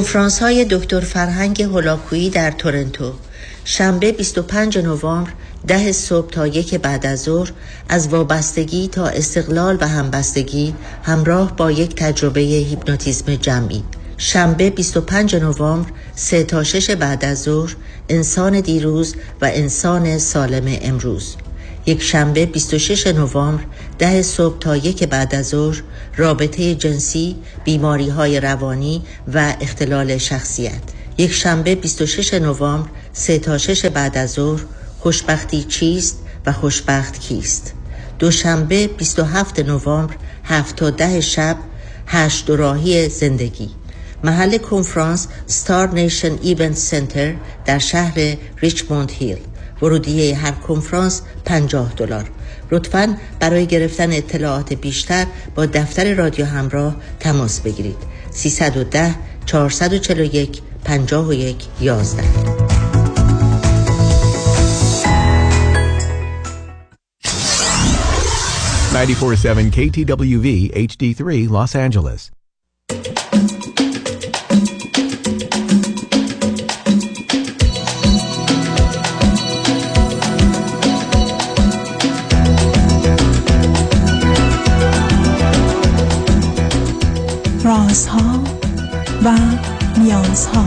کنفرانس های دکتر فرهنگ هولاکویی در تورنتو. شنبه 25 نوامبر ده صبح تا یک بعد از ظهر از وابستگی تا استقلال و همبستگی همراه با یک تجربه هیپنوتیزم جمعی. شنبه 25 نوامبر 3 تا 6 بعد از ظهر انسان دیروز و انسان سالم امروز. یک شنبه 26 نوامبر ده صبح تا یک بعد از ظهر رابطه جنسی بیماری های روانی و اختلال شخصیت. یک شنبه 26 نوامبر 3 تا 6 بعد از ظهر خوشبختی چیست و خوشبخت کیست؟ دوشنبه 27 نوامبر 7 تا 10 شب هشت دوراهی زندگی. محل کنفرانس ستار نیشن ایونت سنتر در شهر ریچموند هیل ورودیه هر کنفرانس 50 دلار. لطفا برای گرفتن اطلاعات بیشتر با دفتر رادیو همراه تماس بگیرید. 310 441 51 11 947 KTWV HD3 Los Angeles رازها و نیازها.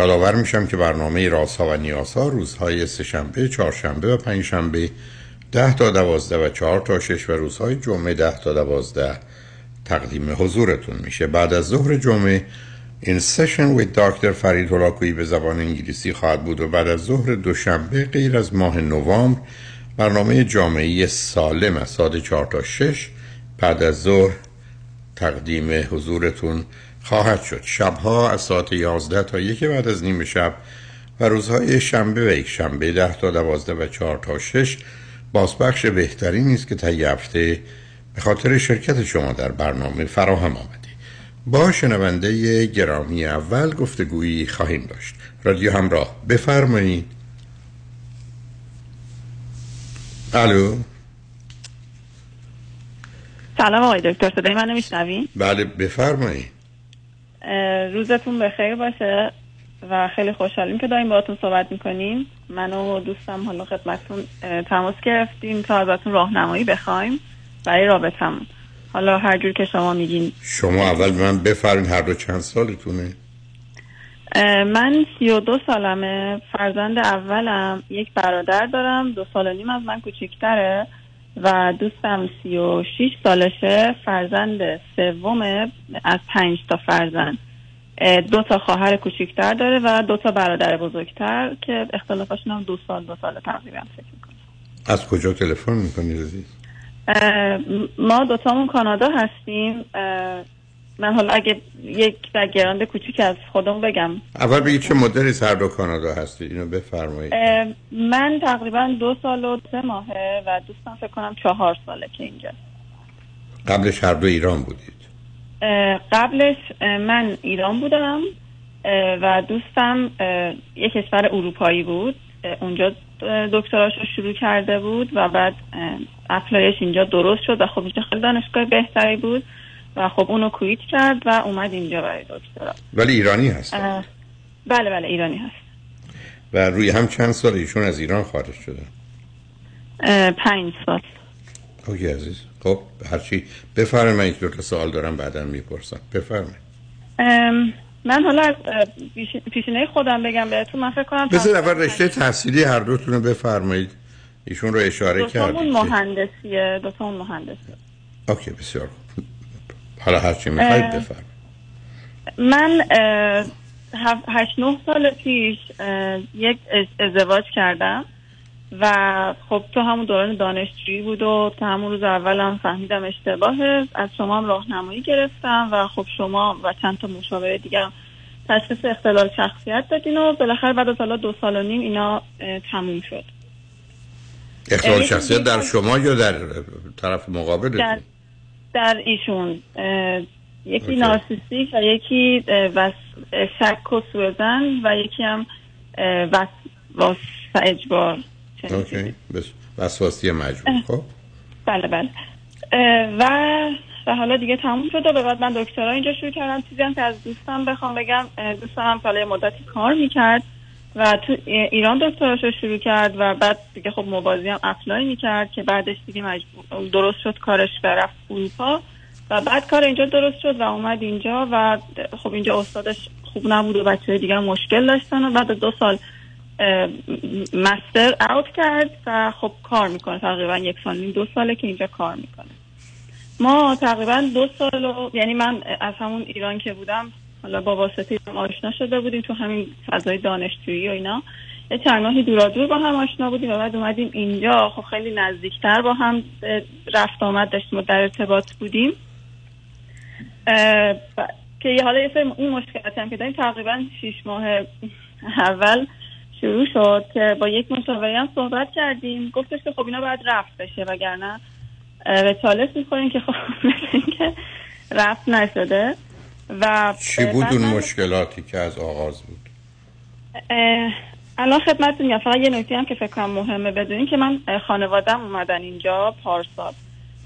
یادآور میشم که برنامه رازها و نیازها روزهای سهشنبه، چهارشنبه و پنجشنبه ده تا دوازده و چهار تا شش و روزهای جمعه ده تا دوازده تقدیم حضورتون میشه. بعد از ظهر جمعه این سشن ویت دکتر فرید هلاکویی به زبان انگلیسی خواهد بود و بعد از ظهر دوشنبه غیر از ماه نوامبر برنامه جامعه سالم از ساعت چهار تا شش بعد از ظهر تقدیم حضورتون خواهد شد. شبها از ساعت 11 تا یک بعد از نیم شب و روزهای شنبه و یک شنبه 10 تا 12 و 4 تا 6 بازپخش بهتری نیست که طی هفته به خاطر شرکت شما در برنامه فراهم آمده. با شنونده گرامی اول گفتگویی خواهیم داشت. رادیو همراه بفرمایید. الو؟ سلام آقای دکتر صدای منو میشنوین بله بفرمایید. روزتون بخیر باشه و خیلی خوشحالیم که داریم باهاتون صحبت می‌کنیم. من و دوستم حالا خدمتتون تماس گرفتیم تا ازتون راهنمایی بخوایم. برای رابطمون حالا هر جور که شما میگین. شما اول من بفرین هر دو چند سالتونه؟ من سی و دو سالمه. فرزند اولم. یک برادر دارم. دو سال و نیم از من کوچیکتره. و دوستم سی و شیش سالشه فرزند سومه از پنج تا فرزند. دو تا خواهر کوچیکتر داره و دو تا برادر بزرگتر که اختلافشون هم دو سال دو سال تقریبا فکر می‌کنم. از کجا تلفن می‌کنی عزیز؟ ما دوتامون کانادا هستیم. من حالا اگه یک بگراند کوچیک از خودم بگم. اول بگید چه مدلی هر دو کانادا هستی؟ اینو بفرمایید. من تقریبا دو سال و سه ماهه و دوستم فکر کنم چهار ساله که اینجا. قبلش هر دو ایران بودید. قبلش من ایران بودم و دوستم یک کشور اروپایی بود. اونجا دکتراش رو شروع کرده بود و بعد اپلایش اینجا درست شد و خب اینجا خیلی دانشگاه بهتری بود. و خب اونو کویت کرد و اومد اینجا برای دکترا. ولی ایرانی هست. بله بله ایرانی هست. و روی هم چند سال ایشون از ایران خارج شدن اه، پنج سال. اوکی عزیز. خب هرچی. بفرمایید دو تا سوال دارم بعدا می‌پرسم. بفرمایید. من حالا از پیشینه خودم بگم بهتون من فکر کنم بذار اول رشته تحصیلی هر دوتون رو بفرمایید. ایشون رو اشاره دوتامون کردید که- مهندسیه دوتامون مهندسیه. اوکی بسیار خوب. حالا هرچی می‌خواید. بفرمایید. من هشت نه سال پیش یک از- ازدواج کردم و خب تو همون دوران دانشجویی بود و تا همون روز اولم فهمیدم اشتباهه. از شما هم راهنمایی گرفتم و خب شما و چند تا مشاوره دیگه تشخیص اختلال شخصیت دادین و بالاخره بعد از حالا دو سال و نیم اینا تموم شد. اختلال شخصیت در شما یا در طرف مقابل در در ایشون یکی OK. narcissistic و یکی وس... شک و سوءظن و یکی هم وس... واس و اجبار. OK. بس وسواسی مجبور. خب. بله بله. و و حالا دیگه تموم شد و به بعد من دکترا اینجا شروع کردم. چیزی هم که از دوستم بخوام بگم دوستم هم مدتی کار می‌کرد. و تو ایران دکتراش رو شروع کرد و بعد دیگه خب موازی هم اپلای می‌کرد که بعدش دیگه مجبور درست شد کارش و رفت اروپا. و بعد کار اینجا درست شد و اومد اینجا و خب اینجا استادش خوب نبود و بچه دیگه مشکل داشتن و بعد دو سال مستر اوت کرد و خب کار می‌کنه. تقریبا یک سال دو ساله که اینجا کار می‌کنه. ما تقریبا دو سال و- یعنی من از همون ایران که بودم حالا با واسطه آشنا شده بودیم تو همین فضای دانشجویی و اینا. یه چند ماهی دورا دور با هم آشنا بودیم و بعد اومدیم اینجا. خب خیلی نزدیکتر با هم رفت آمد داشتیم و در ارتباط بودیم. ب- که حالا یه این مشکلاتی هم که داریم تقریبا شیش ماه اول شروع شد که با یک مشاوری هم صحبت کردیم. گفتش که خب اینا باید رفت بشه وگرنه به چالش می‌خوریم که خب مثل اینکه رفت نشده. و چی بود اون مشکلاتی که از آغاز بود؟ الان خدمتتون میگم فقط یه نکته هم که فکر کنم مهمه بدونین که من خانوادم اومدن اینجا پارسال.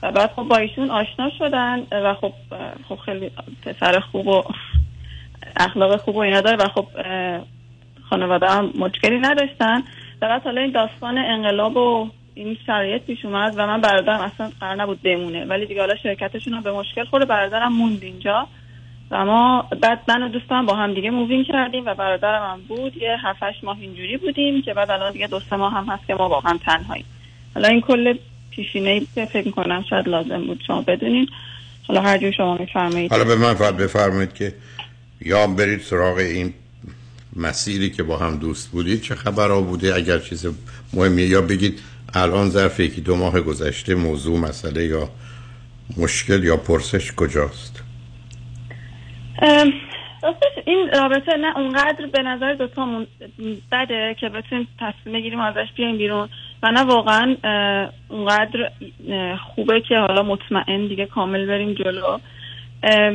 و بعد خب با ایشون آشنا شدن و خب خب خیلی پسر خوب و اخلاق خوب و اینا داره و خب خانواده هم مشکلی نداشتن. و بعد حالا این داستان انقلاب و این شرایط پیش اومد و من برادرم اصلا قرار نبود بمونه. ولی دیگه حالا شرکتشون هم به مشکل خورده برادرم موند اینجا. و ما بعد من و دوستم با هم دیگه مووین کردیم و برادرم هم بود. یه هفت هشت ماه اینجوری بودیم که بعد الان دیگه دو سه ماه هم هست که ما هم تنهاییم. حالا این کل پیشینه ای که فکر می‌کنم شاید لازم بود شما بدونین. حالا هر جور شما میفرمایید. حالا به من فقط بفرمایید که یا برید سراغ این مسیری که با هم دوست بودید. چه خبر بوده؟ اگر چیز مهمیه یا بگید. الان ظرف یکی دو ماه گذشته موضوع مسئله یا مشکل یا پرسش کجاست؟ این رابطه نه اونقدر به نظر دوتامون بده که بتونیم تصمیم بگیریم ازش بیایم بیرون و نه واقعا اونقدر خوبه که حالا مطمئن دیگه کامل بریم جلو.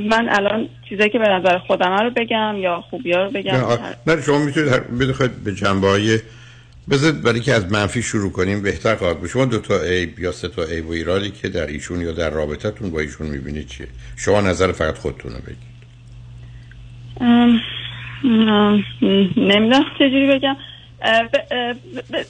من الان چیزایی که به نظر خودم رو بگم یا خوبی رو بگم. نه, نه شما می‌تونید بخواید به جنبه های بذارید برای که از منفی شروع کنیم بهتر خواهد بود. شما دو تا عیب یا سه تا عیب و ایرادی که در ایشون یا در رابطتون با ایشون می‌بینید چیه؟ شما نظر فقط خودتون رو بگید. نمی‌دونم چجوری بگم.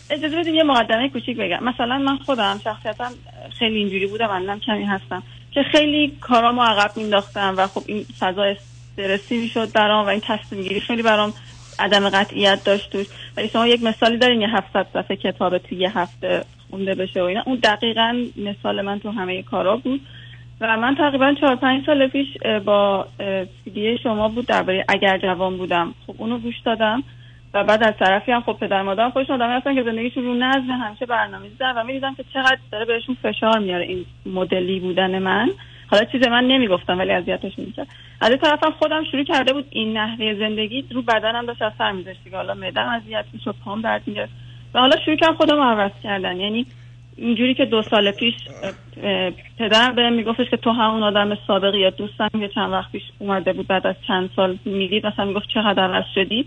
اجازه بدید یه مقدمه کوچیک بگم. مثلا من خودم شخصیتم خیلی اینجوری بودم الانم کمی هستم که خیلی کارامو عقب مینداختم و خب این فضا استرسی می‌شد برام و این تصمیم گیری خیلی برام عدم قطعیت داشت توش. ولی شما یک مثالی دارین یه 700 صفحه کتاب توی یه هفته خونده بشه و اینا. اون دقیقا مثال من تو همه کارا بود. و من تقریبا چهار پنج سال پیش با سیدی شما بود درباره اگر جوان بودم. خب اونو گوش دادم و بعد از طرفی هم خب پدر مادرم خودشون آدمی هستن که زندگیشون رو نظم همیشه برنامه‌ریزی دارن و می‌دیدم که چقدر داره بهشون فشار میاره این مدلی بودن من. حالا چیز من نمی‌گفتم ولی اذیتش می‌کرد. از این طرفم خودم شروع کرده بود این نحوه زندگی رو بدنم داشت اثر میذاشت دیگه. حالا معدم اذیت می‌شد پام درد می‌گرفت. و حالا شروع کردم خودم عوض کردن. یعنی اینجوری که دو سال پیش پدرم بهم میگفتش که تو همون آدم سابقی یا دوستم که چند وقت پیش اومده بود بعد از چند سال می‌دید مثلا می‌گفت چقدر عوض شدی؟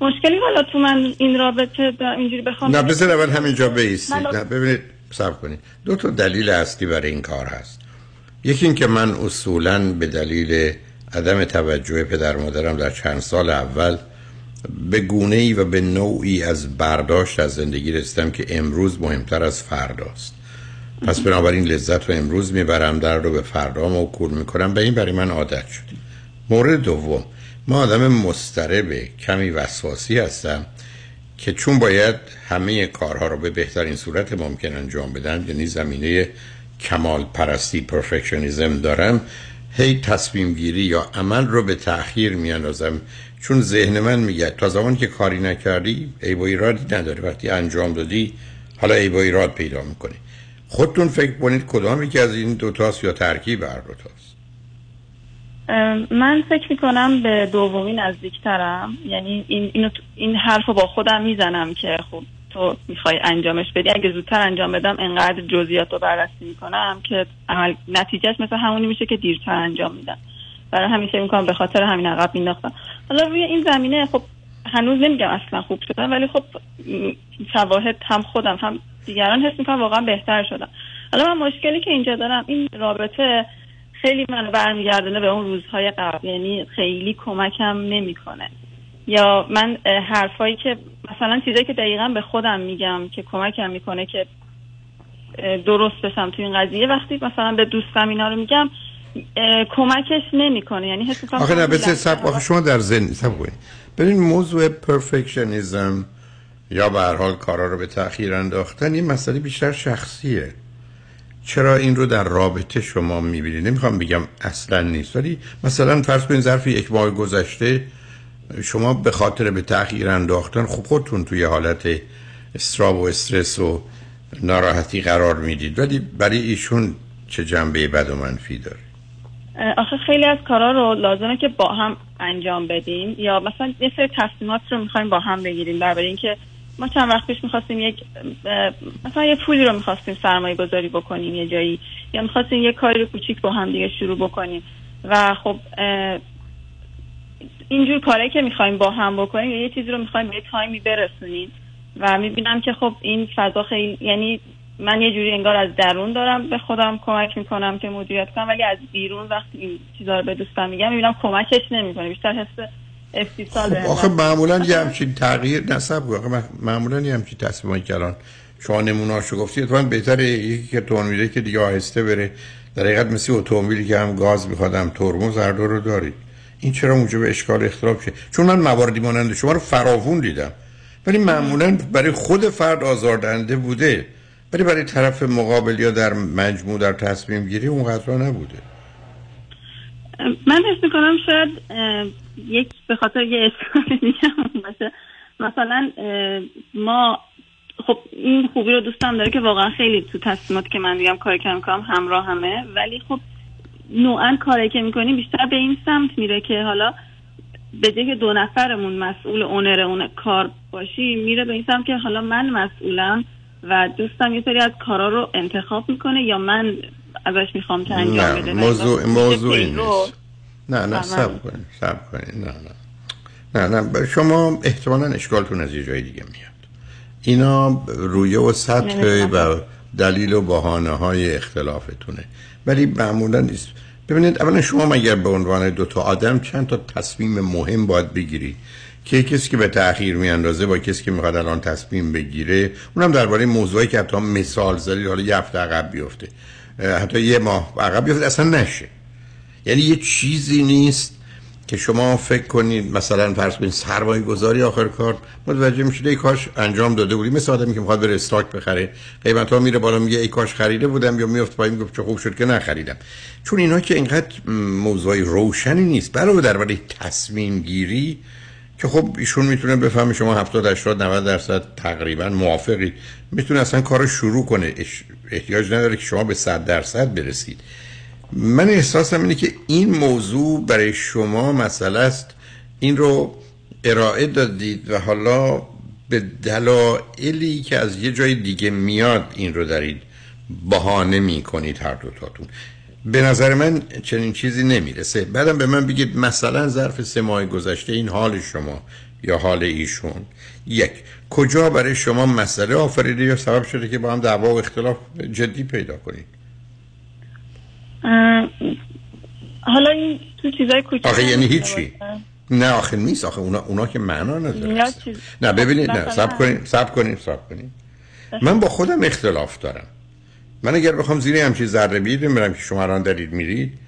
مشکلی حالا تو من این رابطه اینجوری بخوام نه بذار اول همینجا بیستید نه ببینید صبر کنید. دو تا دلیل اصلی برای این کار هست. یکی این که من اصولا به دلیل عدم توجه پدر مادرم در چند سال اول به گونه ای و به نوعی از برداشت از زندگی رسیدم که امروز مهمتر از فرداست. پس بنابراین لذت رو امروز می‌برم در رو به فردا موکول می‌کنم. به این برای من عادت شد. مورد دوم ما آدم مسترب کمی وسواسی هستم که چون باید همه کارها رو به بهترین صورت ممکن انجام بدم یعنی زمینه کمال پرستی پرفکشنیزم دارم هی تصمیم گیری یا عمل رو به تأخیر میاندازم چون ذهن من میگه تا زمان که کاری نکردی ای با ایرادی نداره وقتی انجام دادی حالا ای با ایراد پیدا می‌کنی. خودتون فکر کنید کدام یکی از این دوتاست یا ترکیب هر دوتاست من فکر می‌کنم به دومی نزدیکترم یعنی این, اینو این حرف با خودم می‌زنم که خب تو می‌خوای انجامش بدی. اگه زودتر انجام بدم انقدر جزئیات رو بررسی می‌کنم که عمل نتیجهش مثل همونی میشه که دیرتر انجام میدم. برای همیشه می‌کنم به خاطر همین عقب مینداختم حالا روی این زمینه خب هنوز نمیگم اصلا خوب شدم ولی خب شواهد هم خودم هم دیگران حس می‌کنم واقعا بهتر شدم. حالا من مشکلی که اینجا دارم این رابطه خیلی منو برمیگردونه به اون روزهای قبل یعنی خیلی کمکم نمی‌کنه. یا من حرفایی که مثلا چیزایی که دقیقا به خودم میگم که کمکم می‌کنه که درست بشم تو این قضیه وقتی مثلا به دوستم اینا رو میگم کمکش نمی‌کنه. یعنی حس می‌کنم آخه نه بسید سب آخه شما در زن سب ببین موضوع پرفکشنیزم یا به هر حال کارا رو به تاخیر انداختن این مسئله بیشتر شخصیه. چرا این رو در رابطه شما می‌بینید؟ نمی‌خوام بگم اصلا نیست ولی مثلا فرض کنید ظرف یک ماه گذشته شما به خاطر به تاخیر انداختن خب خودتون توی حالت استراب و استرس و ناراحتی قرار می‌دید. ولی برای ایشون چه جنبه بد و منفی داره؟ آخه خیلی از کارا رو لازمه که با هم انجام بدیم. یا مثلا یه سری تصمیمات رو می‌خوایم با هم بگیریم. برای اینکه ما چند وقت پیش می‌خواستیم یک مثلا یه پولی رو می‌خواستیم سرمایه گذاری بکنیم یه جایی. یا می‌خواستیم یه کاری رو کوچیک با هم دیگه شروع بکنیم. و خب اینجور کاری که می‌خوایم با هم بکنیم یا یه چیزی رو می‌خوایم به تایمی برسونیم. و می‌بینم که خب این فضا خیلی یعنی من یه جوری انگار از درون دارم به خودم کمک می‌کنم که مدیریت کنم ولی از بیرون وقتی این چیزا رو به دوستم میگم می‌بینم کمکش نمی‌کنه. بیشتر حس استیصال خب آخه معمولا یه همچین تغییر نصب آخه معمولا یه همچین تصمیمایی که الان شما نمونهاشو گفتی اتفاقا بهتره یکی که تون میده که دیگه آهسته بره در حقیقت مثل اتومبیلی که هم گاز می‌خواد هم ترمز هر دو رو دارید این چرا موجب اشکال اختلاف شه چون من مواردی مانند شما رو فراوون دیدم. ولی معمولا برای خود فرد آزاردهنده بوده. ولی برای طرف مقابل یا در مجموع در تصمیم گیری اونقدر نبوده. من حس می‌کنم شاید یک به خاطر یه اشکال دیگه مثلا ما خب این خوبی رو دوستم داره که واقعا خیلی تو تصمیمات که من میگم کاری که می‌کنم همراه همه. ولی خب نوعا کاری که می‌کنیم بیشتر به این سمت میره که حالا به دو نفرمون مسئول اونر اون کار باشی میره به این سمت که حالا من مسئولم. و دوستم یه سری از کارا رو انتخاب می‌کنه یا من ازش می‌خوام که انجام بده موضوع موضوع نیست. نه نه سب کنید سب کنید. نه نه. نه نه شما احتمالا اشکالتون از یه جای دیگه میاد. اینا رویه و سطح و دلیل و بحانه های اختلافتونه. ولی معمولا نیست. ببینید اولا شما مگر به عنوان دو تا آدم چند تا تصمیم مهم باید بگیرید؟ که کسی که به تاخیر میاندازه با کسی که می‌خواد الان تصمیم بگیره اونم درباره موضوعی که حتی مثال زدید حالا یه هفته عقب بیفته. حتی یه ماه عقب بیفته اصلا نشه. یعنی یه چیزی نیست که شما فکر کنید مثلا فرض کنید سرمایه گذاری آخر کار متوجه میشید ای کاش انجام داده بودی. مثل آدمی که می‌خواد بره استاک بخره قیمت ها میره بالا میگه ای کاش خریده بودم یا میفت پایین میگه چه خوب شد که نخریدم. چون اینا که اینقدر موضوعی روشنی نیست. برای درباره تصمیم گیری که خب ایشون می‌تونه بفهمه شما 70 80 90 درصد تقریبا موافقید می‌تونه اصلا کار شروع کنه. احتیاج نداره که شما به 100 درصد برسید. من احساسم اینه که این موضوع برای شما مسئله است. این رو ارائه دادید و حالا به دلایلی که از یه جای دیگه میاد این رو دارید بهانه می کنید هر دوتاتون به نظر من چنین چیزی نمی‌رسه. بعدم به من بگید مثلا ظرف سه ماه گذشته این حال شما یا حال ایشون. یک کجا برای شما مسئله آفریده یا سبب شده که با هم دعوا و اختلاف جدی پیدا کنید؟ حالا این تو چیزای کوچیک آخه یعنی هیچی. نه آخه نیست. آخه اونا, اونا که معنا نداره. نه ببینید نه سب کنید سب کنید سب کنید من با خودم اختلاف دارم. من اگر بخوام زیر همچین ذره بیریم برم که شما الان دارید میرید.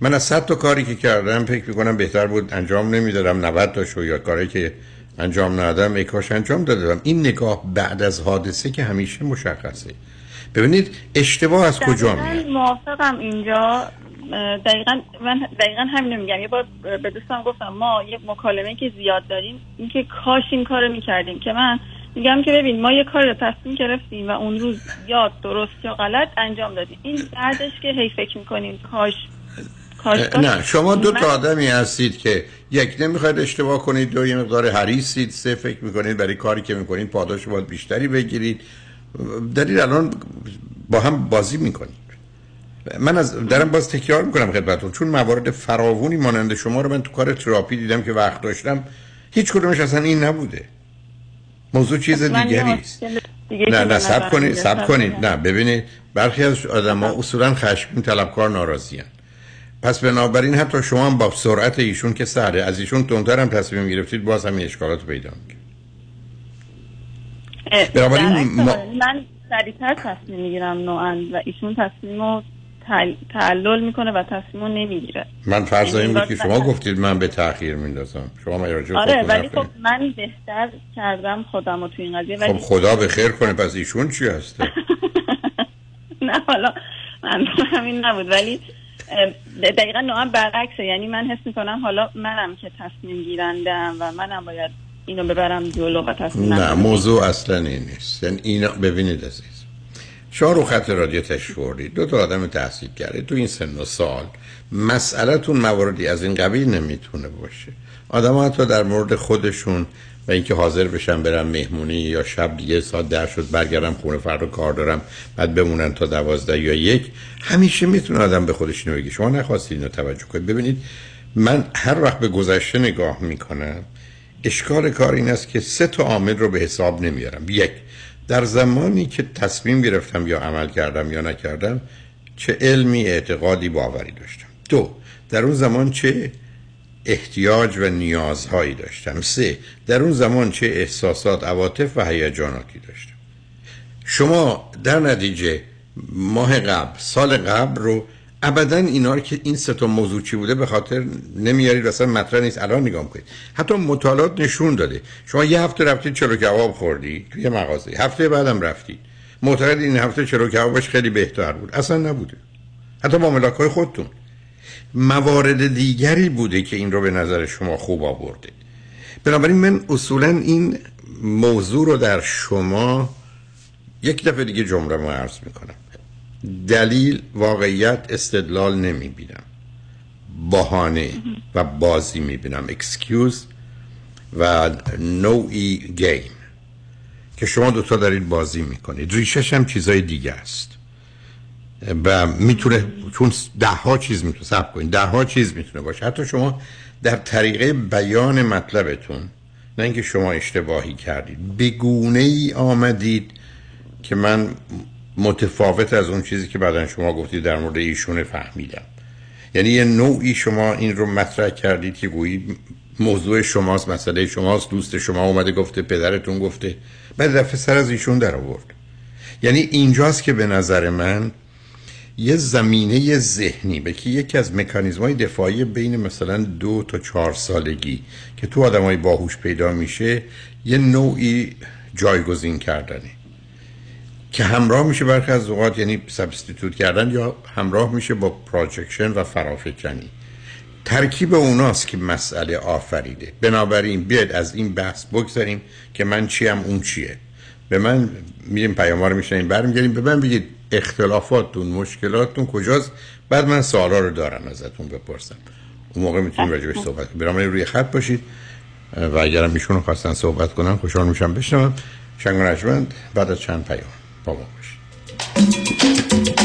من از صد تا کاری که کردم فکر می‌کنم بهتر بود انجام نمی‌دادم. 90 تا شو یا کاری که انجام ندادم ای کاش انجام دادم. این نگاه بعد از حادثه که همیشه مشخصه. ببینید اشتباه از کجا میاد؟ موافقم اینجا. دقیقا من دقیقا همین میگم. یه بار به دوستم گفتم ما یه مکالمه که زیاد داریم اینکه کاش این کارو می‌کردیم. که من میگم که ببین ما یه کار رو تصمیم گرفتیم و اون روز یا درست یا غلط انجام دادیم. این بعدش که هی فکر می‌کنیم کاش کاش نه شما دو تا آدمی هستید که یک نمی‌خواید اشتباه کنید دو یه مقدار حریصید سه فکر می‌کنید برای کاری که می‌کنید پاداش باید بیشتری بگیرید. دارید الان با هم بازی می‌کنید. من از درم باز تکرار می‌کنم خدمتتون. چون موارد فراوونی مانند شما رو من تو کار تراپی دیدم که وقت داشتم هیچ کدومش اصلا این نبوده. موضوع چیز دیگری است. نه نه سب کنید سب کنید. نه ببینید برخی از آدم ها اصولا خشمگین طلبکار ناراضی پس بنابراین حتی شما هم با سرعت ایشون که سهره از ایشون تندتر هم تصمیم گرفتید باز هم این اشکالات رو پیدا می‌کنید. بنابراین ما- من سریعتر تصمیم می‌گیرم نوعا و ایشون تصمیم رو. تعلل می‌کنه و تصمیم رو نمی‌گیره. من فرض این بود که شما گفتید من به تاخیر میندازم. شما من راجع آره ولی خب. من بهتر کردم خودم رو تو این قضیه ولی خب خدا به خیر کنه پس ایشون چی هسته؟ نه حالا من همین نبود ولی دقیقا نوعا برعکسه. یعنی من حس می‌کنم حالا منم که تصمیم گیرندم و منم باید اینو ببرم جلو و تصمیم نه موضوع اصلا این نیست. یعنی اینا ببینید عزیز. شما رو خط رادیو تشوردید دو تا آدم تحصیل کرده تو این سن و سال مسئلهتون مواردی از این قبیل نمی‌تونه باشه. آدم حتی در مورد خودشون و اینکه حاضر بشن برم مهمونی یا شب دیگه ساعت در شد برگردم خونه فردا کار دارم بعد بمونن تا دوازده یا یک همیشه می‌تونه آدم به خودش اینو بگه شما نخواستید اینو توجه کنید. ببینید من هر وقت به گذشته نگاه می‌کنم اشکال کار این است که سه تا عامل رو به حساب نمیارم. یک در زمانی که تصمیم گرفتم یا عمل کردم یا نکردم چه علمی اعتقادی باوری داشتم. دو در اون زمان چه احتیاج و نیازهایی داشتم. سه در اون زمان چه احساسات عواطف و هیجاناتی داشتم. شما در نتیجه ماه قبل سال قبل رو ابدا اینا رو که این سه تا موضوع چی بوده به خاطر نمیارید اصلا مطرح نیست. الان نگاه کنید حتی مطالعات نشون داده. شما یه هفته رفتید چلو کباب خوردی توی مغازه. هفته بعدم رفتید. معتقد این هفته چلو کبابش خیلی بهتر بود. اصلا نبوده. حتی با ملاک های خودتون. موارد دیگری بوده که این رو به نظر شما خوب آورده. بنابراین من اصولا این موضوع رو در شما یک دفعه دیگه جمله ما عرض می‌کنم. دلیل واقعیت استدلال نمی بینم. بهانه و بازی می بینم. excuse و نوعی game که شما دوتا دارید بازی می‌کنید. ریشش هم چیزای دیگه است. و می‌تونه چون ده ها چیز می‌تونه سب کنید. ده ها چیز می‌تونه باشه. حتی شما در طریقه بیان مطلبتون نه اینکه شما اشتباهی کردید. بگونه ای آمدید که من متفاوت از اون چیزی که بعدا شما گفتید در مورد ایشون فهمیدم. یعنی یه نوعی شما این رو مطرح کردید که گویی موضوع شماست مسئله شماست دوست شما اومده گفته پدرتون گفته بعد دفعه سر از ایشون در آورد. یعنی اینجاست که به نظر من یه زمینه ذهنی به که یکی از مکانیزم‌های دفاعی بین مثلا دو تا چهار سالگی که تو آدمای باهوش پیدا میشه یه نوعی جایگزین کردنه. که همراه میشه برخی از اوقات یعنی سبستیتوت کردن یا همراه میشه با پراجکشن و فرافکنی. ترکیب اوناست که مسئله آفریده. بنابراین بیاید از این بحث بگذاریم که من چیم اون چیه. به من میریم پیام رو میشنیم برمیگردیم. به من بگید اختلافاتتون مشکلاتتون کجاست؟ بعد من سوالا رو دارم ازتون بپرسم. اون موقع می‌تونیم راجبش صحبت کنیم. روی خط باشید. و اگرم ایشون خواستن صحبت کنن خوشحال میشم. بشنوم. شنگ بعد از چند پیام. با ما باشید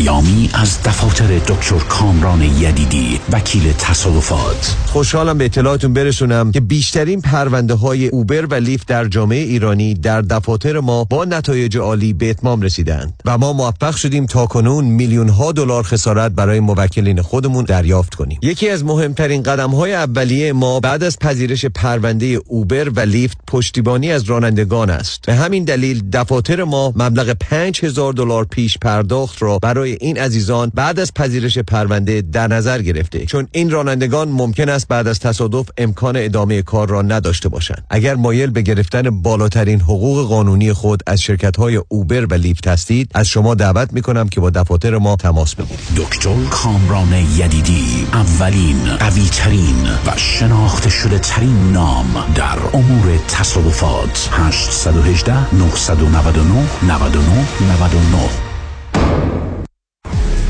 پیامی از دفاتر دکتر کامران یدیدی وکیل تصادفات. خوشحالم به اطلاعاتون برسونم که بیشترین پرونده های اوبر و لیفت در جامعه ایرانی در دفاتر ما با نتایج عالی به اتمام رسیدند و ما موفق شدیم تا کنون میلیون ها دلار خسارت برای موکلین خودمون دریافت کنیم. یکی از مهمترین قدم های اولیه ما بعد از پذیرش پرونده اوبر و لیفت پشتیبانی از رانندگان است. به همین دلیل دفاتر ما مبلغ 5000 دلار پیش پرداخت را برای این عزیزان بعد از پذیرش پرونده در نظر گرفته. چون این رانندگان ممکن است بعد از تصادف امکان ادامه کار را نداشته باشند. اگر مایل به گرفتن بالاترین حقوق قانونی خود از شرکت های اوبر و لیفت هستید از شما دعوت می کنم که با دفاتر ما تماس بگیرید. دکتر کامران یدیدی اولین قوی ترین و شناخته شده ترین نام در امور تصادفات. 818 999 99 99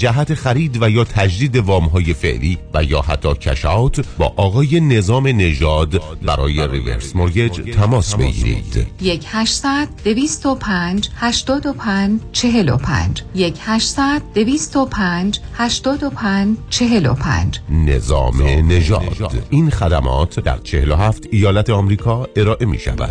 جهت خرید و یا تجدید وام های فعلی و یا حتی کشات با آقای نظام نژاد برای ریورس مورگیج تماس بگیرید. یک 800 205 85 45 یک 800 205 85 45 نظام نژاد. این خدمات در 47 ایالت آمریکا ارائه می شود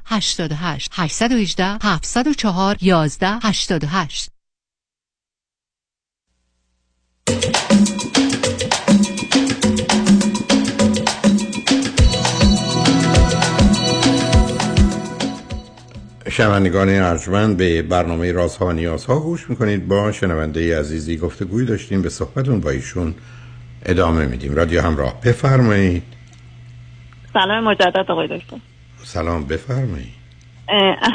88 818 704 11 88 شنوندگان ارجمند به برنامه رازها و نیازها گوش می‌کنید. با شنونده عزیزی گفتگوی داشتیم به صحبتون با ایشون ادامه میدیم. رادیو همراه بفرمایید. سلام مجدد آقای دکتر. سلام بفرمایید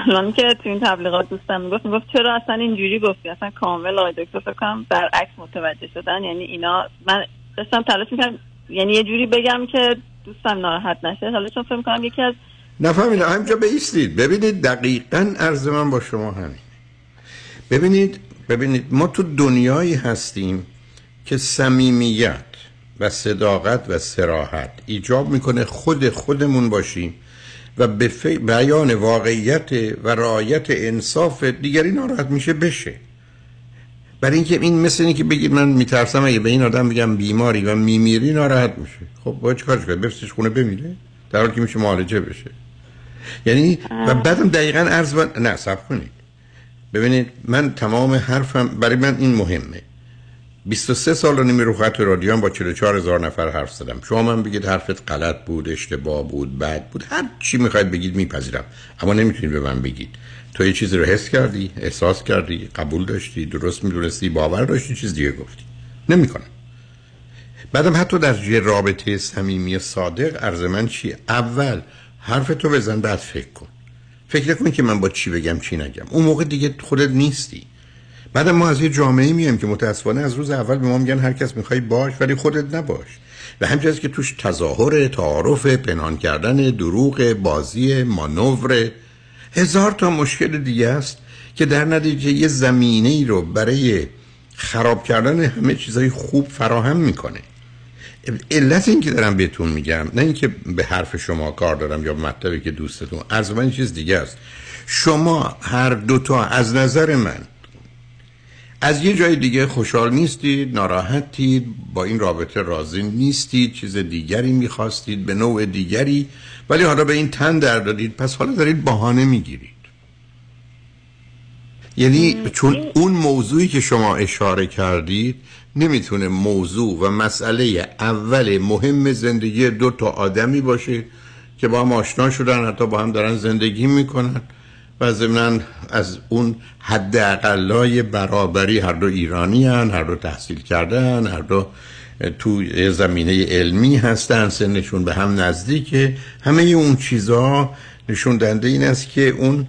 الان که تو این تبلیغات دوستم می‌گفت می‌گفت چرا اصلا اینجوری گفتی؟ اصلا کامل آقای دکتر فکر کنم برعکس متوجه شدن. یعنی اینا من داشتم تلاش می‌کنم یعنی یه جوری بگم که دوستم ناراحت نشه. حالا چون فکر کنم یکی از نفهمید همینجا بیستید ببینید دقیقا عرض من با شما همین ببینید ببینید ما تو دنیایی هستیم که صمیمیت و صداقت و سراحت ایجاب می‌کنه خود خودمون باشیم. و به بیان واقعیت و رعایت انصاف دیگری ناراحت میشه بشه. برای اینکه این مثل اینه که بگید من میترسم اگه به این آدم بگم بیماری و میمیری ناراحت میشه. خب باید چیکارش کنه بفرستش خونه بمیره در حالی که میشه معالجه بشه. یعنی و بعدم دقیقا عرض با... نه سب کنید. ببینید من تمام حرفم برای من این مهمه. 23 سال و نیمه رو خط رادیو با 44 هزار نفر حرف زدم. شما من بگید حرفت غلط بود اشتباه بود بد بود هر چی می‌خواید بگید میپذیرم. اما نمی‌تونید به من بگید. تو یه چیزی رو حس کردی احساس کردی قبول داشتی درست می‌دونستی باور داشتی چیز دیگه گفتی. نمی‌کنم. بعدم حتی در یه رابطه صمیمی صادق عرض من چیه؟ اول حرف تو بزن بعد فکر کن. فکر کن که من با چی بگم چی نگم. اون موقع دیگه خودت نیستی. بعد ما از یه جامعه میایم که متاسفانه از روز اول به ما میگن هر کس می‌خوای باش ولی خودت نباش. و همچنین که توش تظاهر تعارف پنهان کردن دروغ بازی مانور هزار تا مشکل دیگه است که در نتیجه یه زمینه ای رو برای خراب کردن همه چیزای خوب فراهم می‌کنه. علت این که دارم بهتون میگم نه اینکه به حرف شما کار دارم یا مطلبی که دوستتون از من چیز دیگه است. شما هر دوتا از نظر من از یه جای دیگه خوشحال نیستید ناراحتید با این رابطه راضی نیستید چیز دیگری می‌خواستید به نوع دیگری ولی حالا به این تن در دادید پس حالا دارید بهانه می‌گیرید. یعنی چون اون موضوعی که شما اشاره کردید نمی‌تونه موضوع و مسئله اول مهم زندگی دو تا آدمی باشه که با هم آشنا شدن حتی با هم دارن زندگی می‌کنن. و ضمنا از اون حد اقلای برابری هر دو ایرانی هن هر دو تحصیل کردن هر دو تو زمینه علمی هستن سنشون به هم نزدیکه همه اون چیزها نشون دنده این است که اون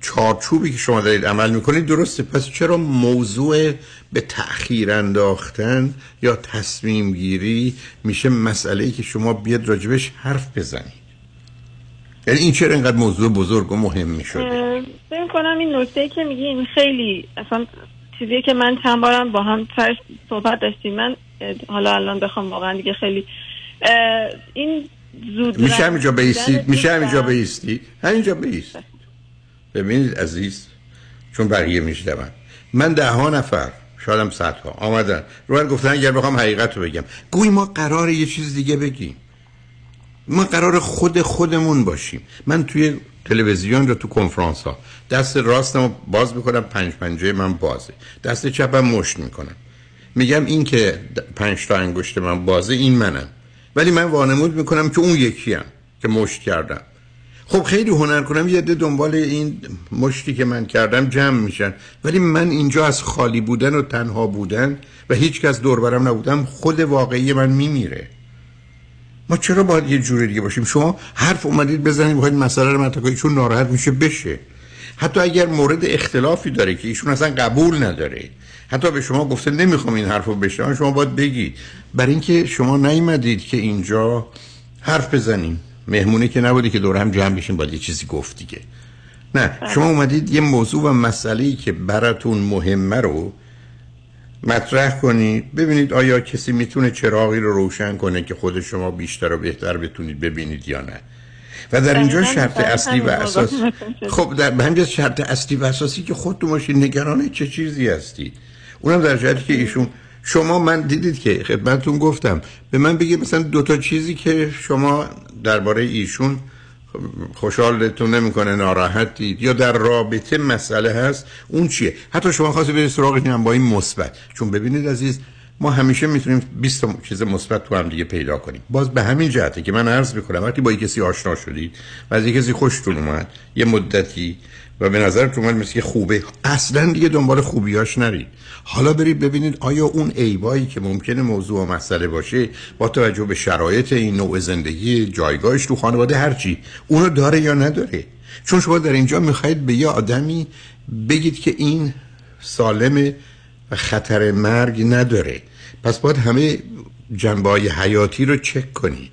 چارچوبی که شما دارید عمل می‌کنید درسته. پس چرا موضوع به تأخیر انداختن یا تصمیم گیری میشه مسئله ای که شما بیاد راجبش حرف بزنید؟ یعنی این چرا اینقدر موضوع بزرگ و مهم می‌شده فکر کنم این نکته که میگین خیلی اصلا چیزی که من چند بارم با هم سرش صحبت داشتیم. من حالا الان بخوام واقعا دیگه خیلی این زود میشه همینجا بیستید میشه همینجا بیستید همینجا بیستید ببینید عزیز چون بقیه میشنون. من ده ها نفر شایدم صدها آمدن. رو من گفتن اگر بخوام حقیقت رو بگم. گوی ما قرار یه چیز دیگه بگیم. ما قرار خود خودمون باشیم. من توی تلویزیون رو تو کنفرانس ها دست راستم باز می‌کنم پنج پنجه من بازه. دست چپم مشت می‌کنم. میگم این که پنج تا انگشت من بازه این منم. ولی من وانمود می‌کنم که اون یکی هم که مشت کردم. خب خیلی هنر کنم یه ده دنبال این مشتی که من کردم جمع میشن. ولی من اینجا از خالی بودن و تنها بودن و هیچ کس دور برم نبودم خود واقعی من میمیره. ما چرا باید یه جوری دیگه باشیم؟ شما حرف اومدید بزنید می‌خواید مسئله رو مطرح چون ناراحت میشه بشه. حتی اگر مورد اختلافی داره که ایشون اصلا قبول نداره. حتی به شما گفته نمی‌خوام این حرف رو بشنوم شما باید بگید. برای اینکه شما نیومدید که اینجا حرف بزنیم. مهمونی که نبودی که دور هم جمع بشین باید یه چیزی گفت دیگه. نه شما اومدید یه موضوع و مسئله که براتون مهمه رو مطرح کنید. ببینید آیا کسی می‌تونه چراغی رو روشن کنه که خود شما بیشتر و بهتر بتونید ببینید یا نه؟ و در اینجا شرط اصلی و اساس خب در همینجا شرط اصلی و اساسی که خودتون باشید نگران چه چیزی هستید اونم در جهتی که ایشون شما من دیدید که خدمتتون گفتم به من بگید مثلا دو تا چیزی که شما درباره ایشون خوشحالتون نمی‌کنه ناراحتید. یا در رابطه مسئله هست اون چیه؟ حتی شما خواستی برید سراغش هم با این مثبت. چون ببینید عزیز ما همیشه می‌تونیم 20 چیز مثبت تو هم دیگه پیدا کنیم. باز به همین جهته که من عرض می‌کنم وقتی با کسی آشنا شدید و از کسی خوشتون اومد یه مدتی و به نظر تو اومد مثل خوبه اصلا دیگه دنبال خوبیاش نرید. حالا برید ببینید آیا اون عیبایی که ممکنه موضوع و مسئله باشه با توجه به شرایط این نوع زندگی جایگاهش تو خانواده هرچی اونو داره یا نداره؟ چون شما در اینجا می‌خواید به یه آدمی بگید که این سالمه و خطر مرگ نداره. پس باید همه جنبه حیاتی رو چک کنید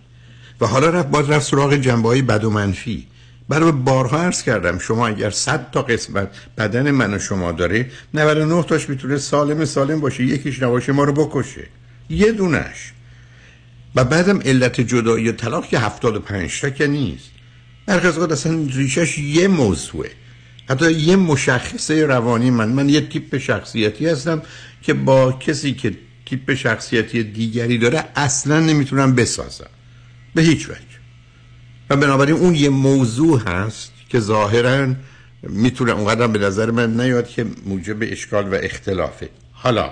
و حالا رفت باید رفت سراغ جنبه های بد و منفی. برای بارها عرض کردم شما اگر 100 تا قسمت بدن من و شما داره 99 تاش می‌تونه سالم سالم باشه یکیش نباشه ما رو بکشه. یه دونش و بعدم علت جدایی و طلاق که 75 تا که نیست. برخی از اصلا ریشش یه موضوعه. حتی یه مشخصه روانی من. من یه تیپ شخصیتی هستم که با کسی که تیپ شخصیتی دیگری داره اصلا نمی‌تونم بسازم. به هیچ وجه. و بنابراین اون یه موضوع هست که ظاهرا می‌تونه اونقدر به نظر من نیاد که موجب اشکال و اختلافه. حالا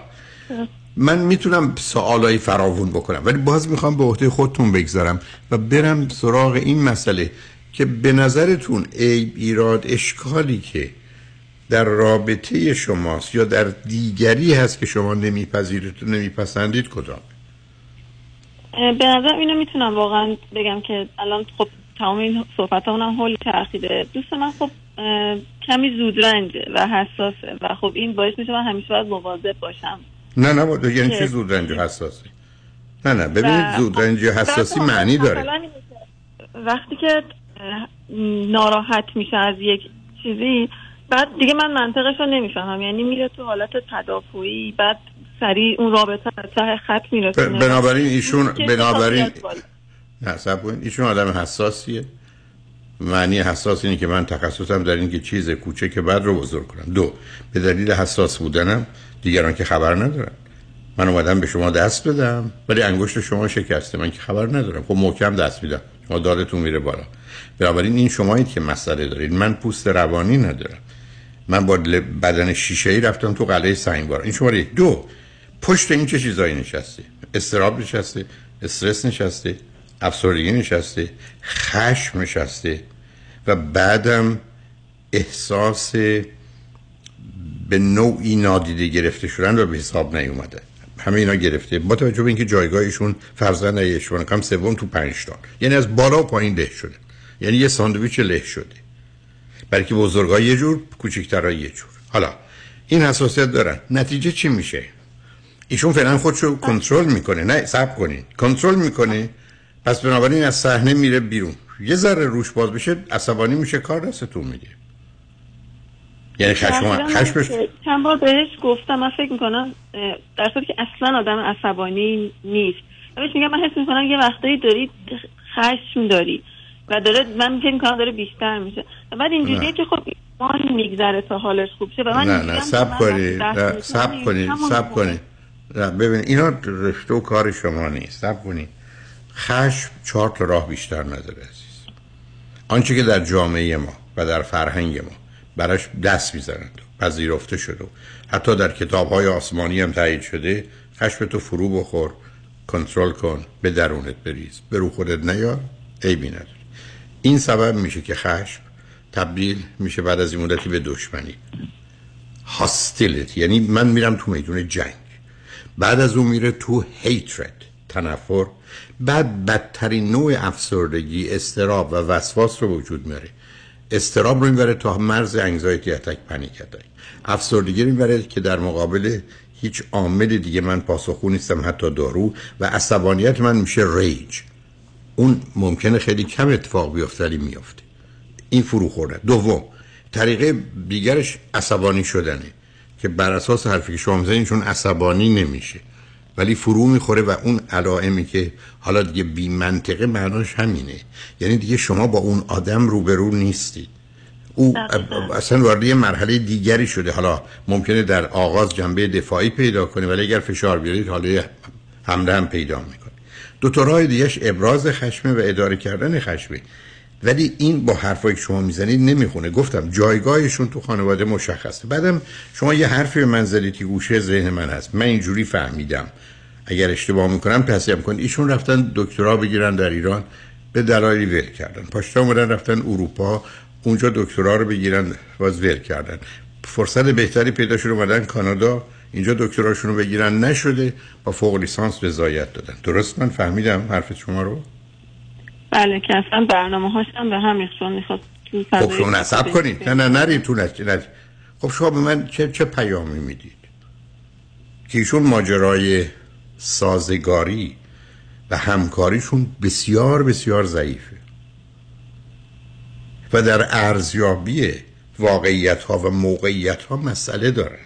من می‌تونم سوالای فراوون بکنم ولی باز می‌خوام به عهده خودتون بگذارم و برم سراغ این مسئله که به نظرتون عیب ایراد اشکالی که در رابطه شماست یا در دیگری هست که شما نمیپذیرید و نمیپسندید کدام؟ به نظر اینو می‌تونم واقعا بگم که الان خب تمام این صحبت ها اونم حل چرخیده دوست من خب کمی زودرنجه و حساسه و خب این باعث میشه من همیشه باید مواظب باشم. نه نه باید یعنی چه زودرنج حساسی؟ نه نه ببینید زودرنج حساسی معنی داره. وقتی که ناراحت میشه از یک چیزی بعد دیگه من منطقش رو نمی‌فهمم. یعنی میره تو حالت تدافعی بعد سریع اون رابطه ته خط میرسونه بنابراین ایشون بنابراین نه سب ایشون آدم حساسیه. معنی حساس اینه که من تخصصم در این که چیز کوچک بعد رو بزرگ کنم. دو به دلیل حساس بودنم دیگران که خبر ندارن. من اومدم به شما دست بدم ولی انگشت شما شکسته. من که خبر ندارم. خب محکم دست میدم. شما دادتون میره بالا. بنابراین این شمایید که مسئله دارید. من پوست روانی ندارم. من با بدن شیشه ای رفتم تو قلعه سنگبار. این شماره دو پشت این چه چیزایی نشسته؟ استراب نشسته استرس نشسته. افسردگی نشسته خشم نشسته و بعدم احساس به نوعی نادیده گرفته شدن و به حساب نیومده. همه اینا گرفته. با توجه به اینکه جایگاهشون فرزند ایشون کم سوم تو پنج تا. یعنی از بالا و پایین له شده. یعنی یه ساندویچ له شده. برای که بزرگا یه جور کوچیک‌ترا یه جور. حالا این حساسیت دارن. نتیجه چی میشه؟ ایشون فعلا خودشو کنترل می‌کنه. نه صبر کنین. کنترل می‌کنه. پس بنابراین از صحنه میره بیرون. یه ذره روش باز بشه عصبانی میشه کار دستتون میگه. یعنی خشم خشمش چند بار بهش گفتم من فکر می‌کنم در صورتی که اصلا آدم عصبانی نیست. بهش میگم من حس می‌کنم یه وقتایی داری خشم داری و داره من فکر می‌کنم داره بیشتر میشه. و بعد اینجوریه که خب ایمان میگذره تا حالش خوب شه. و من نه نه سب کنی. سب کنی سب کنی. ببین اینا رشته و کار شما نیست. سب کنی. خشم چهار تا راه بیشتر نداره عزیز. آنچه که در جامعه ما و در فرهنگ ما براش دست می‌زنند پذیرفته شده حتی در کتاب های آسمانی هم تایید شده خشم تو فرو بخور کنترل کن به درونت بریز. به رو خودت نیار عیبی نداره. این سبب میشه که خشم تبدیل میشه بعد از این مدتی به دشمنی. هاستیلیتی یعنی من میرم تو میدون جنگ. بعد از اون میره تو هیترد تنفر. بعد بدترین نوع افسردگی استراب و وسواس رو وجود میاره. استراب رو می‌بره تا مرز انگزایتی اتک پنیک اتک افسردگی رو می‌بره که در مقابل هیچ عامل دیگه من پاسخگو نیستم حتی دارو. و عصبانیت من میشه ریج اون ممکنه خیلی کم اتفاق بیفته ولی میفته این فرو خورده. دوم طریقه دیگرش عصبانی شدنه. که بر اساس حرفی که شما می‌زنین چون عصبانی نمیشه. ولی فرو می‌خوره و اون علائمی که حالا دیگه بی منطقه معناش همینه. یعنی دیگه شما با اون آدم روبرو نیستید او اصلا وارد یه مرحله دیگری شده. حالا ممکنه در آغاز جنبه دفاعی پیدا کنه ولی اگر فشار بیارید حالا حمله هم پیدا می‌کنه. دو تا راه دیگهش ابراز خشمه و اداره کردن خشمه. ولی این با حرفایی که شما می‌زنید نمی‌خونه. گفتم جایگاهشون تو خانواده مشخصه. بعدم شما یه حرفی به من زدید که گوشه ذهن من هست. من اینجوری فهمیدم. اگر اشتباه می‌کنم تصحیح کنید. ایشون رفتن دکترا بگیرن در ایران به دلایلی ول کردن. پاشتا اومدن رفتن اروپا اونجا دکترا رو بگیرن باز ول کردن. فرصت بهتری پیدا شد اومدن کانادا. اینجا دکتراشون رو بگیرن. نشده با فوق لیسانس رضایت دادن. درست من فهمیدم حرف شما رو؟ بله که اصلا برنامه هاشم به هم می‌خواد می‌خواد خب شما نصب کنید. نه نه نرید تو نتیجه خب شما به من چه, چه پیامی می‌دید؟ که ایشون ماجرای سازگاری و همکاریشون بسیار بسیار ضعیفه. و در ارزیابی واقعیت ها و موقعیت ها مسئله دارند.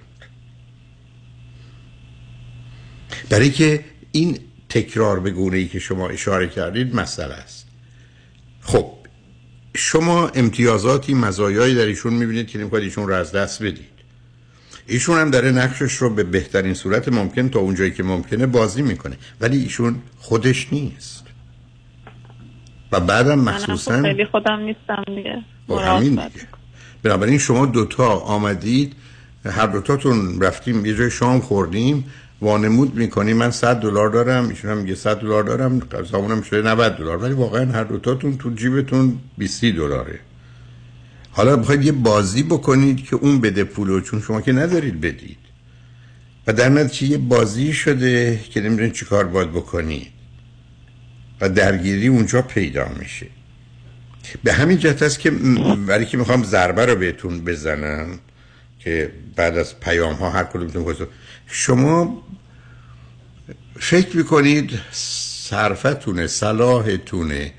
برای که این تکرار به گونه ای که شما اشاره کردید مسئله است. خب شما امتیازاتی مزایایی در ایشون می‌بینید که نمی‌خواید ایشون رو از دست بدید. ایشون هم داره نقشش رو به بهترین صورت ممکن تا اونجایی که ممکنه بازی می‌کنه. ولی ایشون خودش نیست. و بعدم مخصوصا خیلی خودم نیستم دیگه. با همین دیگه. بنابراین شما دوتا آمدید. هر دوتاتون رفتیم یه جای شام خوردیم. وانمود می‌کنی من 100 دلار دارم ایشون هم میگه 100 دلار دارم. قضاونم شده 90 دلار. ولی واقعا هر دوتاتون تو جیبتون 20 دلاره. حالا بخواید یه بازی بکنید که اون بده پولو چون شما که ندارید بدید. و در نتیجه یه بازی شده که نمی‌دونید چی کار باید بکنید. و درگیری اونجا پیدا میشه. به همین جهت است که برای که می‌خوام ضربه رو بهتون بزنم که بعد از پیام ها هر کدومتون شما فکر می‌کنید صرفتونه صلاحتونه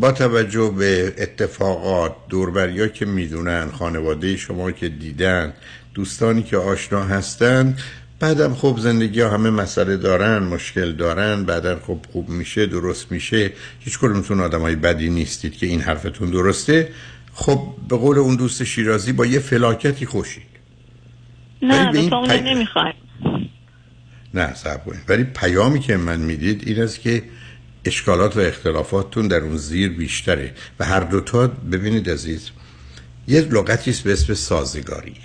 با توجه به اتفاقات دوربریا که می‌دونن خانواده شما که دیدن دوستانی که آشنا هستن بعدم خب زندگی ها همه مسئله دارن مشکل دارن بعدا خب خوب میشه درست میشه. هیچ کدومتون آدم های بدی نیستید که این حرفتون درسته. خب به قول اون دوست شیرازی با یه فلاکتی خوشید. نه دوتا پی... نمی‌خوایم. نه سب ولی پیامی که من می‌دید این است که اشکالات و اختلافاتتون در اون زیر بیشتره و هر دوتا ببینید عزیز یه لغتی به اسم سازگاری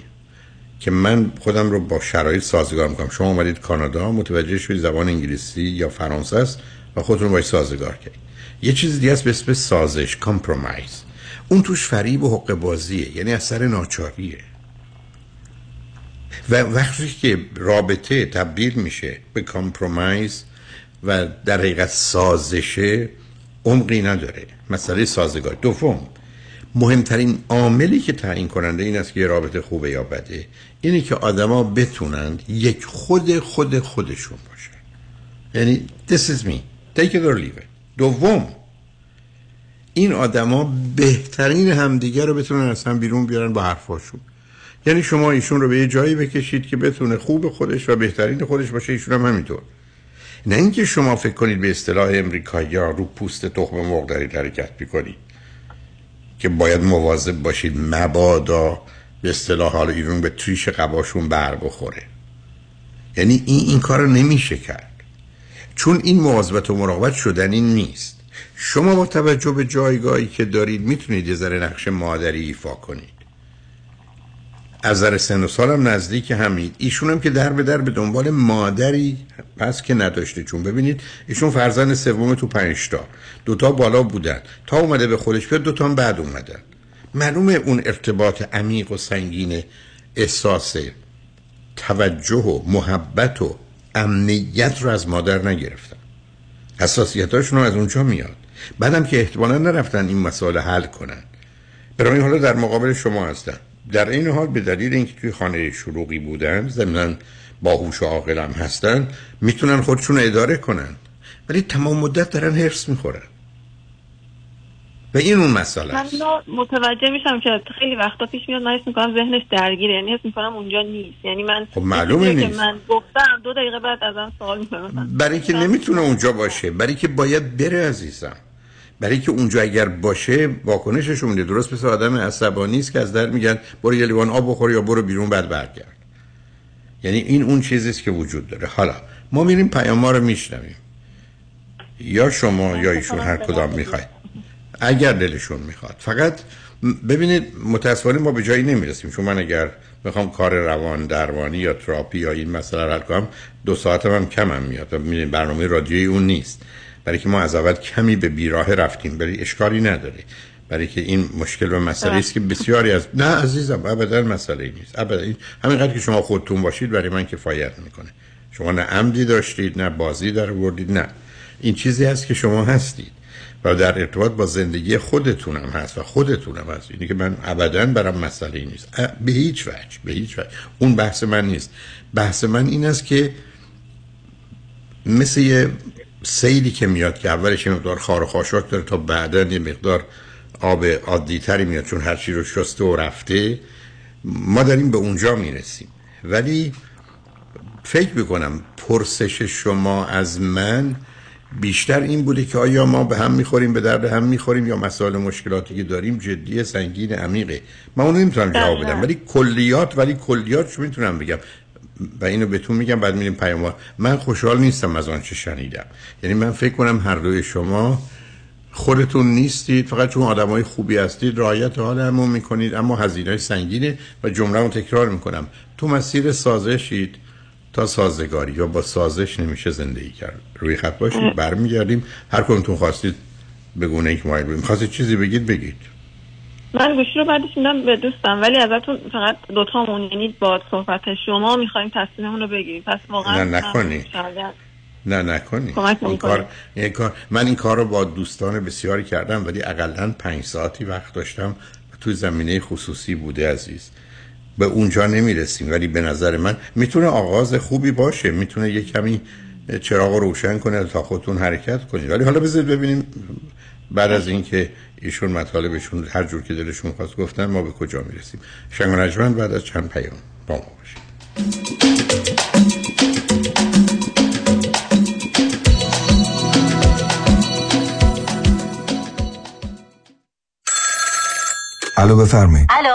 که من خودم رو با شرایط سازگار می‌کنم. شما اومدید کانادا متوجه شدید زبان انگلیسی یا فرانسه است و خودتون باید سازگار کردید. یه چیز دیگه است به اسم سازش compromise اون توش فریب و حقه بازیه یعنی اثر ناچاریه. و وقتی که رابطه تبدیل میشه به compromise و در حقیقت سازشه عمقی نداره. مسئله سازگار. دوم مهمترین عاملی که تعیین کننده این است که یه رابطه خوبه یا بده اینه که آدما بتونند یک خود خود خودشون باشن یعنی this is me. Take it or leave it. دوم این آدما بهترین همدیگه رو بتونن از هم بیرون بیارن با حرفاشون. یعنی شما ایشون رو به یه جایی بکشید که بتونه خوب خودش و بهترین خودش باشه. ایشون هم همینطور. نه اینکه شما فکر کنید به اصطلاح امریکایی یا رو پوست تخم مرغ دارید حرکت می‌کنید. که باید مواظب باشید مبادا به اصطلاح حالا ایرون به تریش قباشون بر بخوره. یعنی این این کار نمیشه کرد. چون این مواظبت و مراقبت شدنی نیست. شما با توجه به جایگاهی که دارید می‌تونید یه ذره نقش مادری ایفا کنید. از نظر سن و سالم نزدیک همید ایشون هم که در به در به دنبال مادری پس که نداشته. چون ببینید ایشون فرزند سوم تو پنجتا. دوتا بالا بودن. تا اومده به خودش بیاد دوتا هم بعد اومدن. معلومه اون ارتباط عمیق و سنگین احساس توجه و محبت و امنیت رو از مادر نگرفتن. حساسیتاشون رو از اونجا میاد. بعدم که احتمالا نرفتن این مسائل حل کنن. برای حالا در مقابل شما هستن. در این حال به دلیل اینکه توی خانه شروعی بودن ضمن باهوش و عاقل هم هستن می‌تونن خودشون اداره کنن. ولی تمام مدت دارن حرس می‌خورن. و این اون مسئله من متوجه میشم که خیلی وقتا پیش میاد من حس می‌کنم ذهنش درگیره. یعنی حس می‌کنم اونجا نیست. یعنی من خب معلومه نیست. که من گفتم دو دقیقه بعد ازم سوال می‌کنم. برای که نمی‌تونه اونجا باشه. برای که باید بره عزیزم. برای که اونجا اگر باشه واکنشش میده. درست مثل آدم عصبانی است که از در میگن برو یه لیوان آب بخور یا برو بیرون بعد برگرد. یعنی این اون چیزی است که وجود داره. حالا ما میریم پیام رو میشنویم. یا شما یا ایشون هر کدام می‌خواید. اگر دلشون می‌خواد. فقط ببینید متاسفانه ما به جایی نمی‌رسیم. چون من اگر می‌خوام کار روان درمانی یا تراپی یا این مسئله رو حل کنم دو ساعت هم کمم میاد. برنامه رادیویی اون نیست. برای که ما از اول کمی به بیراه رفتیم برای اشکالی نداره. برای که این مشکل و مسئله است که بسیاری از نه عزیزم ابدا مسئله نیست. ابدا این همینقدر که شما خودتون باشید برای من کفایت می‌کنه. شما نه عمدی داشتید نه بازی در وردید نه. این چیزی هست که شما هستید و در ارتباط با زندگی خودتونم هست و خودتونم هست. اینی که من ابدا برام مسئله نیست. به هیچ وجه به هیچ وجه. اون بحث من نیست. بحث من این است که مثل یه سیلی که میاد که اولش یه مقدار خار و خاشاک داره تا بعدا یه مقدار آب عادی تری میاد چون هر چی رو شسته و رفته. ما داریم به اونجا می‌رسیم. ولی فکر می‌کنم پرسش شما از من بیشتر این بوده که آیا ما به هم می‌خوریم به درد هم می‌خوریم یا مسائل مشکلاتی که داریم جدی سنگین عمیقه. من اونو نمی‌تونم جواب بدم. ولی کلیات ولی کلیاتش می‌تونم بگم. و اینو بهتون میگم بعد میریم پیام من خوشحال نیستم از آنچه شنیدم. یعنی من فکر کنم هر دوی شما خودتون نیستید فقط چون آدمای خوبی هستید رعایت حال همون می‌کنید اما هزینه سنگینه و جمله رو تکرار می‌کنم. تو مسیر سازشید تا سازگاری یا با سازش نمیشه زندگی کرد. روی خط باشید برمیگردیم. هر کنتون خواستید بگونه یک مایل بگیم خواستید چیزی بگید بگید. من گوشی رو بعدش میدم به دوستم ولی ازتون فقط دوتامون یعنی با صحبت شما می‌خوایم تصمیممون رو بگیریم. پس واقعا نه نکنی. نه نکنی. این کار... این کار... من این کار رو با دوستان بسیاری کردم ولی اقلا پنج ساعتی وقت داشتم توی زمینه خصوصی بوده عزیز. به اونجا نمی‌رسیم ولی به نظر من می‌تونه آغاز خوبی باشه. می‌تونه یه کمی چراغ رو روشن کنه تا خودتون حرکت کنید. ولی حالا بذارید ببینیم بعد از اینکه ایشون مطالبشون هر جور که دلشون خواست گفتن ما به کجا می‌رسیم؟ شنگ بعد از چند پیام با ما باشیم الو بفرمایید. الو.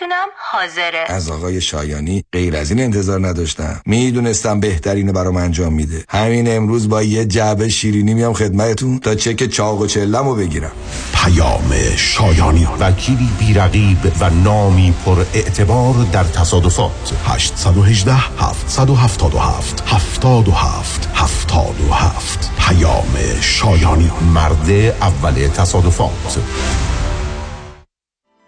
چکتونم حاضره. از آقای شایانی غیر از این انتظار نداشتم. می‌دونستم بهترین برام انجام میده. همین امروز با یه جعبه شیرینی میام خدمتتون تا چک چاق و چلمو بگیرم. پیام شایانی. وکیلی بیرقیب و نامی پر اعتبار در تصادفات. 818 777 77 77 پیام شایانی. مرد اول تصادفات.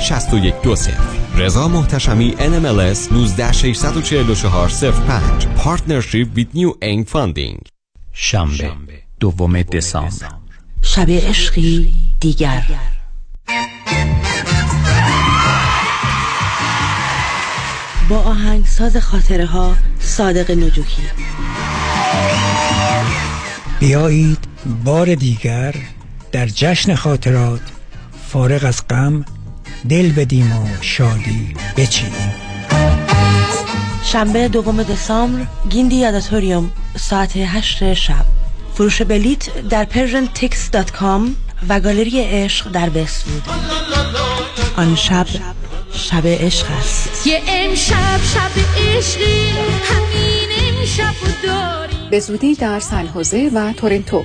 6120 رضا محتشمی NMLS 19644 05 Partnership with New Aim Funding. شنبه دوم دسامبر. شب عشقی دیگر. با آهنگساز خاطره ها صادق نجوکی. بیایید بار دیگر در جشن خاطرات فارغ از غم دل بدیم و شادی بچینیم. شنبه دوم دسامبر گیندی آداتوریوم ساعت هشت شب. فروش بلیت در persiantix.com و گالری عشق در بسود آن شب شب عشق است. یه امشب شب عشقی همین امشب داری به زودی در سن حوزه و تورنتو.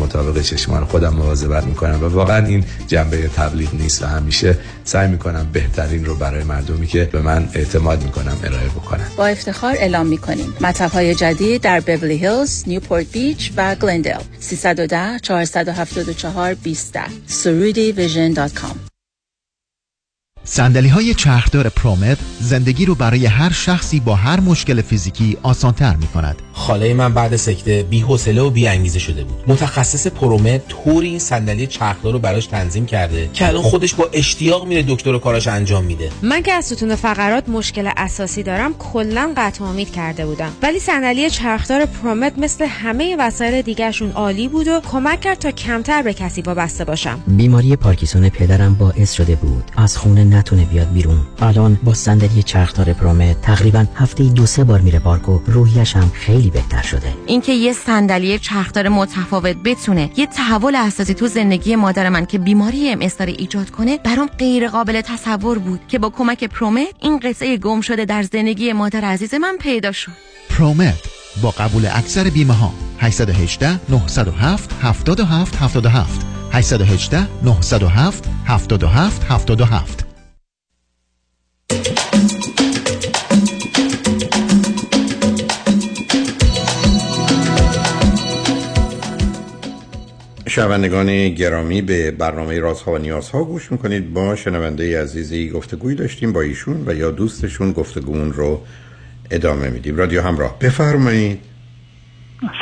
مطابق چشمان خودم مواظبت می‌کنم و واقعا این جنبه تبلیغ نیست و همیشه سعی می‌کنم بهترین رو برای مردمی که به من اعتماد می‌کنم ارائه بکنم با افتخار اعلام می‌کنیم. مطب های جدید در بیبلی هیلز، نیوپورت بیچ و گلندل 310 474 20 surudivisión.com سندلی های چرخدار پرومت زندگی رو برای هر شخصی با هر مشکل فیزیکی آسانتر می کند. خاله من بعد سکته بی حوصله و بی انگیزه شده بود. متخصص پرومت طوری این صندلی چرخدار رو براش تنظیم کرده که الان خودش با اشتیاق میره دکتر و کاراش انجام میده. من که از ستون فقرات مشکل اساسی دارم کلا قطع امید کرده بودم. ولی صندلی چرخدار پرومت مثل همه وسایل دیگرشون عالی بود و کمک کرد تا کمتر به کسی وابسته باشم. بیماری پارکینسون پدرم باعث شده بود از خونه نتونه بیاد بیرون الان با صندلی چرخدار پرومت تقریبا هفته دو سه بار میره پارک و روحیش هم خیلی بهتر شده. اینکه یه صندلی چرخدار متفاوت بتونه یه تحول اساسی تو زندگی مادر من که بیماری ام ایجاد کنه برام غیر قابل تصور بود که با کمک پرومت این قصه گم شده در زندگی مادر عزیز من پیدا شد. پرومت با قبول اکثر بیمه ها 818 907 77 77 818 907 77 77 شنوندگان گرامی به برنامه رازها و نیازها گوش می‌کنید. با شنونده عزیزی گفتگوی داشتیم با ایشون و یا دوستشون گفتگوون رو ادامه میدیم. رادیو همراه. بفرمایید.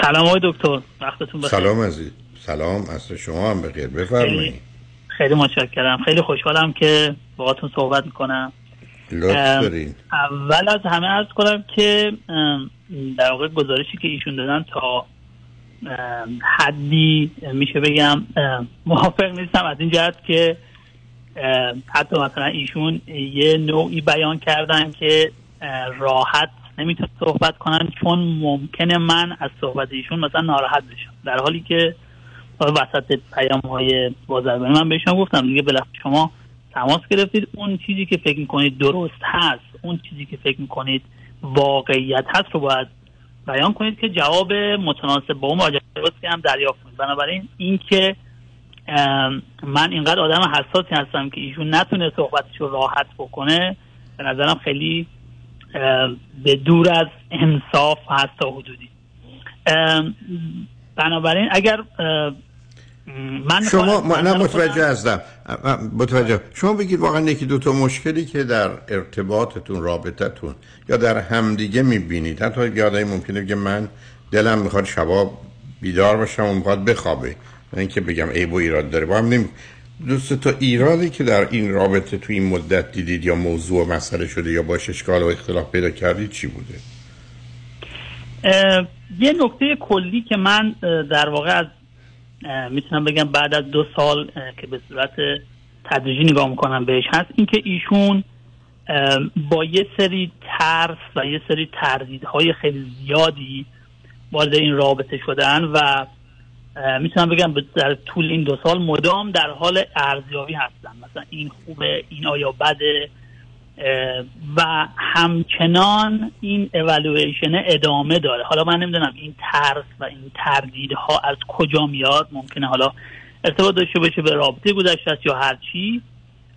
سلام آقای دکتر. وقتتون بخیر. سلام عزیز. سلام. از شما هم بخیر. بفرمایید. خیلی, خیلی متشکرم. خیلی خوشحالم که باهاتون صحبت می‌کنم. اول از همه عرض کنم که در واقع گزارشی که ایشون دادن تا حدی میشه بگم موافق نیستم از این جهت که حتی مثلا ایشون یه نوعی بیان کردن که راحت نمی‌تونه صحبت کنن چون ممکنه من از صحبت ایشون مثلا ناراحت بشم. در حالی که وسط پیام های بازرگانی من بهشون گفتم دیگه بالاخره شما تماس گرفتید. اون چیزی که فکر می‌کنید درست هست اون چیزی که فکر می‌کنید واقعیت هست رو باید بیان کنید که جواب متناسب با اون درستی هم دریافت کنید بنابراین اینکه من اینقدر آدم حساسی هستم که ایشون نتونه صحبتش رو راحت بکنه به نظرم خیلی به دور از انصاف هست تا حدودی. بنابراین اگر من شما من متوجه هستم. متوجه. شما بگید واقعا یکی دو تا مشکلی که در ارتباطتون رابطتون یا در همدیگه می‌بینید. حتی یادایی ممکنه که من دلم می‌خواد شبا بیدار باشم و می‌خواد بخوابه. نه اینکه بگم عیب و ایراد داره. با هم نمی دوست تا ایرادی که در این رابطه تو این مدت دیدید یا موضوع مسئله شده یا باش اشکال و اختلاف پیدا کردید چی بوده؟ یه نکته کلی که من در واقع از می‌تونم بگم بعد از دو سال که به صورت تدریجی نگاه می‌کنم بهش هست اینکه ایشون با یه سری ترس و یه سری تردیدهای خیلی زیادی وارد این رابطه شدن و می‌تونم بگم در طول این دو سال مدام در حال ارزیابی هستن. مثلا این خوبه این آیا بده؟ و همچنان این اولویشن ادامه داره. حالا من نمی‌دونم این ترس و این تردیدها از کجا میاد. ممکنه حالا ارتباط داشته باشه به رابطه گذشته است یا هر چی.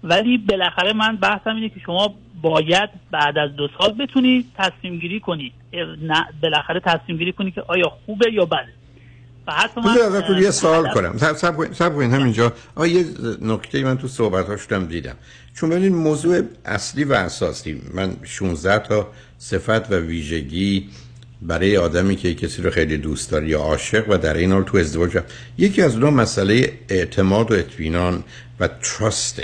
ولی بالاخره من بحثم اینه که شما باید بعد از دو سال بتونی تصمیم گیری کنی بالاخره تصمیم گیری کنی که آیا خوبه یا بده. یه سوال کنم سب سب کنید کنید همینجا آ یه نکته من تو صحبت هاشتم دیدم چون ببینید موضوع اصلی و اساسی من 16 تا صفت و ویژگی برای آدمی که کسی رو خیلی دوست داره یا عاشق و در این حال تو ازدواج هم. یکی از اونها مسئله اعتماد و اطمینان و تراست.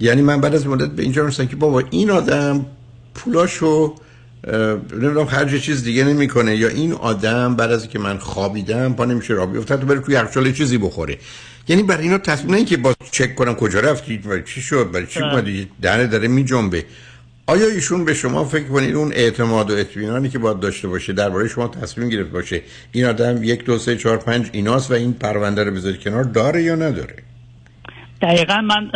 یعنی من بعد از مدت به اینجا رسیدم که بابا این آدم پولاشو نمی‌دونم خرج چیز دیگه نمی‌کنه. یا این آدم بعد از که من خوابیدم پا نمیشه را بیفته تو بره توی یخچال چیزی بخوره یعنی برای اینا تصمیم نه اینکه با چک کنم کجا رفتید و چی شد برای چی. اومدی؟ دهنه داره میجنبه. آیا ایشون به شما فکر کنید اون اعتماد و اطمینانی که باید داشته باشه درباره شما تصمیم گرفت باشه این آدم یک دو سه چهار پنج ایناست و این پرونده رو بذارید کنار داره یا نداره؟ دقیقا من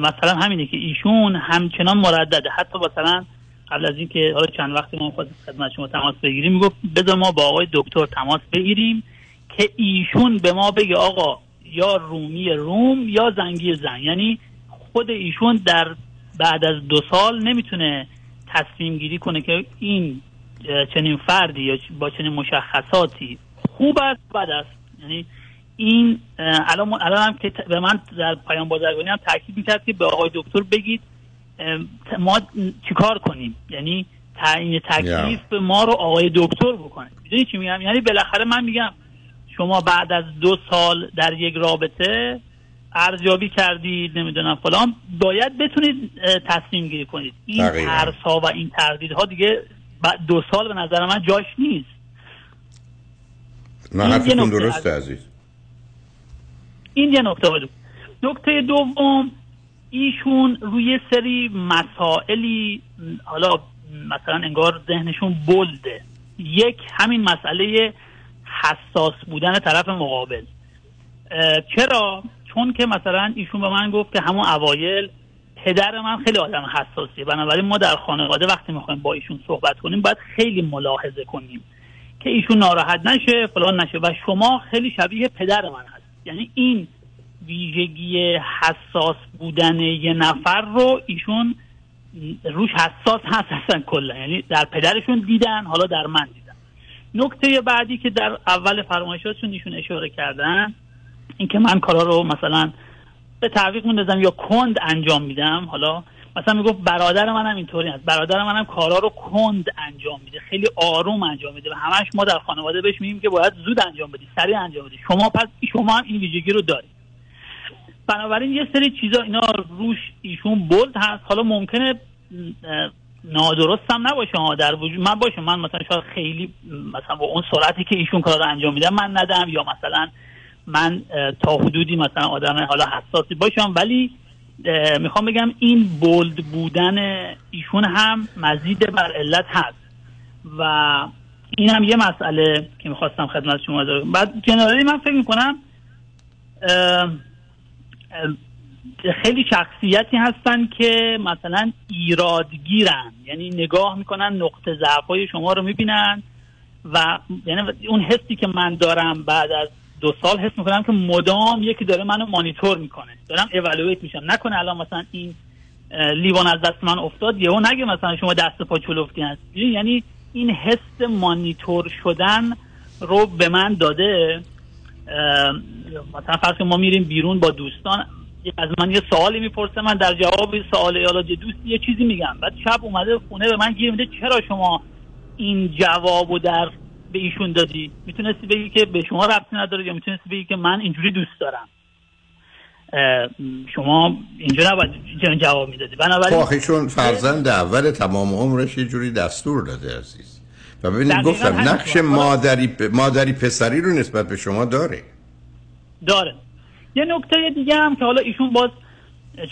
مثلا همینه که ایشون همچنان مردده. حتی مثلا قبل از اینکه حالا چند وقتی ما خواستیم خدمت شما تماس بگیریم می‌گفت بذار ما با آقای دکتر تماس بگیریم که ایشون به ما بگه آقا یا رومی روم یا زنگی زن. یعنی خود ایشون در بعد از دو سال نمی‌تونه تصمیم گیری کنه که این چنین فردی یا با چنین مشخصاتی خوب است بد است. یعنی این الان الان هم که به من در پایان بازرگانی هم تاکید می‌کرد که به آقای دکتر بگید. ما چیکار کنیم؟ یعنی تعیین تکلیف به ما رو آقای دکتر بکنه. می‌دونی چی میگم؟ یعنی بالاخره من میگم شما بعد از دو سال در یک رابطه ارزیابی کردید نمی‌دونم فلان باید بتونید تصمیم گیری کنید. این. ترس ها و این تردیدها دیگه بعد دو سال به نظر من جاش نیست. نه حرفتون درسته از- عزیز. این یه نکته بود نکته دوم ایشون روی سری مسائلی حالا مثلا انگار ذهنشون بلده. یک همین مسئله حساس بودن طرف مقابل. چرا؟ چون که مثلا ایشون به من گفت که همون اوایل پدر من خیلی آدم حساسیه. بنابراین ما در خانواده وقتی می‌خوایم با ایشون صحبت کنیم باید خیلی ملاحظه کنیم که ایشون ناراحت نشه فلان نشه و شما خیلی شبیه پدر من هست. یعنی این ویژگی حساس بودن یه نفر رو ایشون روش حساس هست اصلا کلا. یعنی در پدرشون دیدن حالا در من دیدن. نکته بعدی که در اول فرمایشاتشون ایشون اشاره کردن اینکه من کارا رو مثلا به تعویق میندازم یا کند انجام میدم حالا مثلا می‌گفت برادر منم اینطوری است برادر منم کارا رو کند انجام میده. خیلی آروم انجام میده و همش ما در خانواده بهش میگیم که باید زود انجام بدی سریع انجام بدی. شما پس شما هم این ویژگی رو دارید بنابراین یه سری چیزا اینا روش ایشون بولد هست. حالا ممکنه نادرست هم نباشه ها در وجود من باشه من مثلا شاید خیلی مثلا با اون سرعتی که ایشون کار رو انجام میدم من ندم یا مثلا من تا حدودی مثلا آدم حالا حساسی باشم. ولی می‌خوام بگم این بولد بودن ایشون هم مزید بر علت هست. و این هم یه مسئله که می‌خواستم خدمت شما دارم بعد جنرالی من فکر می‌کنم خیلی شخصیتی هستن که مثلا ایرادگیرن. یعنی نگاه می‌کنن نقطه ضعفای شما رو می‌بینن و یعنی اون حسی که من دارم بعد از دو سال حس می‌کنم که مدام یکی داره منو مانیتور می‌کنه. دارم اولویت میشم. نکنه الان مثلا این لیوان از دست من افتاد یهو نگه مثلا شما دست پا چلفتی هست. یعنی این حس مانیتور شدن رو به من داده. مثلا فرض کن ما میریم بیرون با دوستان از من یه سوالی می‌پرسه من در جواب سوال یا دوست یه چیزی میگم. بعد شب اومده خونه به من گیر میده چرا شما این جوابو در به ایشون دادی؟ می‌تونستی بگی که به شما ربطی نداره یا می‌تونستی بگی که من اینجوری دوست دارم؟ شما اینجا نباید جواب می‌دادی. خب بنابراین چون فرزند اول تمام عمرش یه جوری دستور داده عزیز. و ببینید گفتم نقش طور. حالا- مادری مادری پسری رو نسبت به شما داره. داره. یه نکته دیگه هم که حالا ایشون باز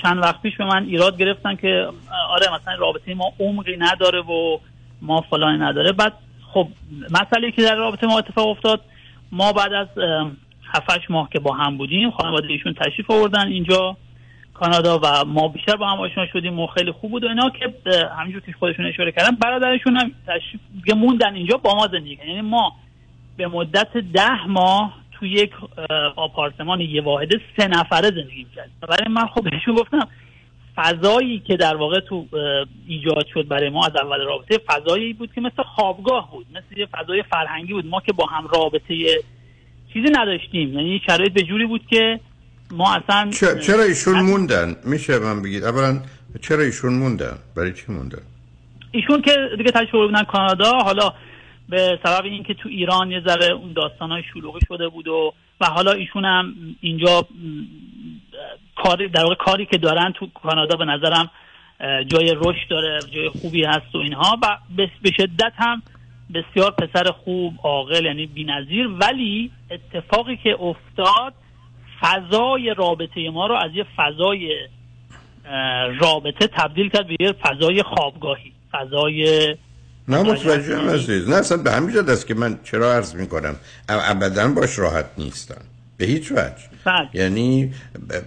چند وقت پیش به من ایراد گرفتن که آره مثلا رابطه ما عمقی نداره و ما فلانی نداره. بعد خب مسئله که در رابطه ما اتفاق افتاد ما بعد از 7 ماه که با هم بودیم خانواده ایشون تشریف آوردن اینجا. کانادا و ما بیشتر با هم آشنا شدیم و خیلی خوب بود و اینا که همینجور که خودشون اشاره کردن برادرشون هم تشریف موندن اینجا با ما زندگی. یعنی ما به مدت ده ماه تو یک آپارتمان یه واحده سه نفره زندگی می‌کرد برای من خب بهشون گفتم فضایی که در واقع تو ایجاد شد برای ما از اول رابطه فضایی بود که مثل خوابگاه بود مثل یه فضای فرهنگی بود. ما که با هم رابطه چیزی نداشتیم. یعنی شرایط به جوری بود که ما اصلا چرا ایشون موندن؟ میشه من بگید. اولا چرا ایشون موندن؟ برای چی موندن؟ ایشون که دیگه آورده بودن کانادا حالا به سبب اینکه تو ایران یه ذره اون داستانای شلوغی شده بود و و حالا ایشون هم اینجا کاری در واقع کاری که دارن تو کانادا به نظرم جای رشد داره جای خوبی هست و اینها و به به شدت هم بسیار پسر خوب عاقل یعنی بی‌نظیر. ولی اتفاقی که افتاد فضای رابطه ما رو از یه فضای رابطه تبدیل کرد به یه فضای خوابگاهی فضای نه متوجهم عزیز نه اصلا به همین جد است که من چرا عرض می‌کنم؟ ابدا باش راحت نیستم به هیچ وجه. بله. یعنی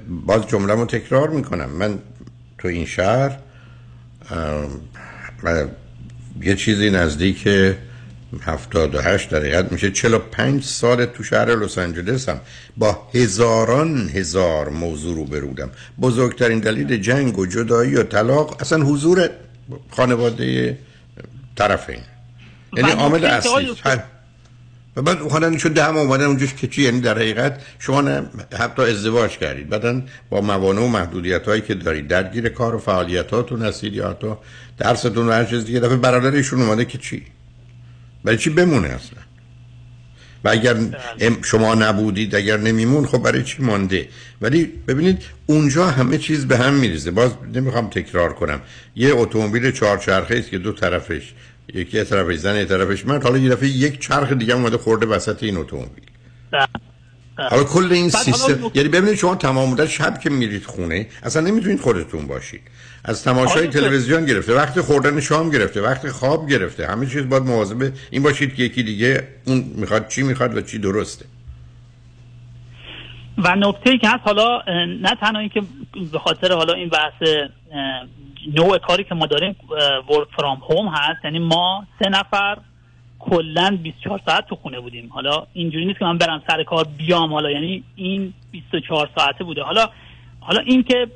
باز جمله تکرار می‌کنم. من تو این شهر یه چیزی نزدیک 78 در حقیقت میشه 45 سال تو شهر لس آنجلسم با هزاران هزار موضوع رو برودم. بزرگترین دلیل جنگ و جدایی و طلاق اصلا حضور خانواده طرفین یعنی عامل اصلی. و بعد حالا شد ده هم اومدن اونجاش که چی؟ یعنی در حقیقت شما نه حتی ازدواج کردید. بعدا با موانع و محدودیت هایی که دارید درگیر کار و فعالیتاتون هستید یا حتی درستون و هر چیز دیگه. دفعه برادرشون اومده که چی؟ برای چی بمونه اصلا؟ و اگر شما نبودید اگر نمیمون خب برای چی مانده؟ ولی ببینید اونجا همه چیز به هم میریزه. باز نمی‌خوام تکرار کنم. یه اتومبیل چهارچرخه است که دو طرفش یکی از طرفش زن یه طرفش. مرد حالا یه دفعه یک چرخ دیگه اومده خورده وسط این اتومبیل. حالا کل این سیستم یعنی ببینید شما تمام مدت شب که میرید خونه اصلا نمی‌تونید خودتون باشید. از تماشای تلویزیون گرفته وقت خوردن شام گرفته وقت خواب گرفته همه چیز باید مواظب این باشید که یکی دیگه اون می‌خواد چی می‌خواد و چی درسته. و نکته ای که هست حالا نه تنها اینکه به خاطر حالا این بحث نوع کاری که ما داریم ورک فرام هوم هست یعنی ما سه نفر کلا 24 ساعت تو خونه بودیم. حالا اینجوری نیست که من برم سر کار بیام حالا یعنی این 24 ساعته بوده. حالا حالا این که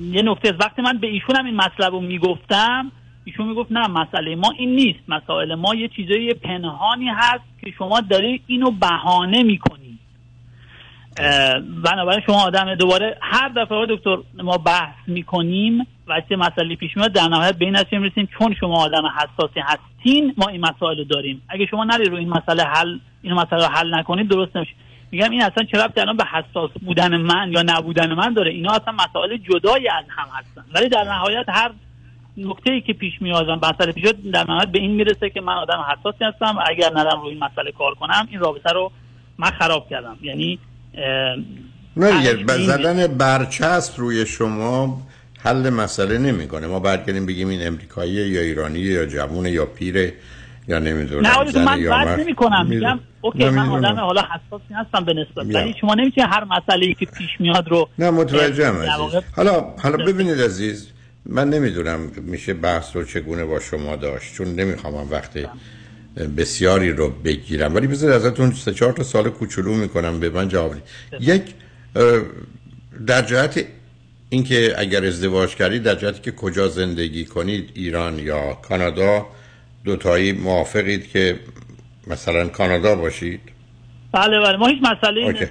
یه نکته. وقتی من به ایشون هم این مطلب رو می‌گفتم ایشون می‌گفت نه مسئله ما این نیست. مسائل ما یه چیزای پنهانی هست که شما داری اینو بهانه می‌کنی. بنابراین شما آدم دوباره هر دفعه دکتر ما بحث می‌کنیم و چه مسئله پیش میاد در نهایت به این نتیجه می‌رسیم. چون شما آدم حساسی هستین ما این مسائل داریم. اگه شما نری رو این مسئله حل این مسئله حل نکنید درست نمیشه. میگم این اصلا چه ربطی الان به حساس بودن من یا نبودن من داره؟ اینا اصلا مسائل جدایی از هم هستن. ولی در نهایت هر نکته ای که پیش میاد و مسئله پیش در نهایت به این می‌رسه که من آدم حساسی هستم و اگر نرم روی این مسئله کار کنم این رابطه رو من خراب کردم. یعنی نه دیگه همین- ب- زدن برچسب روی شما حل مسئله نمی‌کنه. ما برگردیم بگیم این امریکاییه یا ایرانیه یا جوونه یا پیره یا نمی‌دونم نه زنه من بد مرد. نمی کنم. میگم اوکی من. آدم حالا حساسی هستم به نسبت. ولی شما نمی‌تونی هر مسئله ای که پیش میاد رو نه متوجهم حالا حالا ببینید عزیز من نمی‌دونم میشه بحث رو چگونه با شما داشت چون نمی‌خوام وقت بسیاری رو بگیرم ولی بذار ازتون سه چهار تا سال کوچولو می‌کنم به من جواب بدید. یک در جهت اینکه اگر ازدواج کردید در جهتی که کجا زندگی کنید ایران یا کانادا دوتایی موافقید که مثلا کانادا باشید؟ بله بله. ما هیچ مسئله.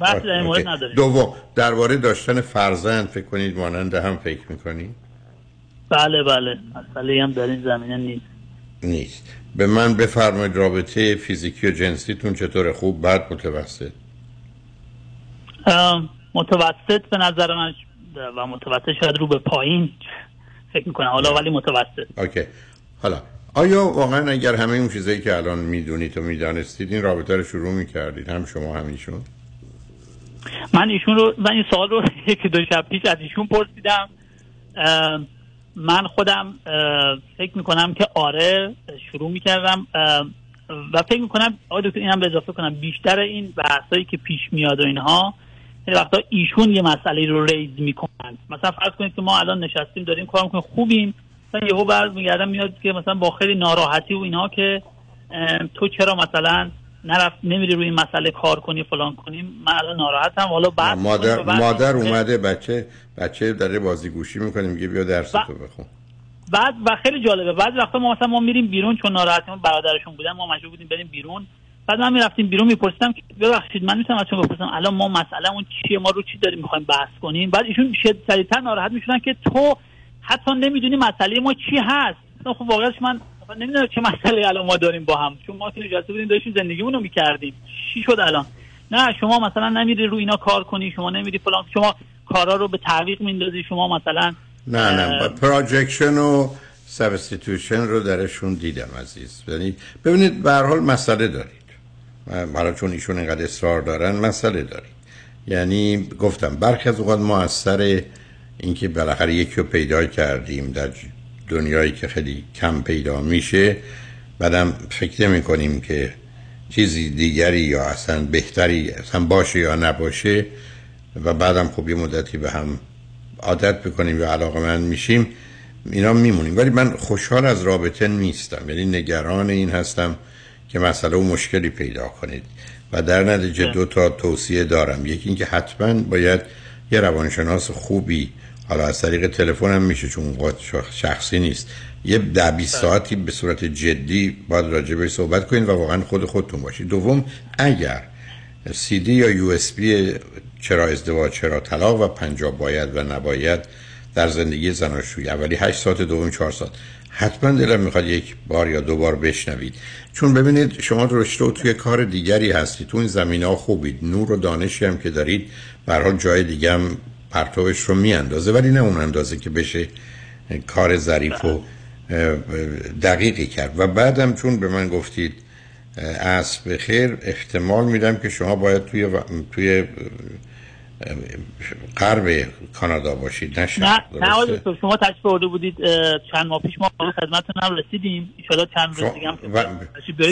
بحث در مورد. نداریم. دوم درباره داشتن فرزند فکر کنید مانند هم فکر می‌کنید بله بله. مسئله هم در این زمینه نیست. نیست. به من بفرمایید رابطه فیزیکی و جنسیتون چطور خوب بد متوسط؟ متوسط به نظر من و متوسط شاید رو به پایین فکر می‌کنم. حالا ولی متوسط. اوکی. حالا آیا واقعا اگر همه اون چیزایی که الان می‌دونید و می‌دانستید این رابطه رو شروع می‌کردید؟ هم شما هم ایشون؟ من ایشون رو من این سوال رو یکی دو شب پیش از ایشون پرسیدم. من خودم فکر می‌کنم که آره شروع می‌کردم. و فکر می‌کنم آقای دکتر اینم به اضافه کنم بیشتر این بحثایی که پیش میاد و اینها خیلی وقتا ایشون یه مسئله رو ریز می‌کنن. مثلا فرض کنید که ما الان نشستیم داریم کار می‌کنیم خوبیم. مثلا یهو بعد میگردم میاد که مثلا با خیلی ناراحتی و اینها که تو چرا مثلا نرفت نمیری روی این مسئله کار کنی فلان کنیم من الان ناراحتم. حالا بعد مادر, بعد- مادر اومده بچه بچه داره بازی گوشی می‌کنه میگه بیا درس تو بخون. بعد و خیلی جالبه. بعضی وقتا ما مثلا ما میریم بیرون چون ناراحتیم برادرشون بودن ما مجبور بودیم بریم بیرون. بعد من می‌رفتیم بیرون میپرسیدم که ببخشید من می‌تونم از شما بپرسم الان ما مسئلهمون چیه؟ ما رو چی داریم می‌خوایم بحث کنیم؟ بعد ایشون شد سریعتر ناراحت می‌شدن که تو حتی نمی‌دونی مسئله ما چی هست. خب واقعاش من نمی‌دونم چه مسئله الان ما داریم با هم. چون ما که نشسته بودیم داشتیم زندگیمون رو می‌کردیم. چی شد الان؟ نه شما مثلا نمیری رو اینا کار کنی شما نمیری فلان. شما کارا رو به تعویق میندازی شما مثلا نه نه projection و substitution رو درشون دیدم عزیز. یعنی ببینید به هر حال مسئله دارید. حالا چون ایشون اینقدر اصرار دارن مسئله دارید. یعنی گفتم برخی از اوقات ما از سر اینکه بالاخره یکی رو پیدا کردیم در دنیایی که خیلی کم پیدا میشه بعدم فکر نمی کنیم که چیزی دیگری یا اصلا بهتری اصلا باشه یا نباشه و بعدم خب یه مدتی به هم عادت بکنیم یا علاقه من میشیم اینا میمونیم. ولی من خوشحال از رابطه نیستم. یعنی نگران این هستم که مسئله و مشکلی پیدا کنید. و در نتیجه دو تا توصیه دارم. یکی اینکه حتما باید یه روانشناس خوبی حالا از طریق تلفن هم میشه چون شخصی نیست. یه ده 20 ساعتی به صورت جدی باید راجع بهش صحبت کنید و واقعا خود خودتون باشید. دوم اگر سی دی یا یو اس بی چرا ازدواج چرا طلاق و پنجاب باید و نباید در زندگی زناشویی اولی 8 ساعت دوم 4 ساعت. حتما دلم می‌خواد یک بار یا دو بار بشنوید. چون ببینید شما رشته توی کار دیگری هستید. تو این زمینه ها خوبید. نور و دانشی هم که دارید. به هر حال جای دیگه هم پرتوش رو میاندازه ولی نه اون اندازه که بشه کار ظریف و دقیقی کرد. و بعدم چون به من گفتید اسب خیر احتمال میدم که شما باید توی و- توی غرب کانادا باشید نه نه نه شما تشریف برده بودید چند ماه پیش ما به خدمتتون هم رسیدیم. ان چند روز دیگه هم و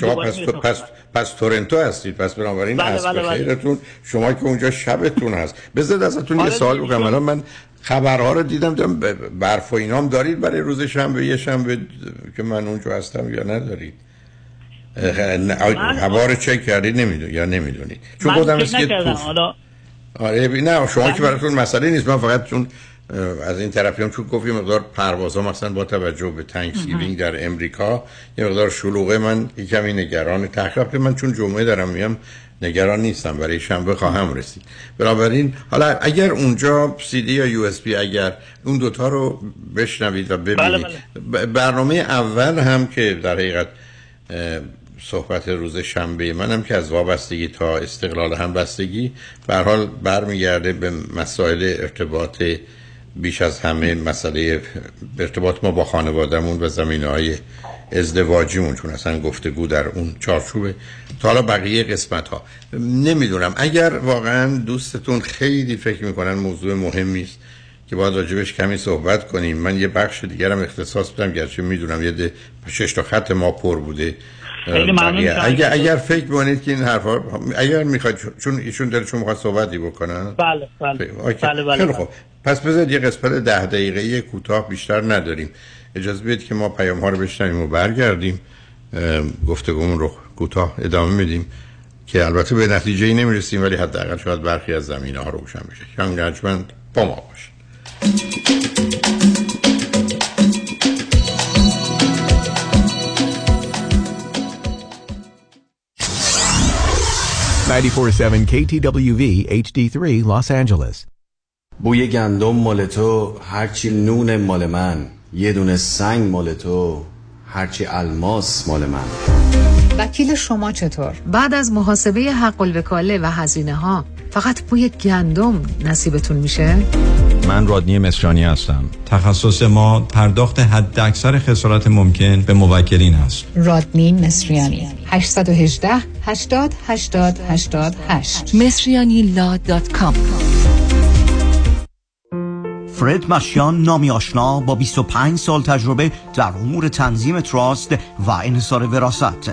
شما پس, می‌رسیم. پس, پس تورنتو هستید پس بنابراین بله، اسب بله، بله. خیرتون. شما که اونجا شبتون هست. بذارید ازتون یه آره سوال بکنم. چون- الان من خبرها رو دیدم ب- برف و اینام دارید برای روز شنبه یه شنبه که من اونجا هستم یا ندارید؟ هوا رو چک کردید نمی‌دونید یا نمی‌دونید؟ چون است که حالا آره بی- نه شما بله. که براتون مسئله نیست. من فقط چون از این طرفی هم چون گفت یه مقدار پروازها مثلا با توجه به Thanksgiving در امریکا یه مقدار شلوغه. من کمی نگران تحقیق من چون جمعه دارم میام نگران نیستم. برای شنبه خواهم رسید. بنابراین حالا اگر اونجا سی دی یا یو اس بی اگر اون دوتا رو بشنوید و ببینید. بله، ب- برنامه اول هم که در حقیقت صحبت روز شنبه منم که از وابستگی تا استقلال همبستگی به حال برمیگرده به مسائل ارتباط بیش از همه مسئله ارتباط ما با خانوادهمون و زمینه های ازدواجیمون چون اصلا گفتگو در اون چارچوبه. تا حالا بقیه قسمت ها نمی‌دونم اگر واقعا دوستتون خیلی فکر می‌کنن موضوع مهمی است که باید راجبش کمی صحبت کنیم من یه بخش دیگرم اختصاص بدم گرچه می‌دونم یه شش تا خط ما پر بوده. خیلی ممنون. اگر اگر فکر کنید که این حرفا اگر می‌خواید چون ایشون دلشون می‌خواد صحبتی بکنن. بله بله. بله بله خیلی خوب. پس بذارید یه قسمت ده دقیقه کوتاه بیشتر نداریم. اجازه بدید که ما پیام ها رو بشنویم و برگردیم. گفتگومون رو کوتاه ادامه میدیم که البته به نتیجه ای نمی‌رسیم ولی حداقل شاید برخی از زمینه ها روشن بشه. رجمند با ما باشید. 947 KTWV HD3 Los Angeles. بوی گندم مال تو هرچی نون مال من یه دونه سنگ مال تو هرچی الماس مال من وکیل شما چطور؟ بعد از محاسبه حق الوکاله و هزینه ها فقط بوی گندم نصیبتون میشه؟ من رادنی مصریانی هستم. تخصص ما پرداخت حد اکثر خسارت ممکن به موکلین است. رادنی مصریانی. 818 80 80 88 مصریانی لا دات کام. فرد مشیان نامی آشنا با 25 سال تجربه در امور تنظیم تراست و انحصار وراست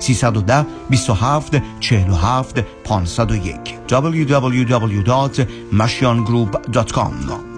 310 27 47 501 www.mashiangroup.com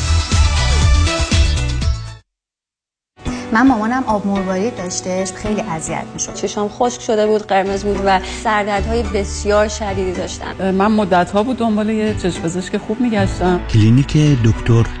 من مامانم آب مروارید داشتش خیلی اذیت می‌شد. چشام خشک شده بود قرمز بود و سردردهای بسیار شدیدی داشتم. من مدت ها بود دنبال یه چشم پزشک خوب میگشتم. کلینیک دکتر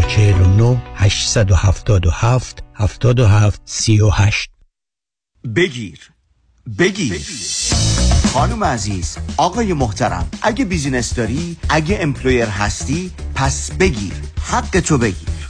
949 877 77 38 بگیر. بگیر. خانم عزیز آقای محترم اگه business داری اگه employer هستی پس بگیر. حقتو بگیر.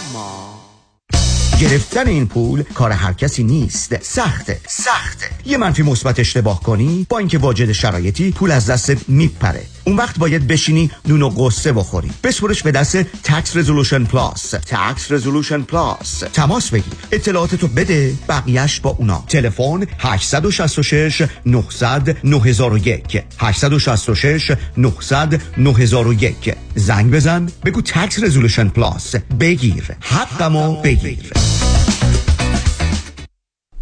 گرفتن این پول کار هر کسی نیست. سخته سخته. یه منفی مثبت اشتباه کنی با اینکه واجد شرایطی پول از دست میپره. اون وقت باید بشینی نون و غصه بخوری. بسپرش به دست Tax Resolution Plus Tax Resolution Plus تماس بگیر. اطلاعاتتو بده بقیهش با اونا. تلفن 866 900 9001 866 900 9001 زنگ بزن بگو تکس رزولوشن پلاس بگیر. حقمو بگیر.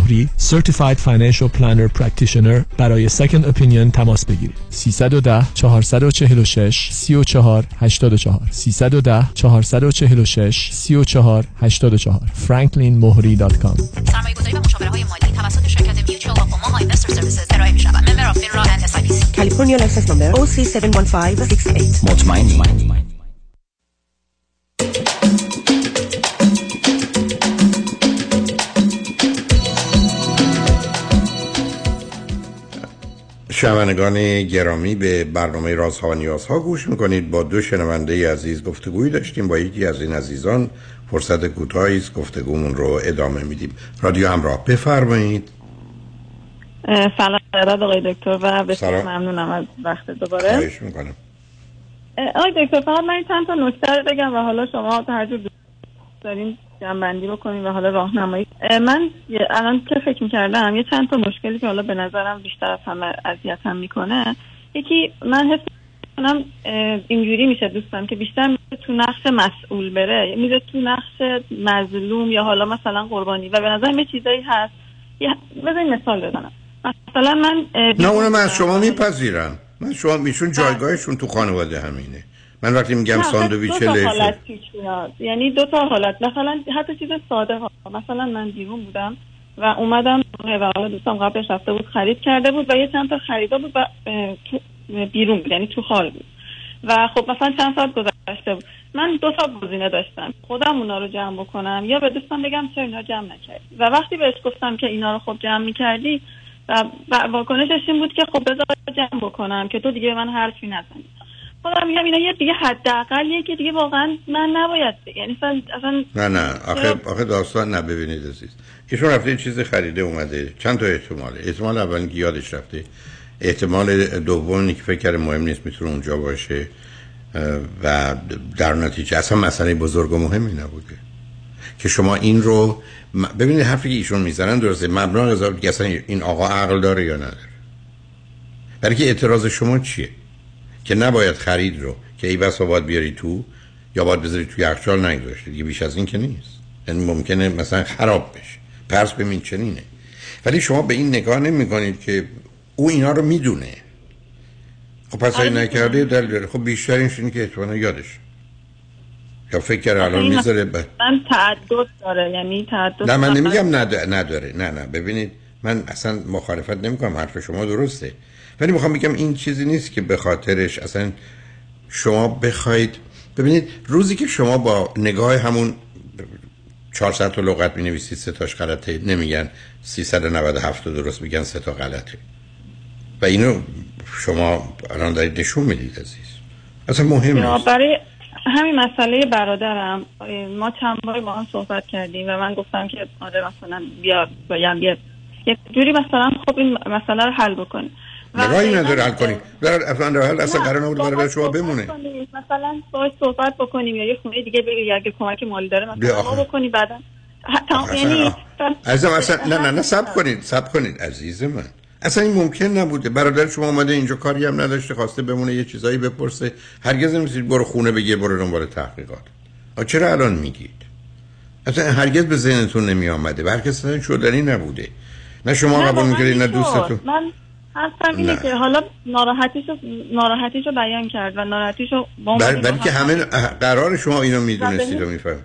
مهری Certified Financial Planner Practitioner برای Second Opinion تماس بگیرید. 310 446 34 84 310 446 34 84 franklinmohri.com سرمایه گذاری و مشاوره های مالی توسط شرکت Mutual of Omaha Investor Services ارائه می شود member of FINRA and SI California license number OC71568 مطمئنی؟ شنوندگان گرامی به برنامه رازها و نیازها گوش می‌کنید. با دو شنونده عزیز گفتگویی داشتیم. با یکی از این عزیزان فرصت کوتاهی است گفتگومون رو ادامه میدیم. رادیو همراه بفرمایید. سلام اراد آقای دکتر و بسیار. ممنونم از وقت دوباره. خواهش می‌کنم. آقای دکتر فقط من چند تا نکته رو بگم و حالا شما هر جور دارین. جنبندی بکنیم و حالا راهنمایی. اه، من الان که فکر می‌کردم؟ یه چند تا مشکلی که حالا به نظرم بیشتر از همه اذیتم می‌کنه. یکی من حس کنم اینجوری میشه دوستم که بیشتر میره تو نقش مسئول بره. میره تو نقش مظلوم یا حالا مثلا قربانی. و به نظر یه چیزایی هست. یه- بذارین مثال بزنم. مثلا من نه بیرون اونم از. شما میپذیرم. من شما ایشون جایگاهشون تو خانواده همینه. من وقتی میگم ساندویچ دو تا حالت پیش میاد. یعنی دو تا حالت. مثلا حتی چیز ساده ها. مثلا من بیرون بودم و اومدم و حالا دوستم قبلش رفته بود خرید کرده بود و یه چند تا خریدا بود و بیرون بود یعنی تو حال بود. و خب مثلا چند ساعت گذشته بود. من دو تا گزینه داشتم. خودم اونا رو جمع بکنم یا به دوستم بگم چرا اینا جمع نکردی. و وقتی بهش گفتم که اینا رو خب جمع می‌کردی و و واکنشش این بود که خب بذار جمع بکنم که تو دیگه به من حرفی نزنی. خودم میگم اینا یه دیگه حداقلیه که دیگه واقعا من نباید یعنی اصلا نه نه. آخه آخه داستان نه ببینید عزیز. ایشون رفته چیز خریده اومده. چند تا احتماله احتمال اول اینکه یادش رفته. احتمال دوم که فکر کرده مهم نیست می‌تونه اونجا باشه. و در نتیجه اصلا مسئله بزرگ و مهمی نبوده. که شما این رو ببینید حرفی که ایشون می‌زنن درسته. مبنا که اصلا این آقا عقل داره یا نداره. برای که اعتراض شما چیه؟ که نباید خرید رو که ای بسا باید بیاری تو یا باید بذاری تو یخچال نگذاشته. دیگه بیش از این که نیست. یعنی ممکنه مثلا خراب بشه. پرس ببین چنینه. ولی شما به این نگاه نمی کنید که او اینا رو می‌دونه. خب پس آره، این نکرده دلیل داره. خب بیشترینش اینه که احتمالاً یادش یا فکر کرده الان این می‌ذاره ب... من تعدد داره. یعنی تعدد نه من نمیگم ند- نداره. نه نه. ببینید من اصلا مخالفت نمی‌کنم. حرف شما درسته. ولی می‌خوام بگم این چیزی نیست که به خاطرش اصلا شما بخواید ببینید روزی که شما با نگاه همون 400 تا لغت می نویسید سه تاش غلطه نمیگن 397 تا درست میگن سه تا غلطه. و اینو شما الان دارید نشون می‌دید عزیز. اصلا مهم نیست. برای همین مسئله برادرم ما چند بار با هم صحبت کردیم و من گفتم که آره مثلا بیا باید یه یک جوری مثلا خب این مسئله رو حل بکنیم. نگاهی نداره حل کنید در اصلا در حل اصلا قرار نبود برای شما بمونه. مثلا باش صحبت بکنیم یا یه خونه دیگه بگی یا اگه کمک مالی داره مثلا. ما بعدا. یعنی اصلا عزیزم اصلا نه نه نه سب کنید سب کنید عزیز من. اصلا این ممکن نبوده. برادر شما اومده اینجا کاری هم نداشته خواسته بمونه یه چیزایی بپرسه. هرگز نمیسید برو خونه بگی برو دنبال تحقیقات. آ چرا الان میگید؟ اصلا هرگز به ذهنتون نمی آمده و هرگز اصلا شدنی نبوده. نه شما قبول می‌کردید نه. دوستتون. من حرفم اینه نه. که حالا ناراحتیشو ناراحتیشو بیان کرد و ناراحتیشو با بل بلکه هم- همه قرار شما اینو می‌دونستید و میفهم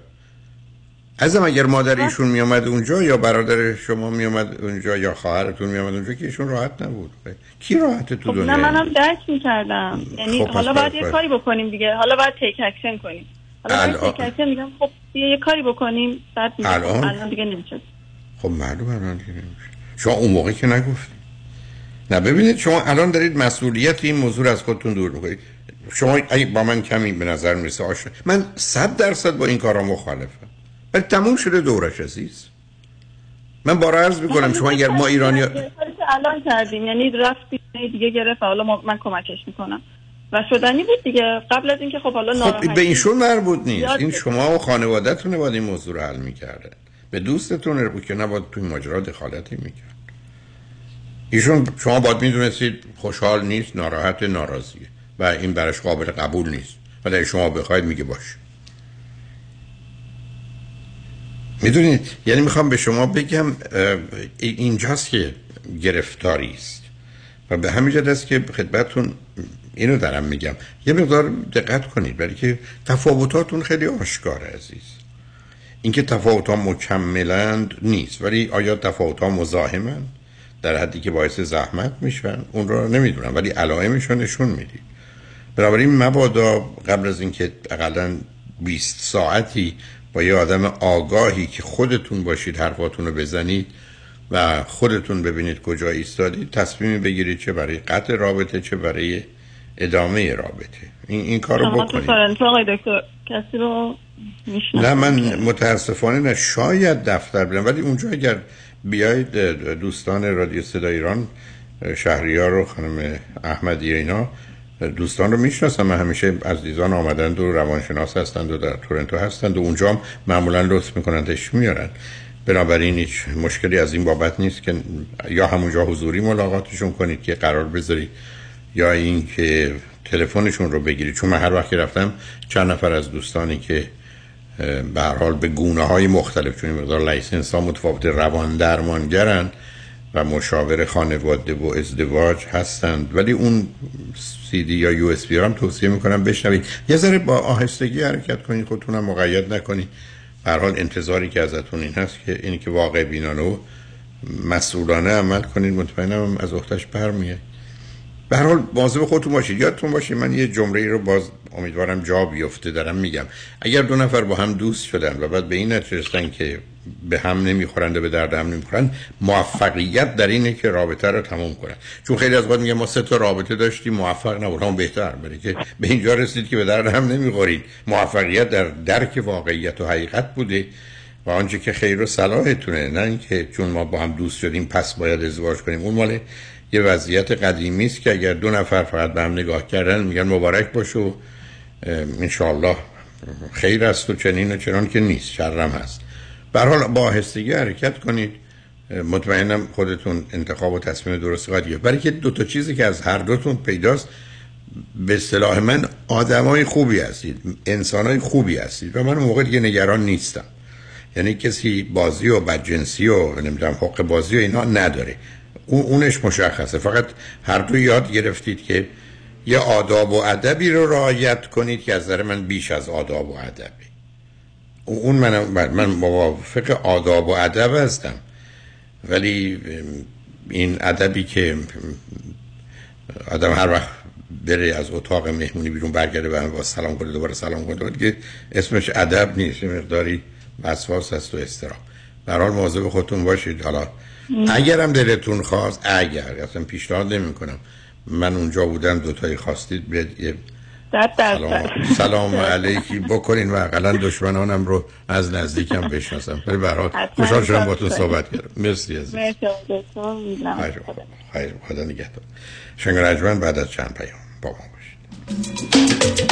ازم اگر مادر ایشون میامد اونجا یا برادر شما میامد اونجا یا خواهرتون میامد اونجا که ایشون راحت نبود. کی راحت تو خب نه دنیا؟ منم درک می‌کردم. یعنی خب، حالا باید- یه باید. کاری بکنیم دیگه. حالا باید take action کنیم. حالا باید الان- take action میگم خب یه کاری بکنیم. بعد میگه خب الان؟ دیگه نمیشه خب معلوم الان دیگه نمیشه شما اون موقع که نگفتید نه ببینید شما الان دارید مسئولیت این موضوع رو از خودتون دور می‌کنید. شما اگه با من کمی به نظر می‌رسه آشنا من صد درصد با این کارا مخالفم. ولی تموم شده دورش عزیز. من بارا عرض می‌کنم شما اگر ما ایرانی الان کردیم. یعنی رفت دیگه گرفت. حالا من کمکش می‌کنم. و شدنی بود دیگه. قبل از اینکه خب حالا خب به ایشون مربوط نیست. این. شما و خانوادهتون باید این موضوع رو حل می‌کردن به دوستتون بود که نباید توی ماجرا دخالتی می‌کرد. ایشون شما باید می‌دونستید خوشحال نیست ناراحت ناراضیه و این برش قابل قبول نیست. ولی شما بخواید میگه باش می‌دونید؟ یعنی می‌خوام به شما بگم اینجاست که گرفتاری است. و به همین جد است که خدمتتون اینو دارم میگم. یه مقدار دقت کنید برای که تفاوتاتون خیلی آشکاره عزیز. اینکه تفاوت ها مکملند نیست ولی آیا تفاوت ها مزاحمند؟ در حدی که باعث زحمت میشن اون رو نمی‌دونم ولی علائمش رو نشون می‌دید بنابراین مبادا قبل از اینکه اقلا 20 ساعتی با یه آدم آگاهی که خودتون باشید حرفاتون رو بزنید و خودتون ببینید کجا ایستادید تصمیمی بگیرید چه برای قطع رابطه چه برای ادامه رابطه. این, این کار رو بکنید. آقای دکتر کسی رو نه من متاسفانه نه شاید دفتر برم ولی اونجا اگر بیاید دوستان رادیو صدا ایران شهریار و خانم احمدی اینا دوستان رو می‌شناسم من همیشه عزیزان آمدند و روانشناس هستند و در تورنتو هستند و اونجا هم معمولا لطف میکنندش میارن بنابراین هیچ مشکلی از این بابت نیست که یا همونجا حضوری ملاقاتشون کنید که قرار بذارید یا اینکه تلفنشون رو بگیرید. چون من هر وقت رفتم چند نفر از دوستانی که به هر حال به گونه های مختلف چون مقدار license ها متفاوت روان درمانگرن و مشاور خانواده و ازدواج هستند. ولی اون سی دی یا USB هم توصیه می‌کنم بشنوید. یه ذره با آهستگی حرکت کنید خودتونم مقید نکنید. به حال انتظاری که ازتون این هست که اینی که واقع بینانه و مسئولانه عمل کنید مطمئنم از عهده‌ش برمیاد. به هر حال مواظب خودتون باشید یادتون باشه من یه جمله رو باز امیدوارم جا بیفته دارم میگم. اگر دو نفر با هم دوست شدن و بعد به این نتیجه که به هم نمی‌خورند و به درد هم نمی‌خورند موفقیت در اینه که رابطه رو تموم کنن. چون خیلی از وقت میگه ما سه تا رابطه داشتیم موفق نبود. بهتر برای که به اینجا رسید که به درد هم نمی‌خورید. موفقیت در درک واقعیت و حقیقت بوده و آنچه که خیر و صلاحتونه. نه اینکه چون ما با هم دوست شدیم پس باید ازدواج کنیم. اون مال یه وضعیت قدیمی است که اگر دو نفر فقط به هم نگاه کردن میگن مبارک باش و انشالله خیر است و چنین و چنان که نیست شرم هست. حال با آهستگی حرکت کنید. مطمئنم خودتون انتخاب و تصمیم درست خواهید گرفت. برای که دو تا چیزی که از هر دوتون پیداست به اصطلاح من آدمای خوبی هستید انسانای خوبی هستید و من موقع دیگه نگران نیستم. یعنی کسی بازی و بدجنسی و نمی‌دونم حق بازی و اینا نداره. اونش مشخصه. فقط هر دو یاد گرفتید که یه آداب و ادبی رو رعایت کنید که از نظر من بیش از آداب و ادبه. اون من من موافق آداب و ادب هستم. ولی این ادبی که آدم هر وقت بره از اتاق مهمونی بیرون برگرده و با سلام کنه دوباره سلام کنه که اسمش ادب نیست مقداری وسواس است و استرام برحال مواظب خودتون باشید. حالا اگرم دلتون خواست اگر اصلا پیشنهاد نمی کنم من اونجا بودم دوتایی خواستید بیاد یه سلام, سلام علیکی بکنین و اقلا دشمنانم رو از نزدیکم بشناسم. ولی برای خوشحال شدم با تو صحبت کردم. مرسی عزیز. خیر خدا نگهدار. شنگ بعد از چند پیام با ما باشید.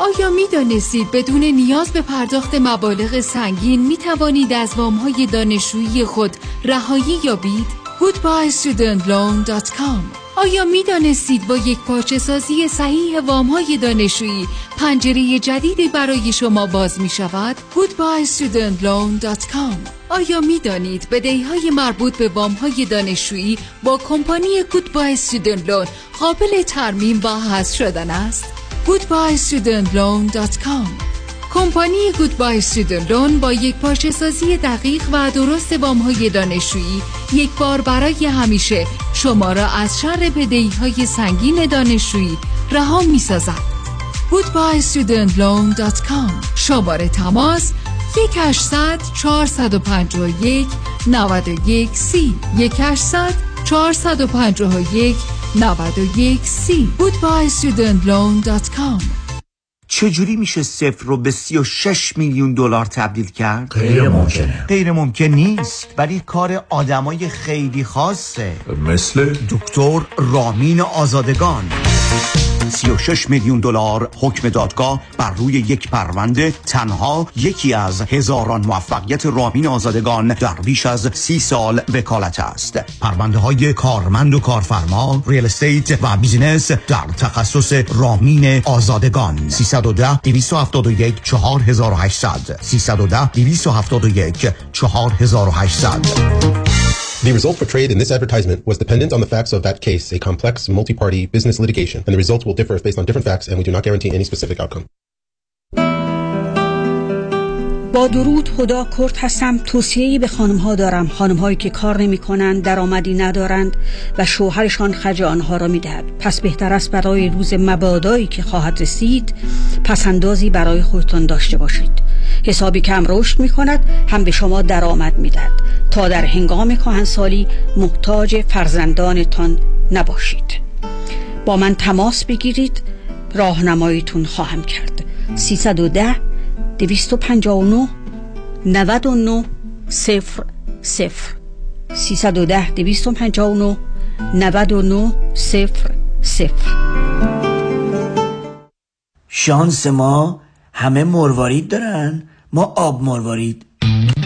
آیا می دانستید بدون نیاز به پرداخت مبالغ سنگین می توانید از وام دانشجویی خود رهایی یابید؟ goodbyestudentloan.com آیا می دانستید با یک پارچه سازی صحیح وام های دانشجویی پنجره جدیدی برای شما باز می شود؟ goodbyestudentloan.com آیا می دانید بدهی های مربوط به وام های دانشجویی با کمپانی Goodbye قابل ترمیم و حذف شدن است؟ goodbyestudentloan.com کمپانی گودبای Student Loan با یک پارچه سازی دقیق و درست وام های دانشجویی یک بار برای همیشه شما را از شر بدهی های سنگین دانشجویی رها می سازد goodbyestudentloan.com شماره تماس 1800 451 91 سی. 1800 451 91 سی. goodbyestudentloan.com چجوری میشه صفر رو به 36 میلیون دلار تبدیل کرد؟ غیر ممکنه. غیر ممکن نیست ولی کار آدمای خیلی خاصه. مثل دکتر رامین آزادگان. 36 میلیون دلار حکم دادگاه بر روی یک پرونده تنها یکی از هزاران موفقیت رامین آزادگان در بیش از سی سال وکالت است. پرونده های کارمند و کارفرما real estate و business در تخصص رامین آزادگان. 310 271 4800 310 271 4800 The result portrayed in this advertisement was dependent on the facts of that case, a complex, multi-party business litigation, and the results will differ based on different facts, and we do not guarantee any specific outcome. با درود خدا کرد هستم توصیه‌ای به خانم ها دارم خانم هایی که کار نمی کنند درآمدی ندارند و شوهرشان خرج آنها را می دهد پس بهتر است برای روز مبادایی که خواهد رسید پسندازی برای خودتان داشته باشید حسابی کم رشد می کند هم به شما درآمد می دهد تا در هنگام کهنسالی محتاج فرزندانتان نباشید. با من تماس بگیرید. راهنماییتون خواهم کرد. 310 259 99 صفر صفر. 310 259 99 صفر صفر. شانس ما همه مروارید دارن. ما آب مروارید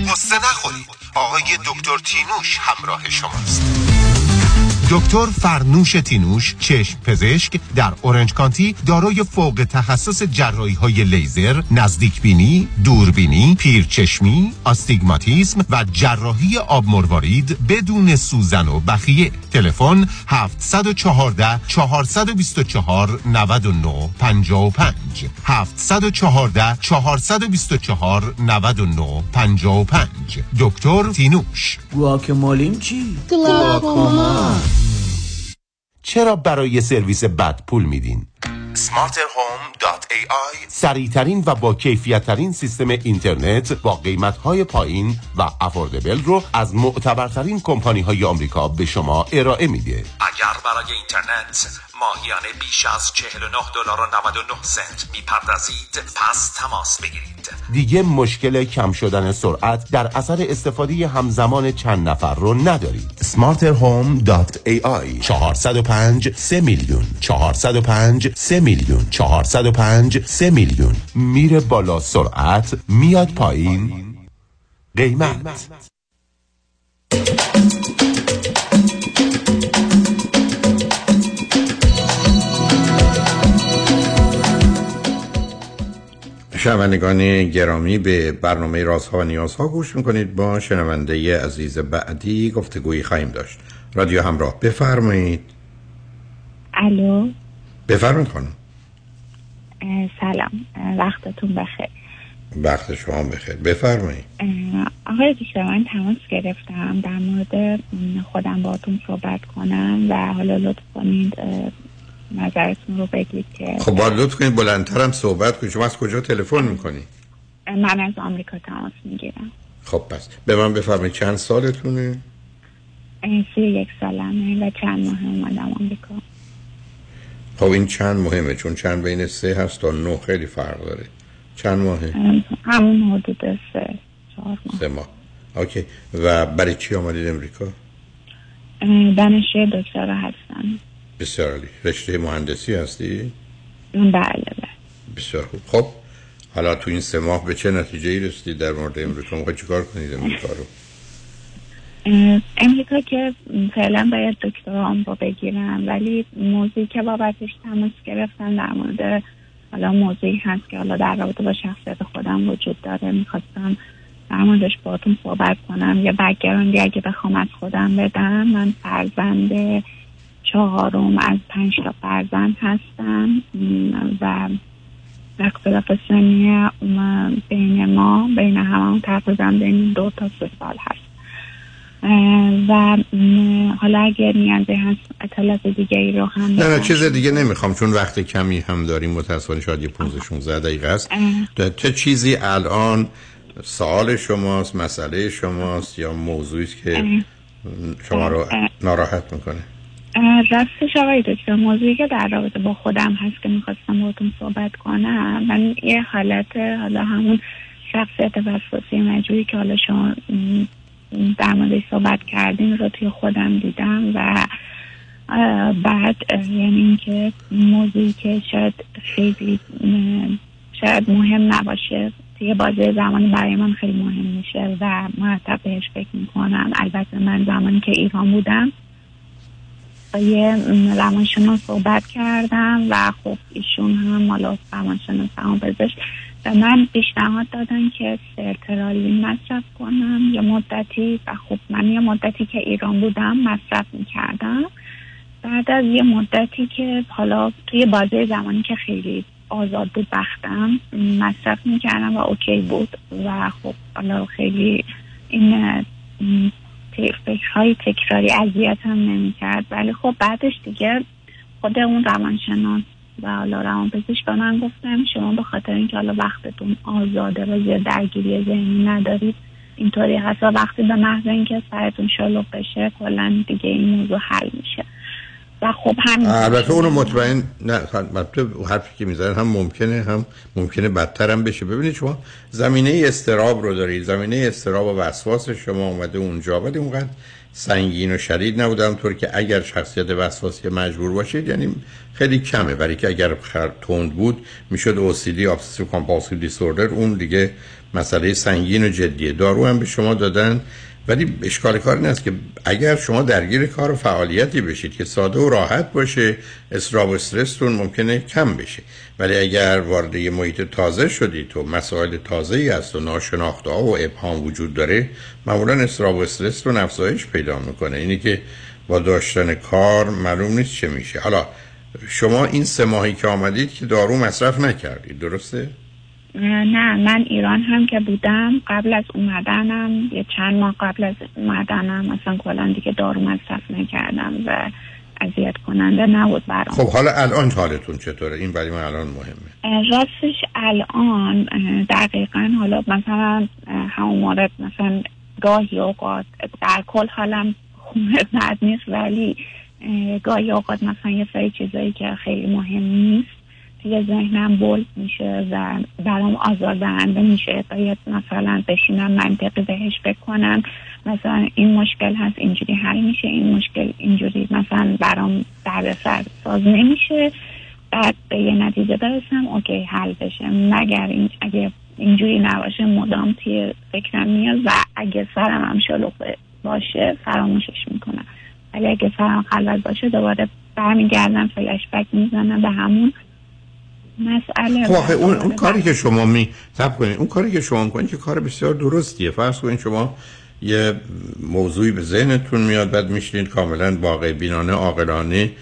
قصه نخورید. آقای دکتر تینوش همراه شماست. دکتر فرنوش تینوش چشم پزشک در اورنج کانتی دارای فوق تخصص جراحی های لیزر، نزدیک بینی، دوربینی، پیرچشمی، آستیگماتیسم و جراحی آب مروارید بدون سوزن و بخیه. تلفن 714 424 99 55 714 424 99 55 دکتر تینوش گواکمالیم چی؟ گواکاما چرا برای سرویس بد پول میدین؟ smarterhome.ai سریعترین و با کیفیت سیستم اینترنت با قیمت های پایین و افوردبل رو از معتبرترین کمپانی های آمریکا به شما ارائه میده. اگر برای اینترنت ماهیانه بیش از 49 دلار و 99 سنت می‌پردازید پس تماس بگیرید. دیگه مشکل کم شدن سرعت در اثر استفاده همزمان چند نفر رو ندارید. smarterhome.ai 405 3 میلیون. 405 3 میلیون 405 3 میلیون. میره بالا سرعت میاد پایین. قیمت. شنوندگان گرامی به برنامه رازها و نیازها گوش می‌کنید. با شنونده عزیز بعدی گفتگویی خواهیم داشت. رادیو همراه بفرمایید. الو. بفرمایید خانم. سلام. وقتتون بخیر. وقت شما بخیر. بفرمایید. آقای دکتر من تماس گرفتم. در مورد خودم باهاتون صحبت کنم و حالا لطف کنید نظرتون رو بگید که خب باید لطف کنید. بلندترم صحبت کنید. شما از کجا تلفن می‌کنید؟ من از آمریکا تماس می‌گیرم. خب پس به من بفرمایید. چند سالتونه؟ سی یک سالمه و چند ماه اومدم آمریکا. خب این چند مهمه؟ چون چند بین سه هست تا نه خیلی فرق داره. چند ماهه؟ همون حدود سه چهار ماه. سه ماه. اوکی. و برای چی آمدید امریکا؟ دانشجوی دکترا هستم. بسیار عالی. رشته مهندسی هستی؟ بله بله. بسیار خوب. خب حالا تو این سه ماه به چه نتیجه ای رسیدید در مورد امریکا؟ می‌خواید چیکار کنید امریکا رو؟ امریکا که فعلا باید دکترام رو بگیرم ولی موضوعی که بابتش تماس گرفتن در مورد حالا موضوعی هست که حالا در رابطه با شخصیت خودم وجود داره می‌خواستم در موردش باتون صحبت کنم. یا بگراندی اگه بخوام از خودم بدم من فرزند چهارم از پنج تا فرزند هستم. و اختلاف سنی بین ما بین همون تقریبا بین دو تا سه سال هست. و حالا اگر نیازی هست اطلاعات دیگه ای رو هم نه نه چیز دیگه نمی‌خوام چون وقت کمی هم داریم. متاسفانه شاید یه 15 16 دقیقه است. چه چیزی الان سوال شماست مسئله شماست یا موضوعی که شما رو ناراحت می‌کنه؟ راستش آقای دکتر موضوعی که در رابطه با خودم هست که می‌خواستم باهاتون صحبت کنم من یه حالت حالا همون شخصیت وسواسی مجبوری که حالا شما در موردش صحبت کردین رو توی خودم دیدم و بعد یعنی اینکه موضوعی که شاید خیلی شاید مهم نباشه توی بازه زمانی برای من خیلی مهم میشه و مرتب بهش فکر می‌کنم. البته من زمانی که ایران بودم با یه روانشناس صحبت کردم و خب ایشون هم حالا روانشناس هم به من پیشنهاد دادن که سرترالین مصرف کنم. یه مدتی و خب من یه مدتی که ایران بودم مصرف می‌کردم. بعد از یه مدتی که حالا توی بازه زمانی که خیلی آزاد بود بختم مصرف می‌کردم و اوکی بود. و خب حالا خیلی این فکرهای تکراری اذیت هم نمی‌کرد. ولی خب بعدش دیگه خود اون روانشناس و حالا روانپزشک به من گفتم شما به خاطر اینکه حالا وقتتون آزاده و زیاد درگیری ذهنی ندارید اینطوری هست و وقتی به محض اینکه سرتون شلوغ بشه کلا دیگه این موضوع حل میشه. و خب همین البته اونو مطمئن نه البته حرفی که می‌زنن هم ممکنه هم ممکنه بدتر هم بشه. ببینید شما زمینه استراب رو دارید زمینه استراب و وسواس شما اومده اونجا ولی اونقدر سنگین و شدید نبودم طور که اگر شخصیت وسواسی مجبور باشید یعنی خیلی کمه. برای که اگر تند بود می‌شد OCD Obsessive Compulsive Disorder. اون دیگه مسئله سنگین و جدیه. دارو هم به شما دادن. ولی اشکال کار این است که اگر شما درگیر کار و فعالیتی بشید که ساده و راحت باشه اصراب و استرستون ممکنه کم بشه. ولی اگر وارد یه محیط تازه شدید و مسائل تازه ای هست و ناشناخته ها و ابهام وجود داره معمولا اصراب و استرستون افزایش پیدا می‌کنه. اینی که با داشتن کار معلوم نیست چه میشه. حالا شما این سه ماهی که آمدید که دارو مصرف نکردید درسته؟ نه من ایران هم که بودم قبل از اومدنم یه چند ماه قبل از اومدنم مثلا کلا دیگه دارو مصرف نکردم و اذیت کننده نبود برام. خب حالا الان حالتون چطوره؟ این برای من الان مهمه. راستش الان دقیقا حالا مثلا همون مورد مثلا گاهی اوقات در کل حالم خونه بد نیست ولی اه، گاهی اوقات مثلا یه سری چیزایی که خیلی مهم نیست توی ذهنم بولد میشه و برام آزار دهنده میشه باید مثلا بشینم منطقی بهش فکر کنم مثلا این مشکل هست اینجوری حل میشه این مشکل اینجوری مثلا برام دردسر ساز نمیشه. بعد به یه نتیجه برسم اوکی حل بشه. مگر این اگه اینجوری نباشه مدام توی فکرم میاد و اگه سرم هم شلوغ باشه فراموشش می‌کنم. ولی اگه سرم خلوت باشه دوباره برمیگردم فلش بک می‌زنم به همون. مسئله خب اون, اون کاری که شما می تب کنید اون کاری که شما می‌کنید که کار بسیار درستیه. فرض کنید شما یه موضوعی به ذهنتون میاد بعد میشینید کاملا واقع بینانه عاقلانه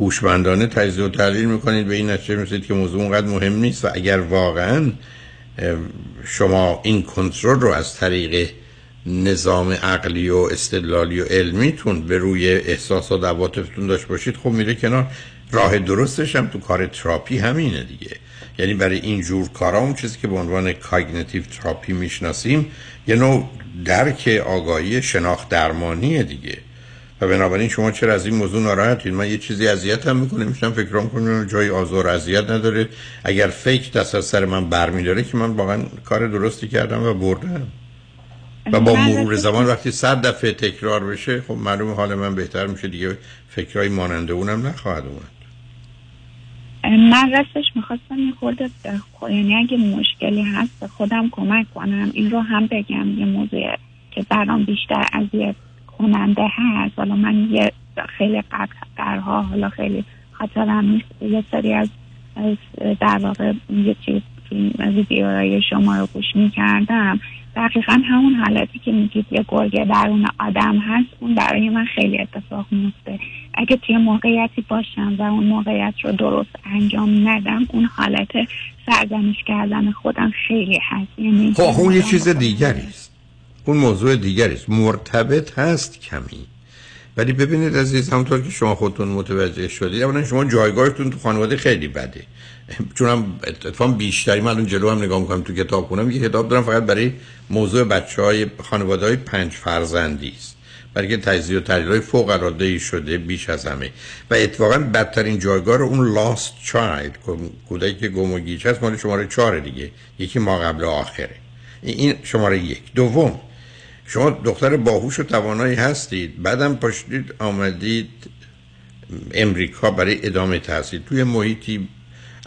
هوشمندانه تجزیه و تحلیل می‌کنید. به این نتیجه می‌رسید که موضوع اونقدر مهم نیست. و اگر واقعا شما این کنترل رو از طریق نظام عقلی و استدلالی و علمیتون به روی احساسات و عواطفتون داشت باشید خب میره کنار. راه درستش هم تو کار تراپی همینه دیگه. یعنی برای این جور کارا اون چیزی که به عنوان cognitive therapy می‌شناسیم یه نوع درک آگاهی شناخت درمانیه دیگه. و بنابراین شما چرا از این موضوع ناراحتید؟ من یه چیزی اذیتم می‌کنه میشینم فکر کنم جای آزار اذیت نداره. اگر فکر دست از سر من برمیداره که من واقعا کار درستی کردم و بردم. و با مرور زمان وقتی صد دفعه تکرار بشه خب معلوم حال من بهتر میشه دیگه. فکرهای ماننده اونم نخواهد اومد. من راستش می‌خواستم یه خورده یعنی اگه مشکلی هست به خودم کمک کنم. این رو هم بگم یه موضوع که برام بیشتر اذیت کننده هست. حالا من یه خیلی قبل درها حالا خیلی خاطرم نیست. یه سری از در واقع یه چیز ویدیوهای شما رو گوش می‌کردم. دقیقا همون حالتی که میگید یه گرگه درون آدم هست اون برای من خیلی اتفاق میفته. اگه توی موقعیتی باشم و اون موقعیت رو درست انجام ندم اون حالت سرزنش کردن خودم خیلی هست. یعنی خب اون یه چیز دیگری است اون موضوع دیگری است مرتبط هست کمی. ولی ببینید عزیز همونطور که شما خودتون متوجه شدید اولا شما جایگاهتون تو خانواده خیلی بده. چون هم اتفاقا بیشتری من الان جلو هم نگاه می‌کنم تو کتاب خونم یه کتاب دارم فقط برای موضوع بچه های خانواده های پنج فرزندی است. برای تجزیه و تحلیل های فوق العاده ای شده بیش از همه. و اتفاقا بدترین جایگاه رو اون لاست چایلد کودکی که گم و گیج هست مال شماره چهار دیگه. یکی ما قبل آخره. این شماره یک. دوم شما دختر باهوش و توانایی هستید. بعدم پاشدید آمدید امریکا برای ادامه تحصیل. توی محیطی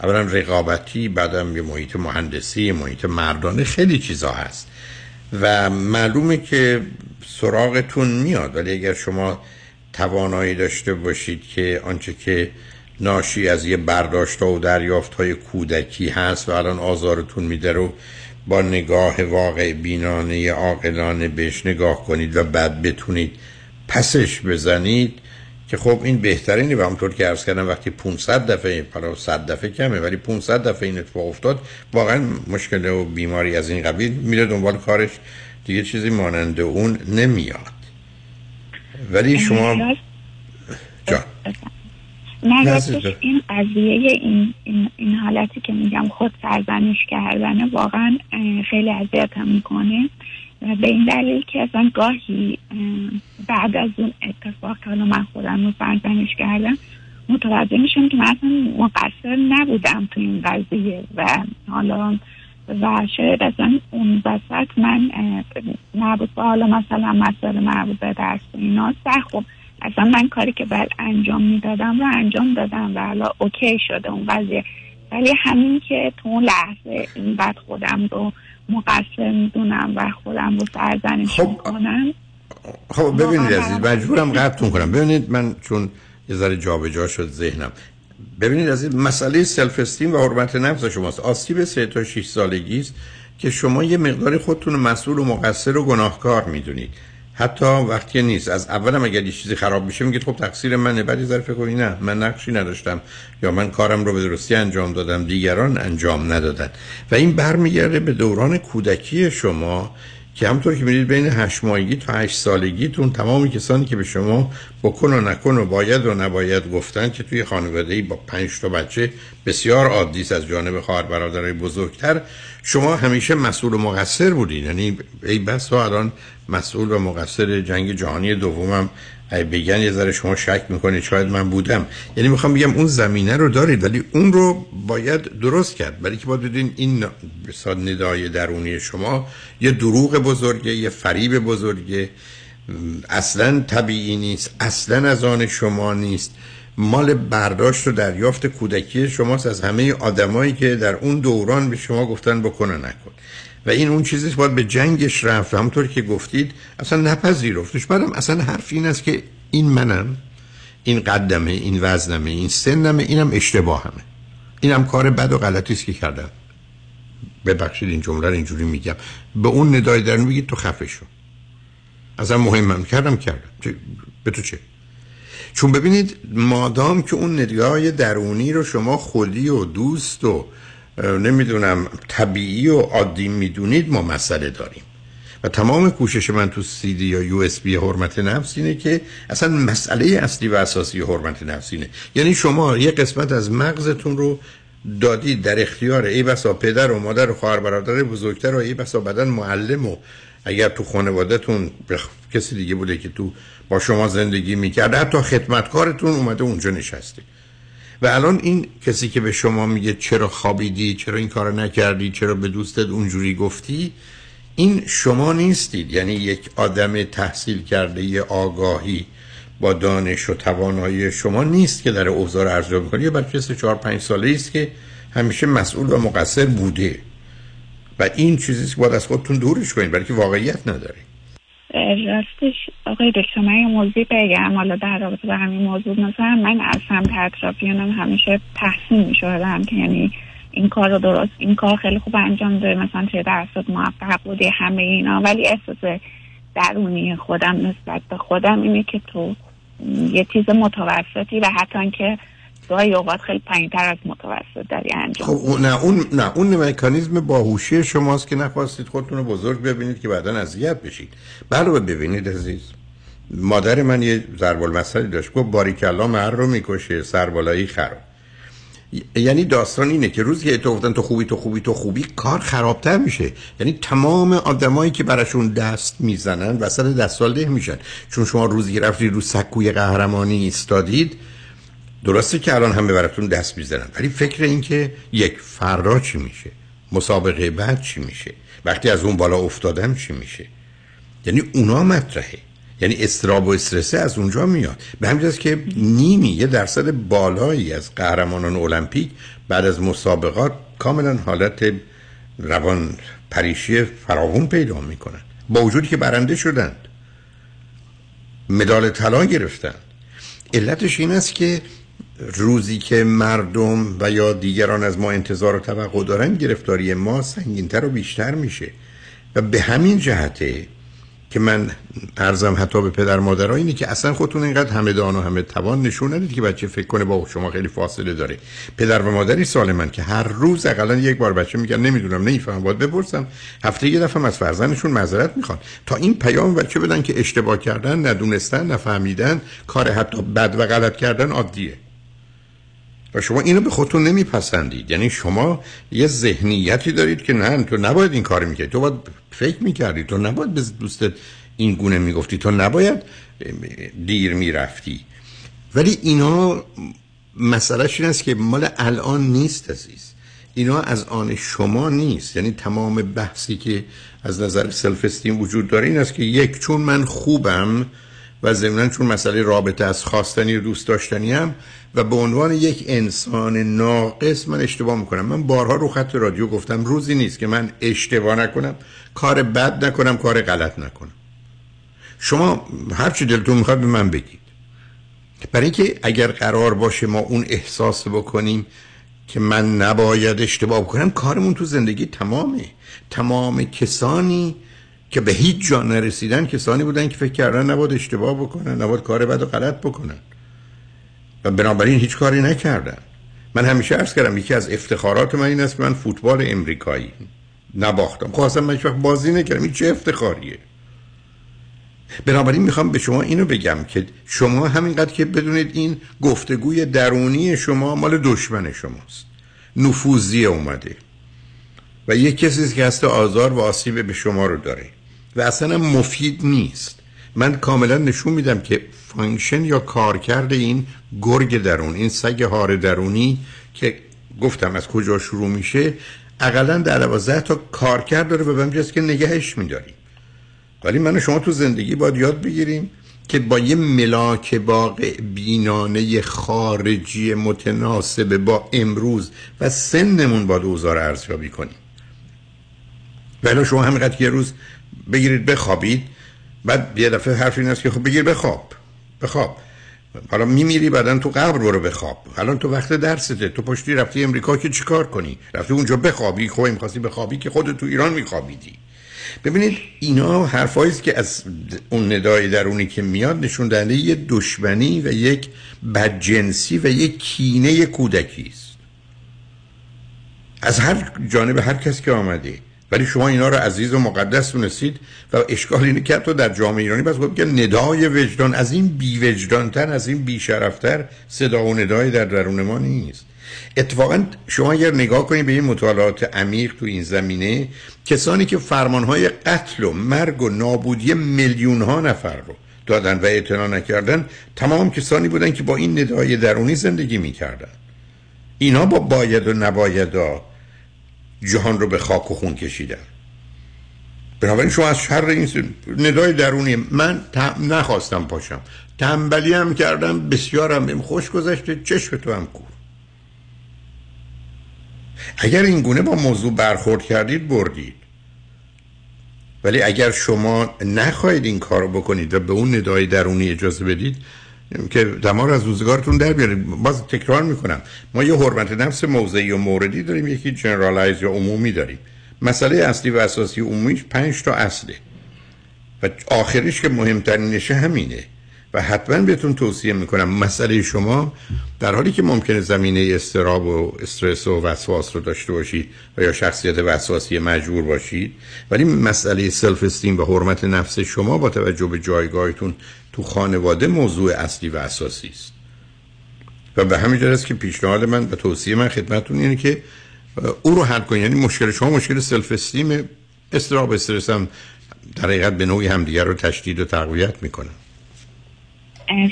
اولا رقابتی بعدم یه محیط مهندسی محیط مردانه خیلی چیزا هست. و معلومه که سراغتون میاد. ولی اگر شما توانایی داشته باشید که آنچه که ناشی از یه برداشت و دریافت های کودکی هست و الان آزارتون میده رو با نگاه واقع بینانه عاقلانه بهش نگاه کنید و بعد بتونید پسش بزنید که خب این بهترینی و همطور که عرض کردم وقتی 500 دفعه حالا 100 دفعه کمه ولی 500 دفعه این اتفاق افتاد واقعا مشکل و بیماری از این قبیل میره دنبال کارش. دیگه چیزی مانند اون نمیاد. ولی شما جان. نه این قضیه این, این, این حالتی که میگم خود سرزنش کردن واقعا خیلی اذیتم می‌کنه. به این دلیل که اصلا گاهی بعد از اون اتفاق که حالا من خودم رو سرزنش کردم متوجه میشم که من اصلا مقصر نبودم تو این قضیه و حالا و شاید اصلا اون وسط من با حالا مثلا مسئله مربوط به درس اینا خب اصلا من کاری که باید انجام می‌دادم رو انجام دادم و حالا اوکی شده اون قضیه. ولی همین که تو اون لحظه این بعد خودم رو مقصر می‌دونم و خودم رو سرزنش خب می‌کنم. خب ببینید عزیز مجبورم قطعتون کنم. ببینید من چون یه ذره جابجا شد ذهنم. ببینید عزیز مسئله سلف استیم و حرمت نفس شماست. آسیب سه تا 6 سالگی است که شما یه مقدار خودتون مسئول و مقصر و گناهکار می‌دونید. حتی وقتی نیست. از اولم اگر یه چیزی خراب میشه میگید خب تقصیر منه. بعد ظرف کنی نه من نقشی نداشتم. یا من کارم رو به درستی انجام دادم دیگران انجام ندادن. و این برمیگرده به دوران کودکی شما که همطور که می‌دید بین هشت ماهگی تا هشت سالگیتون تمامی کسانی که به شما بکن و نکن و باید و نباید گفتن که توی خانواده با پنج تا بچه بسیار عادی از جانب خواهر برادرای بزرگتر شما همیشه مسئول و مقصر بودین. یعنی ای بس ها الان مسئول و مقصر جنگ جهانی دومم. بگن یه ذره شما شک می‌کنید شاید من بودم. یعنی می‌خوام بگم اون زمینه رو دارید ولی اون رو باید درست کرد. برای که باید بدین این بساد ندای درونی شما یه دروغ بزرگه یه فریب بزرگه. اصلا طبیعی نیست اصلا از آن شما نیست. مال برداشت و دریافت کودکی شماست از همه آدمایی که در اون دوران به شما گفتن بکنه نکن. و این اون چیزی باید به جنگش رفت. همونطور که گفتید اصلا نپذیرفتش. بعدم اصلا حرف این است که این منم این قدمه این وزنمه این سنمه اینم اشتباهمه. اینم کار بد و غلطی است که کردم. ببخشید این جمله رو اینجوری میگم. به اون ندای درون میگید تو خفه شو. اصلا مهمم کردم کردم. به تو چه؟ چون ببینید مادام که اون ندای درونی رو شما خودی و دوست و نمی‌دونم طبیعی و عادی می‌دونید ما مسئله داریم. و تمام کوشش من تو سی دی یا یو اس بی حرمت نفس اینه که اصلا مسئله اصلی و اساسی حرمت نفس اینه. یعنی شما یه قسمت از مغزتون رو دادید در اختیار ای بسا پدر و مادر و خواهر برادر بزرگتر و ای بسا بدن معلم و اگر تو خانوادهتون کسی دیگه بوده که تو با شما زندگی می‌کرده حتی خدمتکارتون اومده اونجا نشسته. و الان این کسی که به شما میگه چرا خوابیدی چرا این کار نکردی چرا به دوستت اونجوری گفتی این شما نیستید. یعنی یک آدم تحصیل کرده یه آگاهی با دانش و توانایی شما نیست که در اوضاع ارزیابی کنه یه بچه سه چهار پنج ساله است که همیشه مسئول و مقصر بوده. و این چیزی که باید از خودتون دورش کنید برای که واقعیت نداره. راستش آقای دکتر من یه موضوع بگم. حالا در رابطه با همین موضوع مثلا من از سمت اطرافیانم همیشه تحسین می شدم که یعنی این کار رو درست این کار خیلی خوب انجام داره مثلا چه درصد موفق بوده همه اینا. ولی احساس درونی خودم نسبت به خودم اینه که تو یه چیز متوسطی و حتی که گاهی اوقات خیلی پایین تر از متوسط داری انجام. خب نه اون نه اون مکانیزم باهوشی شماست که نخواستید خودتون رو بزرگ ببینید که بعدا اذیت بشید. بله ببینید عزیز. مادر من یه ضرب المثلی داشت گفت باریکلا مر رو می‌کشه سربالایی خراب. یعنی داستان اینه که روزی که تو گفتن تو خوبی تو خوبی تو خوبی کار خرابتر میشه. یعنی تمام آدمایی که براشون دست می‌زنن وسط دست ده میشن. چون شما روزی رفتی رو سکوی قهرمانی ایستادید درسته که الان همه براتون دست می‌زنن ولی فکر این که یک فردا چی میشه؟ مسابقه بعد چی میشه؟ وقتی از اون بالا افتادم چی میشه؟ یعنی اونا مطرحه. یعنی استراب و استرسه از اونجا میاد. به همین که نیمی یه درصد بالایی از قهرمانان المپیک بعد از مسابقات کاملا حالت روان پریشی فراوون پیدا می‌کنن. با وجودی که برنده شدند. مدال طلا گرفتند. علتش این است که روزی که مردم و یا دیگران از ما انتظار و توقع دارن گرفتاری ما سنگینتر و بیشتر میشه. و به همین جهته که من ارزم حتی به پدر مادرها اینه که اصلا خودتون اینقدر همه دان و همه توان نشون ندید که بچه فکر کنه با شما خیلی فاصله داره. پدر و مادری سال من که هر روز اقلا یک بار بچه میگن نمی‌دونم نمی‌فهمم باید بپرسم. هفته یه دفعه از فرزندشون معذرت می‌خوان. تا این پیام بچه بدن که اشتباه کردن ندونستن نفهمیدن کار حتی بد و غلط کردن عادیه. و شما اینو به خودتون نمیپسندید. یعنی شما یه ذهنیتی دارید که نه تو نباید این کار می‌کردی. تو باید فکر می‌کردی. تو نباید به دوستت این گونه می‌گفتی. تو نباید دیر می‌رفتی. ولی اینا مسئلهش این است که مال الان نیست عزیز. اینا از آن شما نیست. یعنی تمام بحثی که از نظر سلف استیم وجود داره این است که یک چون من خوبم و ضمنا چون مسئله رابطه از خواستنی و دوست داشتنی هم و به عنوان یک انسان ناقص من اشتباه می‌کنم. من بارها رو خط رادیو گفتم روزی نیست که من اشتباه نکنم کار بد نکنم کار غلط نکنم. شما هر چی دلتون می‌خواد به من بگید. برای اینکه اگر قرار باشه ما اون احساس بکنیم که من نباید اشتباه بکنم کارمون تو زندگی تمامه. تمام کسانی که به هیچ جا نرسیدن کسانی بودن که فکر کردن نباید اشتباه بکنن نباید کار بد و غلط بکنن. و بنابراین هیچ کاری نکردن. من همیشه عرض کردم یکی از افتخارات من این است که من فوتبال امریکایی نباختم. خواستم من وقت بازی نکردم. این چه افتخاریه؟ بنابراین می‌خوام به شما اینو بگم که شما همینقدر که بدونید این گفتگوی درونی شما مال دشمن شماست. نفوذی اومده. و یک کسی که هست آزار و آسیب به شما رو داره. و اصلا مفید نیست. من کاملا نشون میدم که function یا کارکرد این گرگ درون این سگ هار درونی که گفتم از کجا شروع میشه اقلا در دوازده تا کارکرد داره و بمجاست که نگهش میداریم. ولی من و شما تو زندگی باید یاد بگیریم که با یه ملاک باق بینانه خارجی متناسب با امروز و سنمون باید اوزار ارزیابی کنیم. ولی شما همینقدر یه روز بگیرید بخوابید بعد یه دفعه حرف این است که خب بگیر بخواب. بخواب. حالا میمیری بعدا تو قبر برو بخواب. الان تو وقت درسته. تو پشتی رفتی امریکا که چیکار کنی؟ رفتی اونجا بخوابی. خب می‌خواستی بخوابی که خودت تو ایران میخوابیدی. ببینید اینا حرفایی که از اون ندای درونی که میاد نشون دهنده یه دشمنی و یک بدجنسی و یک کینه کودکی است. از هر جانب هر کس که آمده. ولی شما اینا رو عزیز و مقدس دونستید و اشکال اینه که تو در جامعه ایرانی بس که ندای وجدان از این بی وجدانتر از این بی شرفتر صدا و ندای در درون ما نیست. اتفاقا شما اگر نگاه کنید به این مطالعات عمیق تو این زمینه کسانی که فرمانهای قتل و مرگ و نابودی میلیون ها نفر رو دادن و اعتنا نکردن تمام کسانی بودن که با این ندای درونی زندگی می‌کردن. اینا با باید و نباید جهان رو به خاک و خون کشیدن. بنابراین شما از شر این ندای درونی من نخواستم پاشم. تنبلی هم کردم بسیارم بهم خوش گذشته چشم تو هم کور اگر این گونه با موضوع برخورد کردید بردید. ولی اگر شما نخواهید این کار رو بکنید و به اون ندای درونی اجازه بدید که دمار از روزگارتون در بیارید باز تکرار می‌کنم. ما یه حرمت نفس موضعی و موردی داریم یکی generalize یا عمومی داریم. مسئله اصلی و اساسی عمومیش پنج تا اصله. و آخرش که مهمترینشه همینه. و حتما بهتون توصیه می‌کنم مسئله شما در حالی که ممکنه زمینه اضطراب و استرس و وسواس رو داشته باشید و یا شخصیت وسواسی مجبور باشید ولی مسئله self-esteem و حرمت نفس شما با توجه به جایگاهتون تو خانواده موضوع اصلی و اساسی است. و به همین است که پیشنهاد من و توصیه من خدمتتون اینه که او رو حل کنید یعنی مشکل شما مشکل سلف استیم استراب استرس هم در حقیقت به نوعی همدیگر رو تشدید و تقویت می‌کنن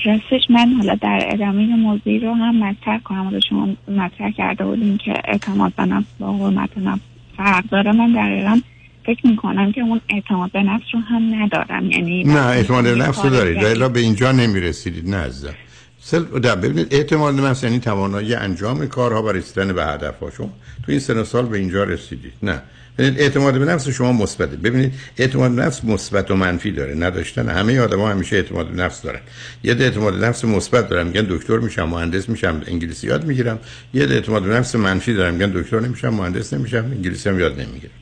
راستش من حالا در ادامه موضوعی رو هم مطرح کنم. حالا شما مطرح کرده بودیم که اعتماد به نفس با حرمت نفس فرق داره. من دقیقا فکر می‌کنم که اون اعتماد به نفس رو هم ندارم. یعنی نه اعتماد به نفس رو دارید. الا به اینجا نمی‌رسیدید. نه عزیزم. سل... ببینید اعتماد به نفس یعنی توانایی انجام کارها و رسیدن به هدفها شما تو این سن سال به اینجا رسیدید. نه. ببینید اعتماد به نفس شما مثبته. ببینید اعتماد به نفس مثبت و منفی داره. نداشتن همه آدما همیشه اعتماد به نفس دارن. یه ده اعتماد به نفس مثبت دارن میگن دکتر میشم مهندس میشم انگلیسی یاد می‌گیرم. یه ده اعتماد به نفس منفی دارن میگن دکتر نمیشم مهندس نمیشم انگلیسی هم یاد نمی‌گیرم.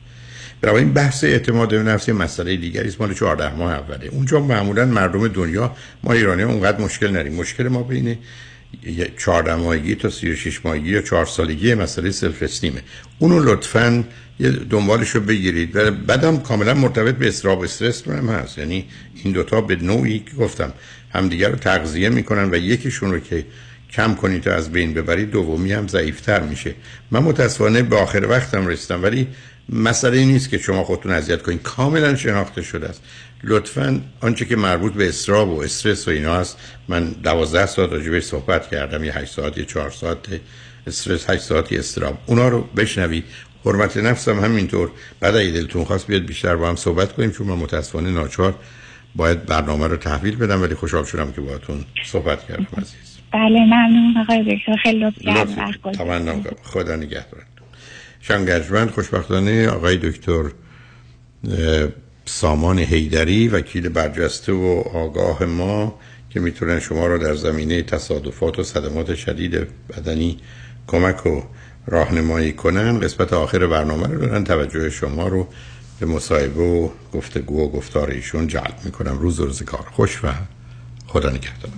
برای این بحث اعتماد به نفس مسئله دیگری است. مال 14 ماه اوله. اونجا معمولا مردم دنیا ما ایرانی ها اونقدر مشکل نداریم. مشکل ما بین یه 14 ماهگی تا 36 ماهگی یا 4 سالگی مسئله سلف استیمه اونو لطفاً یه دنبالش رو بگیرید و بعدم کاملا مرتبط به استراب استرس هم هست. یعنی این دوتا به نوعی که گفتم همدیگر رو تغذیه می‌کنن و یکیشون رو که کم کنید تا از بین ببرید دومی هم ضعیفتر میشه. من متاسفانه به آخر وقتم رسیدم ولی مسئله نیست که شما خودتون اذیت کنید کاملا شناخته شده است. لطفا آنچه که مربوط به استراب و استرس و اینا است من دوازده ساعت راجبش صحبت کردم. یه 8 ساعت یه 4 ساعت استرس 8 ساعتی استراب. اونا رو بشنوید. حرمت نفس هم همینطور. بعد اگه دلتون خواست بیاد بیشتر با هم صحبت کنیم چون من متاسفانه ناچار باید برنامه رو تحویل بدم ولی خوشحال شدم که باهاتون صحبت کردم عزیز. بله ممنون آقای دکتر. خیلی لطف کنم. خدا نگهدارتون شنگرجمند خوشبختانه آقای دکتر سامان هیدری وکیل برجسته و آگاه ما که می‌تونن شما رو در زمینه تصادفات و صدمات شدید بدنی کمک و راهنمایی کنن. قسمت آخر برنامه رو دارن. توجه شما رو به مصاحبه و گفتگو و گفتار ایشون جلب می‌کنم. روز روز کار. خوش و خدا نگهدار.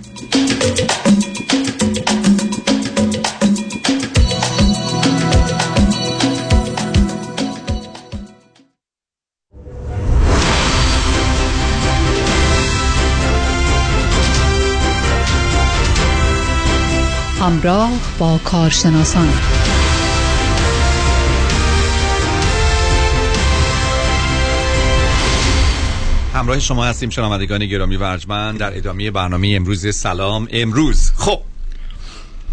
همراه با کارشناسان. همراه شما هستیم شنوندگان گرامی و ارجمند در ادامه برنامه امروز سلام. امروز خب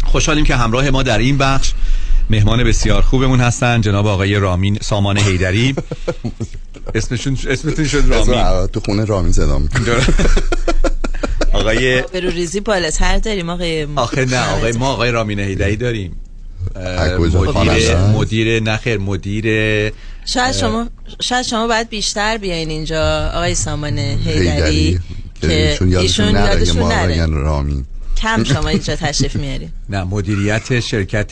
خوشحالیم که همراه ما در این بخش مهمان بسیار خوبمون هستن جناب آقای رامین سامان هیدری اسمشون اسمتون شد رامین. اسم تو خونه رامین صدا. آقای برو ریزی بالاتر داریم آقای آخه نه آقای ما آقای رامین هیدری داریم؟ مدیر؟ مدیر نخیر مدیر شاید شما شاید شما باید بیشتر بیاین اینجا آقای سامان هیدری که ایشون یادشون نره رامین. کم شما اینجا تشریف میارین. نه مدیریت شرکت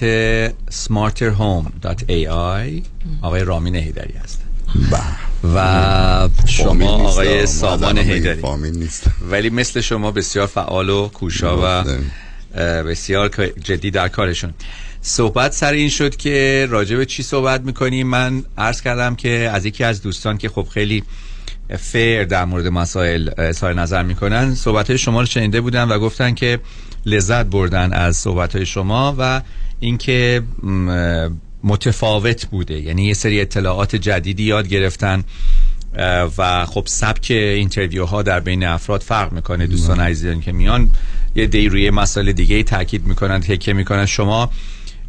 smarterhome.ai آقای رامین هیدری هستن و شما آقای ما سامان هیدری. ولی مثل شما بسیار فعال و کوشا و اه، بسیار جدی در کارشون. صحبت سر این شد که راجع به چی صحبت می‌کنیم؟ من عرض کردم که از یکی از دوستان که خب خیلی فیر در مورد مسائل اظهار نظر می‌کنن صحبت های شما رو شنیده بودن و گفتن که لذت بردن از صحبت های شما و اینکه متفاوت بوده. یعنی یه سری اطلاعات جدیدی یاد گرفتن و خب سبک اینترویو ها در بین افراد فرق می‌کنه. دوستان عزیزان که میان یه دی روی مسائل دیگه ای تاکید می‌کنن تکیه می‌کنن شما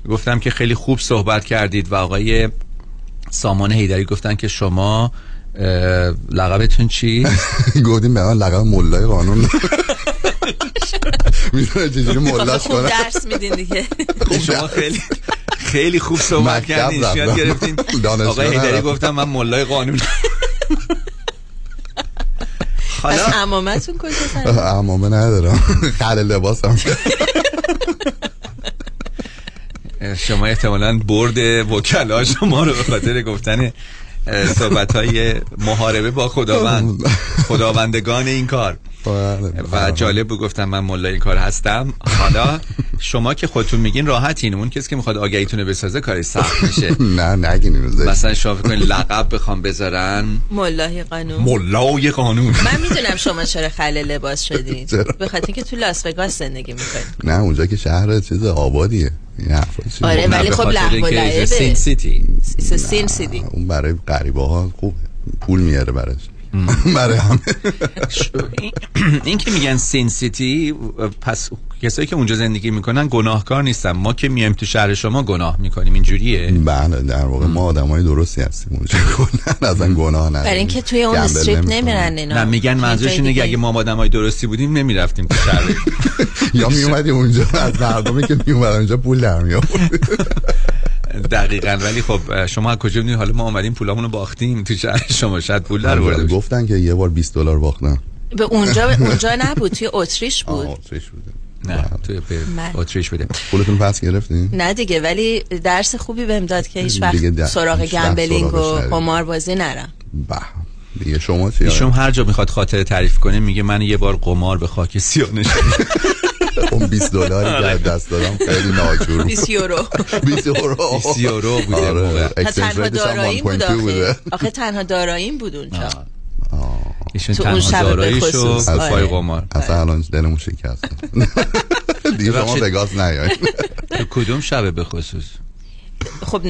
گفتم که خیلی خوب صحبت کردید و آقای سامان هیدری گفتن که شما لقبتون چی؟ گفتیم به من لقب ملای قانون. می‌دونه چجوری ملاش خوب کنه درس میدین دیگه. شما خیلی خیلی خوب صحبت کردین. یاد گرفتین. آقای هیدری. گفتم من ملای قانون. پس امامتون کجا سر؟ امامه ندارم. خل لباسم. شما احتمالا برد وکلا شما رو به خاطر گفتن صحبت های محاربه با خداوند خداوندگان این کار. و جالب بود گفتم من ملای این کار هستم. حالا شما که خودتون میگین راحتین. اون کسی که می‌خواد آگهیتونه بسازه کاری سخت میشه. نه نگین اینو مثلا شما فکر لقب بخوام بذارن. ملای قانون. ملای قانون. من می‌دونم شما چرا خل لباس شدین. به خاطر اینکه تو لاس وگاس زندگی می‌کنید نه اونجا که شهر چیز آبادیه؟ آره ولی خب و لعبه. سین سیتی سین سیتی اون برای غریبه ها خوبه. پول میاره براش. برای همه. این که میگن سین سیتی پس کسایی که اونجا زندگی می‌کنن گناهکار نیستن. ما که میایم تو شهر شما گناه می‌کنیم. اینجوریه؟ بله در واقع ما آدمای درستی هستیم اونجا. کلا اصلا گناه نداریم برای اینکه توی اون استریپ. نمیرن اینا. نه میگن منظورش اینه که اگه ما آدمای درستی بودیم نمی‌رفتیم تو شهر. یا میومدی اونجا از مردمی که میومدن اونجا پول در. دقیقا. ولی خب شما از کجا می‌دونید حالا ما اومدیم پولامونو باختیم تو شهر شما. شاید پول در آورده باشیم. گفتن که یه بار 20 دلار باختن. به اونجا به اونجا نبود توی اتریش بود. اتریش بوده نه. توی من- اتریش بده پولتون پس گرفتین؟ نه دیگه ولی درس خوبی بهم داد که هیچ وقت در- سراغ گمبلینگ و. قمار بازی نرم. به دیگه شما چی ایشون هر جا می‌خواد خاطره تعریف کنه میگه من یه بار قمار به خاک سیاه نشدم اون 20 دلاری که دست دادم خیلی ناجور 20 یورو. 20 یورو. 20 یورو بوده آره. تنها داراییم بود 1.2 بوده. آخه آخه تنها داراییم بود اونجا. ایشون تو اون تنها شب به داراییشو خصوص. از آره. پای قمار اصلا الان دلمون شکست دیگه شما. وگاس نیاین تو کدوم شبه به خصوص خب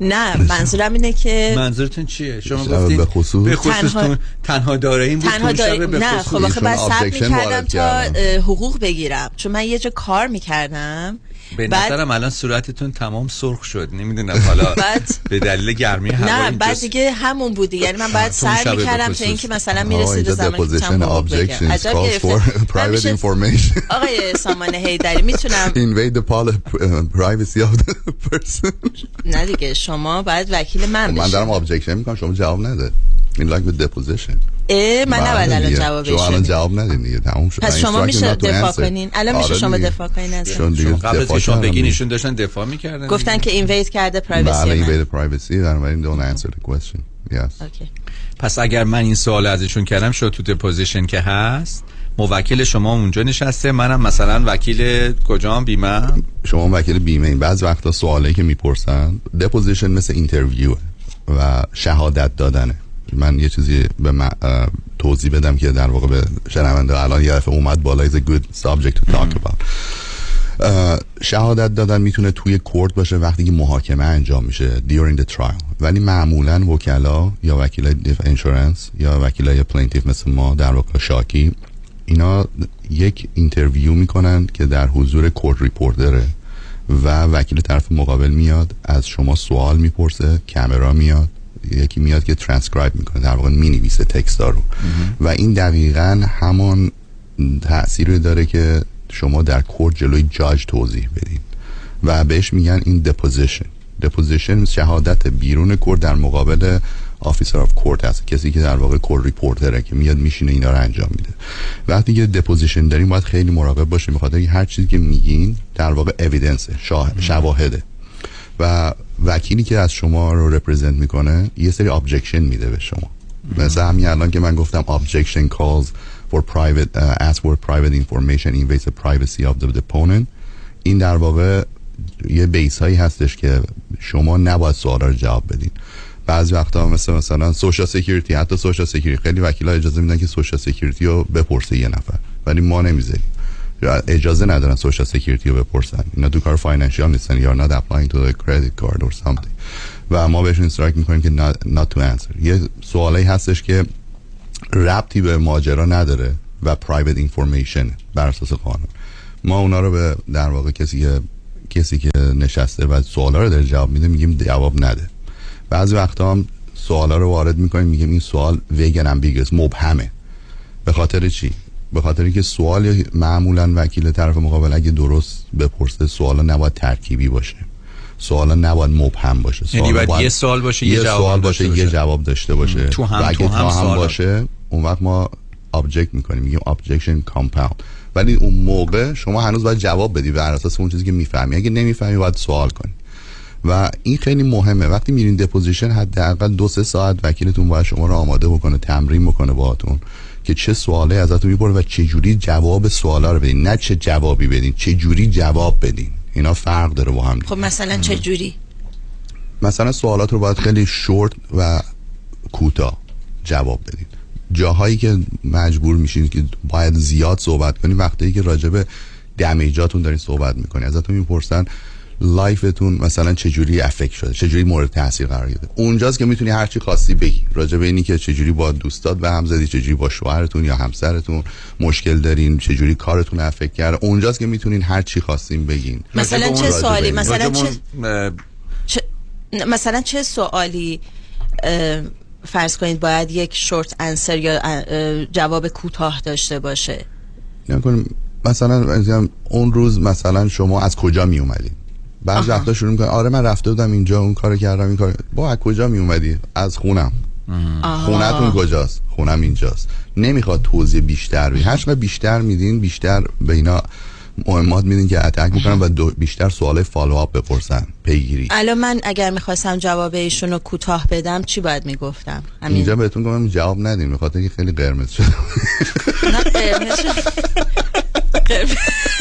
نه منظورم اینه که منظورتون چیه شما شب گفتین به خصوص؟ به خصوص تنها- تنها داراییم بود تنها شب. به نه خصوص خب آخه بعد صبر می‌کردم تا حقوق بگیرم چون من یه جا کار می‌کردم به بعد- نظرم الان صورتتون تمام سرخ شد. نمی‌دونم حالا بعد- به دلیل گرمی هوا نه. بعد دیگه همون بودی یعنی من بعد سر می‌کردم. تا اینکه مثلا می‌رسید زمان که objections عجب من آقای سامان هیدری می‌تونم invade the uh, privacy of the person. نه دیگه شما باید وکیل من من بشی دارم objection می‌کنم شما جواب نده. این like with deposition اه، من بله نباید الان. جوابش شما الان بدم. جواب ندین دیگه تموم شد پس شما میشه دفاع. کنین الان میشه آره شما. دفاع کنین از چون دیگه قبل از شما کردم بگین. ایشون داشتن دفاع می‌کردن گفتن که invade کرده بله privacy این من invade privacy بنابراین don't answer the question yes okay. پس اگر من این سوال ازشون کردم شد تو deposition که هست موکل شما اونجا نشسته منم مثلا وکیل کجام بیمه شما وکیل بیمه این بعض وقتا سوالایی که می‌پرسن deposition مثل interview و شهادت دادنه من یه چیزی به من اه، توضیح بدم که در واقع به شنونده الان یه دفعه اومد بالا. Is a good subject to talk about. شهادت دادن می‌تونه توی court باشه وقتی که محاکمه انجام میشه during the trial. ولی معمولا وکلا یا وکیل insurance یا وکیلای plaintiff مثل ما در واقع شاکی اینا یک interview می‌کنن که در حضور court reporter ه و وکیل طرف مقابل میاد از شما سوال می‌پرسه کامرا میاد یکی میاد که ترانسکرایب می‌کنه در واقع می‌نویسه text ا رو. و این دقیقا همان تأثیری داره که شما در court جلوی جاج توضیح بدین. و بهش میگن این deposition deposition شهادت بیرون court در مقابل officer of court هست. کسی که در واقع court reporter ه که میاد میشینه اینا رو انجام میده. وقتی که deposition داریم باید خیلی مراقب باشیم. بخاطر هر چیزی که میگین در واقع evidence ه شواهده. و وکیلی که از شما رو represent می‌کنه یه سری objection میده به شما. مثل همین الان که من گفتم objection calls for private uh, ask for private information invades the privacy of the این در واقع یه base هایی هستش که شما نباید سوالا رو جواب بدین. بعضی وقتا مثل مثلا social security حتی social security خیلی وکیلا اجازه میدن که social security رو بپرسه یه نفر ولی ما نمی‌ذاریم. اجازه ندارن social security رو بپرسن. اینا تو کار financial نیستن یا not applying to the credit card or something. و ما بهشون strike می‌کنیم که not, not to یه سوالایی هستش که ربطی به ماجرا نداره و private information بر اساس قانون. ما اونا رو به در واقع کسی که کسی که نشسته و سوالا رو داره جواب میده میگیم جواب نده. بعضی وقتا هم سوالا رو وارد می‌کنیم میگیم این سوال vague and ambiguous مبهمه. به خاطر چی؟ به خاطر اینکه سوال معمولا وکیل طرف مقابل اگه درست بپرسه سوالا نباید ترکیبی باشه. سوالا نباید مبهم باشه. یعنی سوالا باید یه سوال باشه، یه جواب سوال داشته باشه یه باشه. جواب داشته باشه. تو هم- و اگه تو هم هم. باشه اون وقت ما object می‌کنیم میگیم objection compound. ولی اون موقع شما هنوز باید جواب بدی بر اساس اون چیزی که می‌فهمی. اگه نمی‌فهمی باید سوال کنی. و این خیلی مهمه. وقتی میرین دپوزیشن حداقل دو سه ساعت وکیلتون باید شما رو آماده بکنه تمرین بکنه باهاتون. که چه سواله ازتون می‌پرسه و چه جوری جواب سوالا رو بدین. نه چه جوابی بدین چه جوری جواب بدین. اینا فرق داره با هم خب مثلا چه جوری؟ مثلا سوالات رو باید خیلی شورت و کوتاه جواب بدین. جاهایی که مجبور میشین که باید زیاد صحبت کنین وقتی که راجب دمیجاتون دارین صحبت می‌کنین. ازتون می‌پرسن لایفتون مثلا چجوری افکت شده چجوری مورد تاثیر قرار گرفته. اونجاست که می‌تونی هر چی خاصی بگی. راجع به اینی که چجوری با دوستات به هم زدی چجوری با شوهرتون یا همسرتون مشکل دارین چجوری کارتون افکت کرده. اونجاست که می‌تونین هر چی خواستین بگین. مثلا چه سوالی. مثلا چه اه، چه- مثلا چه سوالی اه، فرض کنید باید یک شورت انسر یا اه، جواب کوتاه داشته باشه؟ نگاه کنیم مثلا مثلا اون روز مثلا شما از کجا می اومدین بعض وقتا شروع می‌کنه. آره من رفته بودم اینجا اون کارو کردم این کار با از کجا می اومدی از خونم. خونتون کجاست؟ خونم اینجاست. نمی‌خواد توضیح بیشتر بدین هر بیشتر میدین بیشتر به اینا مهمات میدین که attack می‌کنن و دو- بیشتر سوال follow up بپرسن پیگیری. الان من اگر می‌خواستم جواب ایشون رو کوتاه بدم چی باید می‌گفتم؟ همین. اینجا بهتون گفتم جواب ندین خاطر اینکه خیلی قرمز شده نه قرمز شد.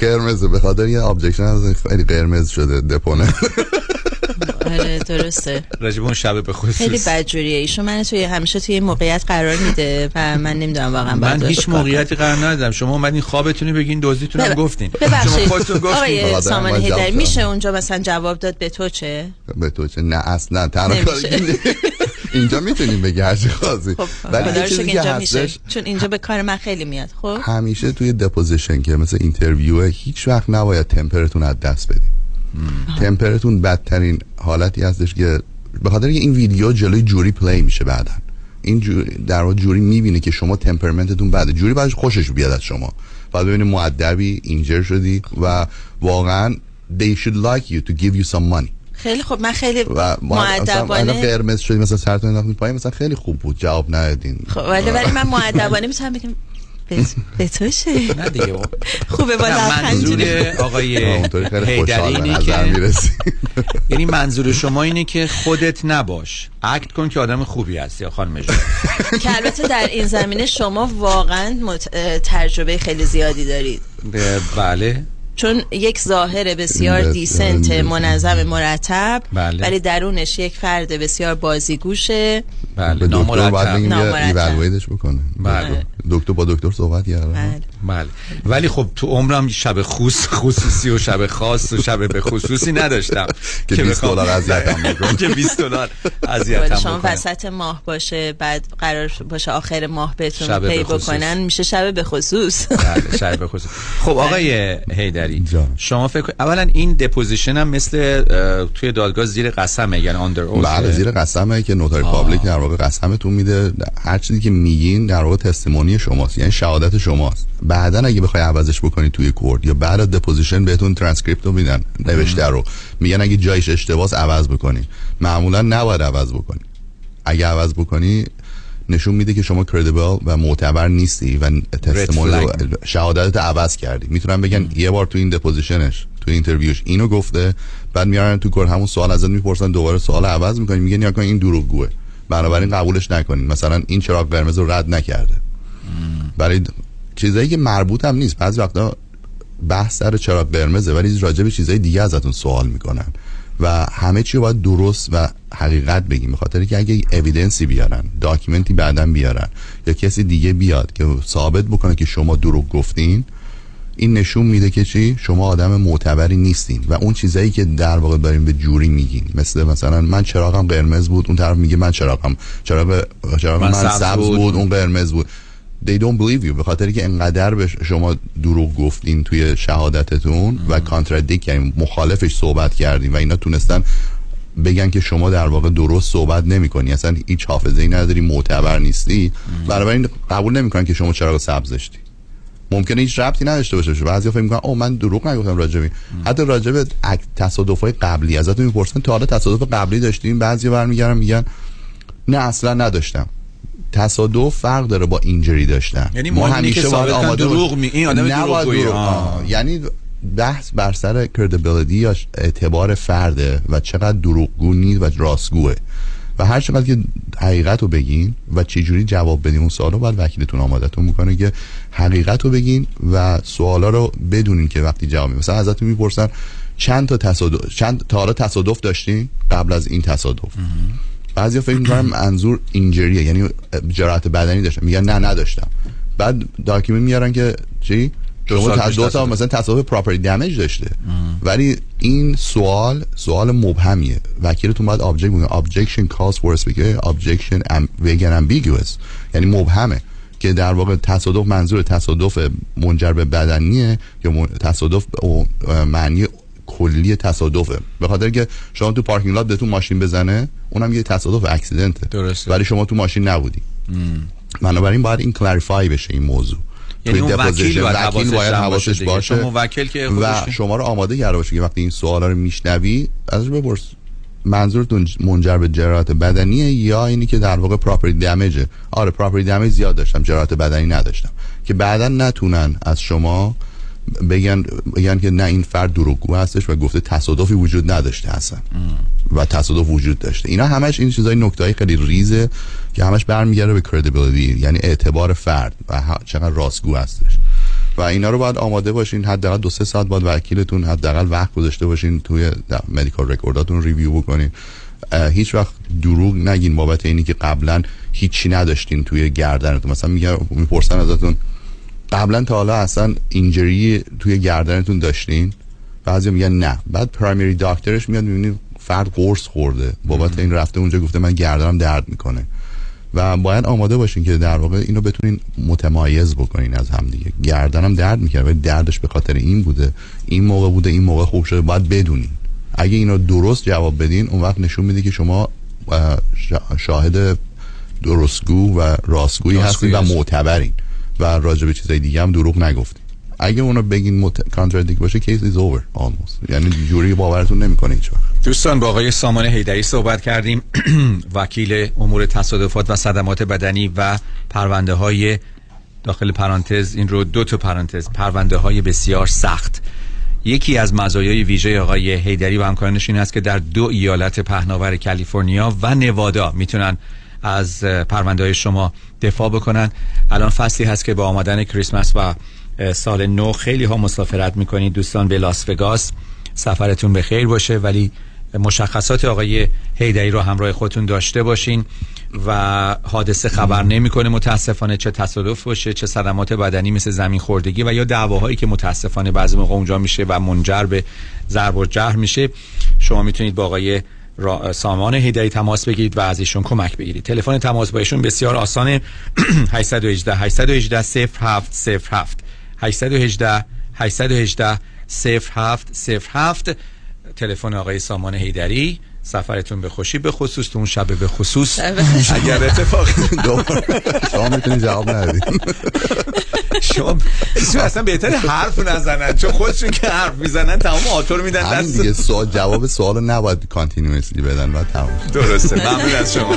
قرمز. به خاطر یه objection از خیلی قرمز شده deponent آره درسته. راجب اون شب به خصوص. خیلی بدجوریه. ایشون من توی همیشه توی این موقعیت قرار میده و من نمی‌دونم واقعا من هیچ. موقعیتی قرار ندادم. شما اومدین خوابتون رو بگین دزدیتون هم گفتین. ببخشید. شما خودتون گفتین. آقای سامان بدم. میشه اونجا مثلا جواب داد به تو چه؟ به تو چه؟ نه اصلا تنها اینجا می‌تونیم بگی هر چی خواستی خب ولی یه چیزی که هستش چون اینجا به کار من خیلی میاد خب؟ همیشه توی دپوزیشن که مثل اینترویوه هیچ وقت نباید تمپرتون از دست بدین تمپرتون بدترین حالتی هستش که به خاطر این ویدیو جلوی جوری پلی میشه بعدا. این جوری در واقع جوری می‌بینه که شما تمپرمنتتون بده. جوری بعدش خوشش بیاد از شما. بعد ببینه مؤدبی اینجر شدی و واقعا they should like you to give you some money. خیلی خب من خیلی معدبانه قرمز شدی مثلا سرتون انداختین پایین مثلا خیلی خوب بود جواب ندادین. خب ولی ولی من معدبانه می‌تونم بگم به- تو چه؟ نه دیگه خوبه با منظور. آقای هیدری اینه که یعنی منظور شما اینه که خودت نباش. اکت کن که آدم خوبی هستی یا خانم جان که البته در این زمینه شما واقعا تجربه خیلی زیادی دارید. بله. چون یک ظاهر بسیار بله، دیسنت بله. منظم مرتب بله. ولی درونش یک فرد بسیار بازیگوشه بله نامرتب. نامرتب. بکنه بله. دکتر با دکتر صحبت کرده بله. بله. ولی خب تو عمرم شب خصوص خصوصی و شب خاص و شب به خصوصی نداشتم. که 20 بخوام- دلار اذیتم بکنه. که 20 دلار ولی اذیتم شما وسط ماه باشه بعد قرار باشه آخر ماه بهتون شب pay. بکنن میشه شب به خصوص. بله شاید به خصوص. خب آقای هیدری جان. شما فکر کن- اولا این deposition هم مثل توی دادگاه زیر قسمه یعنی under بله زیر قسمه که notary public در واقع قسمتون میده. هر چیزی که میگین در واقع شماست یعنی شهادت شماست. بعدا اگه بخوای عوضش بکنی توی court یا بعد از deposition بهتون ترانسکریپت رو میدن نوشته رو. میگن اگه جایش اشتباس عوض بکنی. معمولا نباید عوض بکنی. اگه عوض بکنی نشون میده که شما credible و معتبر نیستی و flag. شهادتت عوض کردی. می‌تونن بگن یه بار تو این deposition ش تو interview ش اینو گفته بعد میارن تو court همون سوال ازت می‌پرسن دوباره سوال عوض می‌کنی. میگن یا این دروغگوه. بنابراین قبولش نکنین. مثلا این چراغ قرمز رو رد نکرده. برای چیزایی که مربوط هم نیست. بعضی وقتا بحث سر چراغ قرمزه ولی راجع به چیزای دیگه ازتون سوال می‌کنن. و همه چی رو باید درست و حقیقت بگیم به خاطر که اگه اویدنسی بیارن داکیومنتی بعدا بیارن یا کسی دیگه بیاد که ثابت بکنه که شما دروغ گفتین این نشون میده که چی؟ شما آدم معتبری نیستین. و اون چیزایی که در واقع داریم به جوری میگین. مثل مثلا من چراغم قرمز بود اون طرف میگه من چراغم. چراغ چراغ من, من سبز بود. بود. اون قرمز بود. They don't believe you. به خاطر که انقدر به شما دروغ گفتین توی شهادتتون و کانتردیک یعنی مخالفش صحبت کردین و اینا تونستن بگن که شما در واقع درست صحبت نمی کنی اصلا هیچ حافظه ای نداری معتبر نیستی. بنابراین قبول نمی‌کنن که شما چراغ سبز داشتی. ممکنه هیچ ربطی نداشته باشه. بعضی فکر می‌کنن او من دروغ نگفتم راجبی. حتی راجب تصادف های قبلی ازتون می‌پرسن تا حالا تصادف قبلی داشتین؟ بعضی برمیگردن میگن نه اصلا نداشتم. تصادف فرق داره با اینجری داشتن یعنی اینه که ثابت کنن دروغ. می- این آدم نباید دروغگویه. دروغ- آه. آه. یعنی بحث بر سر کردبیلیتی یا اعتبار فرده و چقدر دروغگو نیست و راستگوه و هر چقدر که حقیقت رو بگین و چجوری جواب بدین اون سوال رو باید وکیلتون آمادتون می‌کنه که حقیقت رو بگین و سوالا رو بدونین که وقتی جواب میدین مثلا ازتون می‌پرسن چند تا تصادف چند تا حالا تصادف داشتین قبل از این تصادف بعضیا فکر می‌کنن منظور injury ه یعنی جراحت بدنی داشتم میگن نه نداشتم. بعد document میارن که چی؟ شما دو تا. مثلا تصادف property damage داشته. ولی این سوال سوال مبهمیه. وکیلتون باید object بگه. Objection calls for بگه am- بگن ambiguous. یعنی مبهمه که در واقع تصادف منظور تصادف منجر به بدنیه یا تصادف معنی کلی تصادفه. به خاطر که شما تو پارکینگ لات بهتون ماشین بزنه اونم یه تصادف اکسیدنته. درسته. ولی شما تو ماشین نبودی. بنابراین باید این کلریفای بشه این موضوع. یعنی اون وکیل. باید وکیل باید حواسش باشه چون موکل که و شما رو آماده کرده باشه که وقتی این سوالا رو میشنوی ازش بپرس. منظورتون منجر به جراحت بدنیه یا اینی که در واقع پراپرتی دمیجه آره پراپرتی دمیج زیاد داشتم جراحت بدنی نداشتم. که بعدا نتونن از شما بگن بگن که نه این فرد دروغگو هستش و گفته تصادفی وجود نداشته اصلا. و تصادف وجود داشته. اینا همش این چیزای نکتهایی خیلی ریزه که همش برمیگرده به credibility یعنی اعتبار فرد و چقدر راستگو هستش. و اینا رو باید آماده باشین حداقل دو سه ساعت باید وکیلتون حداقل وقت گذاشته باشین توی medical record اتون review بکنین. هیچ وقت دروغ نگین بابت اینی که قبلا هیچی نداشتین توی گردنتون. مثلا میگن می‌پرسن ازتون قبلا تا حالا اصلا اینجری توی گردنتون داشتین؟ بعضی میگن نه. بعد پرایمری داکترش میاد می‌بینی فرد قرص خورده. بابت این رفته اونجا گفته من گردنم درد می‌کنه. و باید آماده باشین که در واقع اینو بتونین متمایز بکنین از هم دیگه. گردنم درد می‌کرد ولی دردش به خاطر این بوده. این موقع بوده این موقع خوب شده. باید بدونین. اگه اینو درست جواب بدین اون وقت نشون میده که شما اه، شا- شاهد درستگو و راستگویی هستین و معتبرین. و راجع به چیزای دیگه هم دروغ نگفتین اگه اونو بگین مت... contradict باشه case is over almost. یعنی جوری باورتون نمی‌کنه هیچ وقت. دوستان با آقای سامان هیدری صحبت کردیم. وکیل امور تصادفات و صدمات بدنی و پرونده های داخل پرانتز این رو دو تا پرانتز. پرونده های بسیار سخت. یکی از مزایای ویژه آقای هیدری و همکارانش این است که در دو ایالت پهناور کالیفرنیا و نوادا می‌تونن از پرونده های شما دفاع بکنن. الان فصلی هست که با آمدن کریسمس و سال نو خیلی ها مسافرت می‌کنید. دوستان به لاس وگاس سفرتون به خیر باشه. ولی مشخصات آقای هیدری رو همراه خودتون داشته باشین و حادثه خبر نمی‌کنه متاسفانه. چه تصادف باشه چه صدمات بدنی مثل زمین خوردگی و یا دعواهایی که متاسفانه بعضی موقع اونجا میشه و منجر به ضرب و جرح میشه. شما می‌تونید با آقای را... سامان هیدری تماس بگیرید و از ایشون کمک بگیرید. تلفن تماس با ایشون بسیار آسانه. 818 818 0707 818 818 0707 تلفن آقای سامان هیدری. سفرتون به خوشی به خصوص تو اون شب به خصوص. اگر اتفاق شما می‌تونید جواب ندید شما اصلا بهتر حرف نزنن. چون خودشون که حرف می‌زنن تمام آتور میدن همین دست دیگه سوال جواب سوال رو نباید کانتینیوسلی بدن و تموم شد. درسته. ممنون از شما.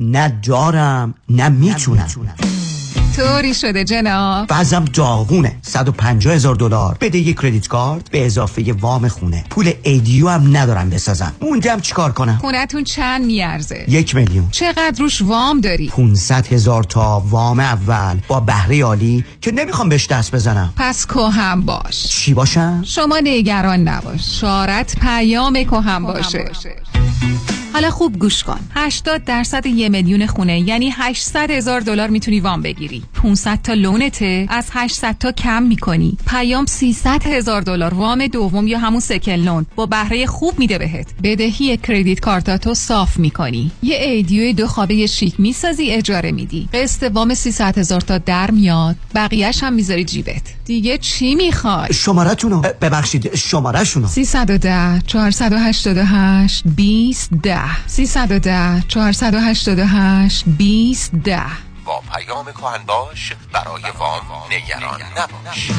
نه دارم نه می‌تونم. طوری شده جناب. وزم داغونه 150 هزار دلار. بده یه کردیت کارت به اضافه وام خونه. پول ایدیو هم ندارم بسازم. موندم چیکار کنم؟ خونتون چند میارزه؟ یک میلیون. چقدر روش وام داری؟ 500 هزار تا وام اول با بهره عالی که نمی‌خوام بهش دست بزنم. پس کهم باش. چی باشم؟ شما نگران نباش. شارت پیام کهم باشه. حالا خوب گوش کن. 80 درصد یه میلیون خونه یعنی 800 هزار دلار می‌تونی وام بگیری. 500 تا لونته از 800 تا کم می‌کنی. پیام 300 هزار دلار وام دوم یا همون سکل لون با بهره خوب میده بهت. بدهی کردیت کارتاتو صاف می‌کنی. یه ایدیو دو خوابه شیک می‌سازی اجاره میدی. قسط وام 300 هزار تا در میاد. بقیهش هم می‌ذاری جیبت. دیگه چی می‌خوای؟ شمارتونو. ببخشید شمارهشونو. 310 488 20 10 310 488 20 10 با پیام کهن باش برای وام نگران نباش.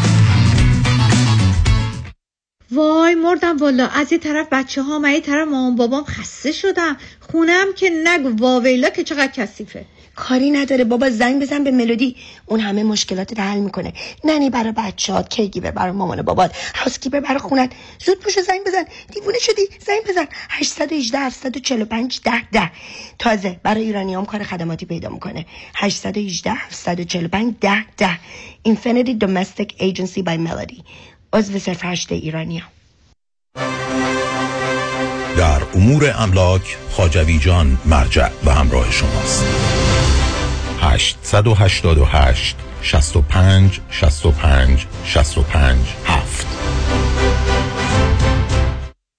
وای مردم والا از یه طرف بچه ها من یه طرف مامان بابام خسته شدم خونم که نگو واویلا که چقدر کثیفه. کاری نداره. بابا زنگ بزن به ملودی. اون همه مشکلات حل می‌کنه. ننی برای بچهات کیگیبر برای مامان بابات هاوسکیپر برای خونت. زود پوشو زنگ بزن. دیوونه شدی؟ زنگ بزن. 818 745 10 10 تازه برای ایرانیام کار خدماتی پیدا می‌کنه. 818 745 10 10 Infinity Domestic Agency by Melody. عضو صرف هشت ایرانیام در امور املاک خاجوی جان مرجع و همراه شماست. 888 65 65 65 7